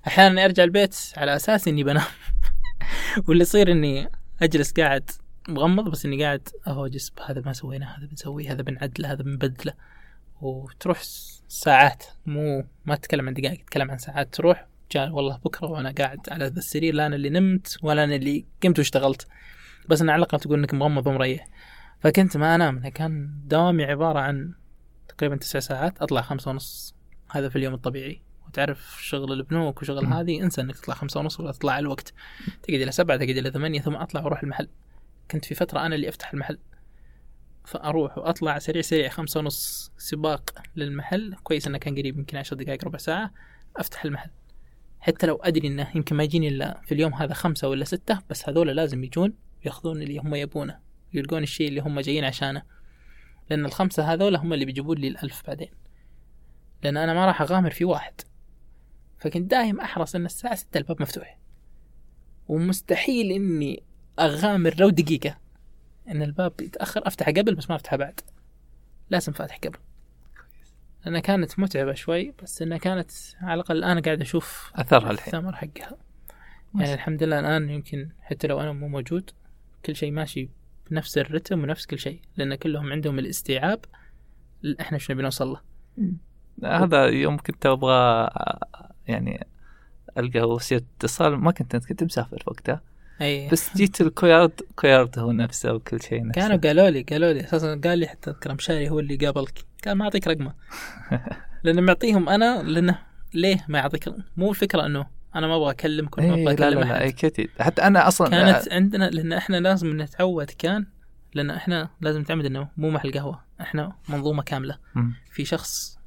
B: أحيانا أرجع البيت على أساس إني بنام. واللي يصير إني أجلس قاعد مغمض بس إني قاعد أهوجس هذا ما سويناه هذا بنسويه هذا بنعدله هذا بنبدله. وتروح ساعات مو ما تتكلم عن دقائق تتكلم عن ساعات. تروح جاء والله بكرة وأنا قاعد على السرير لا أنا اللي نمت ولا أنا اللي قمت واشتغلت. بس انه على الأقل تقول إنك مغمض ومريح. فكنت ما أنام أنا كان دوامي عبارة عن تقريبا تسع ساعات أطلع خمسة ونص. هذا في اليوم الطبيعي. وتعرف شغل البنوك وشغل. هذه انسى إنك تطلع خمسة ونص ولا تطلع على الوقت. تقعد إلى سبعة تقعد إلى ثمانية ثم أطلع وأروح المحل. كنت في فترة أنا اللي أفتح المحل. فأروح وأطلع سريع سريع خمسة ونص سباق للمحل. كويس إنه كان قريب يمكن عشر دقائق ربع ساعة أفتح المحل. حتى لو أدري إنه يمكن ما يجيني إلا في اليوم هذا خمسة ولا ستة بس هذول لازم يجون ياخذون اللي هم يبونه يلقون الشيء اللي هم جايين عشانه. لأن الخمسة هذول هم اللي بيجيبون لي الألف بعدين. لأن أنا ما راح أغامر في واحد. فكنت دايم أحرص إن الساعة ستة الباب مفتوح. ومستحيل إني أغامر لو دقيقة. إن الباب يتأخر أفتحه قبل بس ما أفتحه بعد. لازم فاتح قبل. لأنها كانت متعبة شوي بس إنها كانت على الأقل الآن قاعد أشوف
A: أثرها الحين.
B: الثمر حقها. يعني الحمد لله الآن يمكن حتى لو أنا مو موجود كل شيء ماشي بنفس الرتم ونفس كل شيء. لأن كلهم عندهم الاستيعاب إحنا شو نبي نوصل له
A: هذا يوم كنت أبغى يعني ألقى وسيلة اتصال ما كنت كنت مسافر وقتها.
B: اي
A: بس جيت الكويارد كويارد هو نفسه وكل شيء نفسه.
B: كانوا قالوا لي قالوا لي أساسا قال لي حتى اكرم شاري هو اللي قابلك قال ما أعطيك رقمه. لأن معطيهم أنا لأنه ليه ما يعطيك مو الفكرة إنه أنا ما أبغى اكلمك ولا ما
A: إيه
B: أبغى
A: لا لا
B: أكلم
A: لا كتير. حتى أنا أصلا
B: كانت عندنا لأن إحنا لازم نتعود كان لأن إحنا لازم نتعمد إنه مو محل قهوة. إحنا منظومة كاملة.
A: مم.
B: في شخص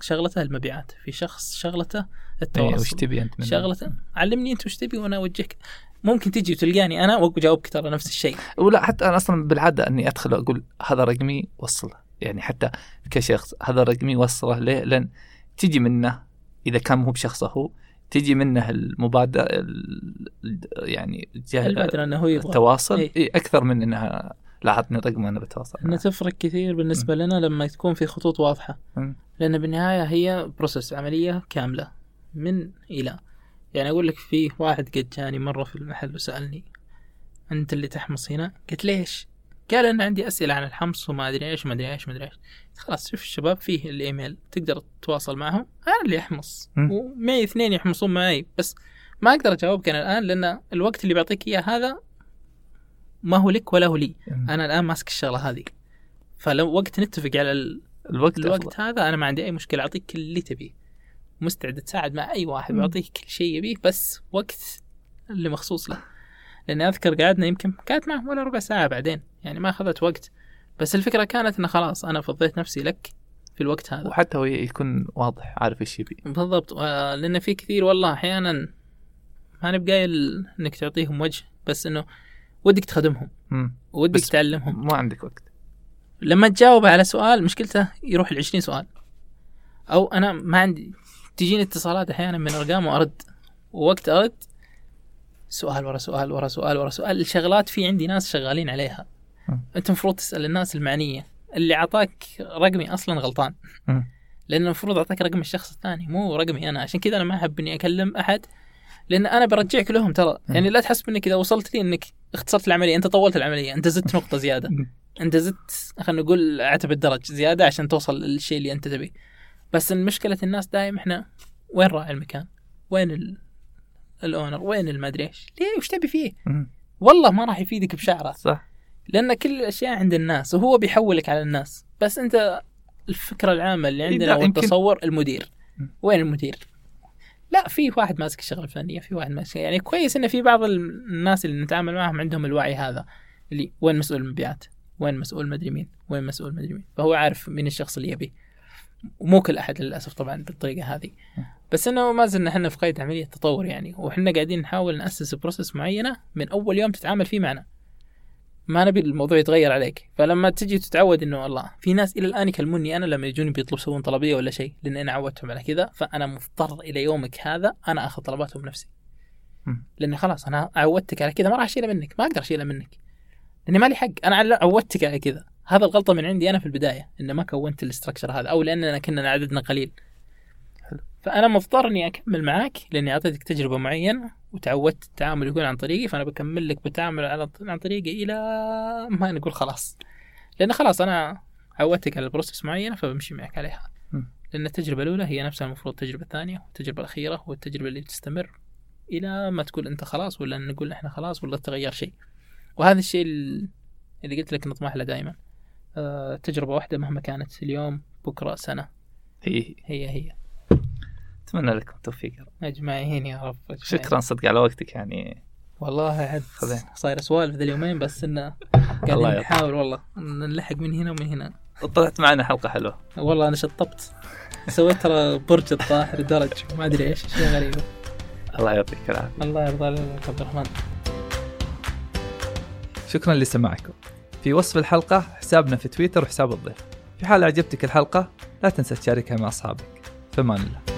B: شغلته المبيعات. في شخص شغلته
A: إيه وش
B: التواصل.
A: تبي أنت مني؟
B: شغلته. علمني أنت وش تبي وأنا أوجهك. ممكن تجي وتلقاني أنا وأجاوبك ترى نفس الشيء.
A: ولا حتى أنا أصلا بالعادة إني أدخل أقول هذا رقمي وصله. يعني حتى كشخص هذا رقمي وصله ليه؟ لأن تجي منه إذا كان مو بشخصه هو تجي منه المبادره ال- يعني
B: المبادرة إنه هو يبغى.
A: التواصل.
B: إيه.
A: إيه أكثر من إنها لا عطني رقم وأنا بتواصل
B: إنها
A: معه.
B: تفرق كثير بالنسبة لنا لما تكون في خطوط واضحة.
A: مم.
B: لأن بالنهاية هي بروسس عملية كاملة من إلى. يعني أقول لك في واحد قد جاني مرة في المحل وسألني أنت اللي تحمص هنا؟ قلت ليش قال ان عندي أسئلة عن الحمص وما أدري إيش ما أدري إيش ما أدري إيش. خلاص شوف الشباب فيه الإيميل تقدر تتواصل معهم. أنا اللي
A: أحمص.
B: ومعي اثنين يحمصون معي. بس ما أقدر أجاوبك أنا الآن لأن الوقت اللي بعطيك إياه هذا ما هو لك ولا هو لي.
A: مم.
B: أنا الآن ماسك الشغلة هذه. فلو وقت نتفق على ال-
A: الوقت
B: الوقت
A: أفضل.
B: هذا أنا ما عندي أي مشكلة أعطيك كل اللي تبيه. مستعد اتساعد مع أي واحد
A: مم.
B: وأعطيك كل شيء يبيه بس وقت اللي مخصوص له. لأني أذكر قعدنا يمكن قعدت معه ولا ربع ساعة بعدين يعني ما أخذت وقت. بس الفكرة كانت إنه خلاص أنا فضيت نفسي لك في الوقت هذا.
A: وحتى هو يكون واضح عارف إيش يبي.
B: بالضبط. لأن في كثير والله أحيانا ما بقايل إنك تعطيهم وجه بس إنه ودك تخدمهم. ودك تعلمهم.
A: ما عندك وقت.
B: لما تجاوب على سؤال مشكلته يروح ل 20 سؤال. أو أنا ما عندي تجيني اتصالات أحيانا من ارقام وأرد. ووقت أرد سؤال ورا سؤال ورا سؤال ورا سؤال. الشغلات في عندي ناس شغالين عليها.
A: مم.
B: أنت المفروض تسأل الناس المعنية. اللي أعطاك رقمي أصلا غلطان.
A: مم.
B: لأن المفروض أعطاك رقم الشخص الثاني مو رقمي أنا. عشان كذا أنا ما أحب إني أكلم أحد لأن أنا برجعك لهم ترى. يعني لا تحسب انك إذا وصلت لي إنك اختصرت العملية أنت طولت العملية أنت زدت نقطة
A: زيادة.
B: أنت زدت خلينا نقول عتب الدرج زيادة عشان توصل للشيء اللي أنت تبيه. بس المشكلة الناس دايم إحنا وين راعي المكان؟ وين ال... الأونر؟ وين المدري إيش؟ ليه؟ وش تبي فيه. والله ما راح يفيدك بشعره.
A: صح.
B: لأن كل الأشياء عند الناس وهو بيحولك على الناس. بس أنت الفكرة العامة اللي
A: إيه،
B: عندنا والتصور المدير. وين المدير؟ لا في واحد ماسك الشغله الفنيه في واحد ماسك يعني كويس انه في بعض الناس اللي نتعامل معهم عندهم الوعي هذا اللي وين مسؤول المبيعات؟ وين مسؤول مدري مين؟ وين مسؤول مدري مين؟ فهو عارف مين الشخص اللي يبيه ومو كل أحد للأسف طبعا بالطريقة هذه. بس إنه ما زلنا إحنا في قيد عملية تطور يعني وإحنا قاعدين نحاول نأسس process معينة من أول يوم تتعامل فيه معنا. ما نبي الموضوع يتغير عليك. فلما تجي تتعود إنه والله في ناس إلى الآن يكلموني أنا لما يجوني بيطلبوا يسوون طلبية ولا شيء لأن أنا عودتهم على كذا فأنا مضطر إلى يومك هذا أنا آخذ طلباتهم بنفسي. لاني خلاص أنا عودتك على كذا ما راح اشيلها منك ما أقدر اشيلها منك. لأني مالي حق أنا عودتك على كذا. هذا الغلطة من عندي أنا في البداية ان ما كونت ال structure هذا أو لأننا كنا عددنا قليل.
A: حلو.
B: فأنا مضطر إني أكمل معاك لأني أعطيتك تجربة معينة. وتعودت التعامل يكون عن طريقي فأنا بكمل لك بالتعامل على عن طريقي إلى ما نقول خلاص. لأن خلاص أنا عودتك على process معينة فبمشي معك عليها.
A: مم.
B: لأن التجربة الأولى هي نفسها المفروض التجربة الثانية والتجربة الأخيرة والتجربة اللي بتستمر إلى ما تقول أنت خلاص ولا نقول إحنا خلاص ولا تغير شيء. وهذا الشيء اللي قلت لك نطمح له دائما آه، تجربة واحدة مهما كانت اليوم بكرة سنة.
A: هي
B: هي هي.
A: أتمنى لكم التوفيق
B: أجمعين يا رب أجمعين.
A: شكرا صدق على وقتك يعني.
B: والله عاد. صاير سوالف ذا اليومين بس
A: إنه
B: قاعدين. نحاول والله. نلحق من هنا ومن هنا.
A: طلعت معنا حلقة حلوة.
B: والله أنا شطبت. سويت ترى برج الطاحر درج ما أدري إيش شيء غريب.
A: الله يعطيك العافية.
B: الله يرضى عليك عبد الرحمن.
A: شكرا لسماعكم. في وصف الحلقة حسابنا في تويتر وحساب الضيف. في حال أعجبتك الحلقة لا تنسى تشاركها مع أصحابك. فمان الله.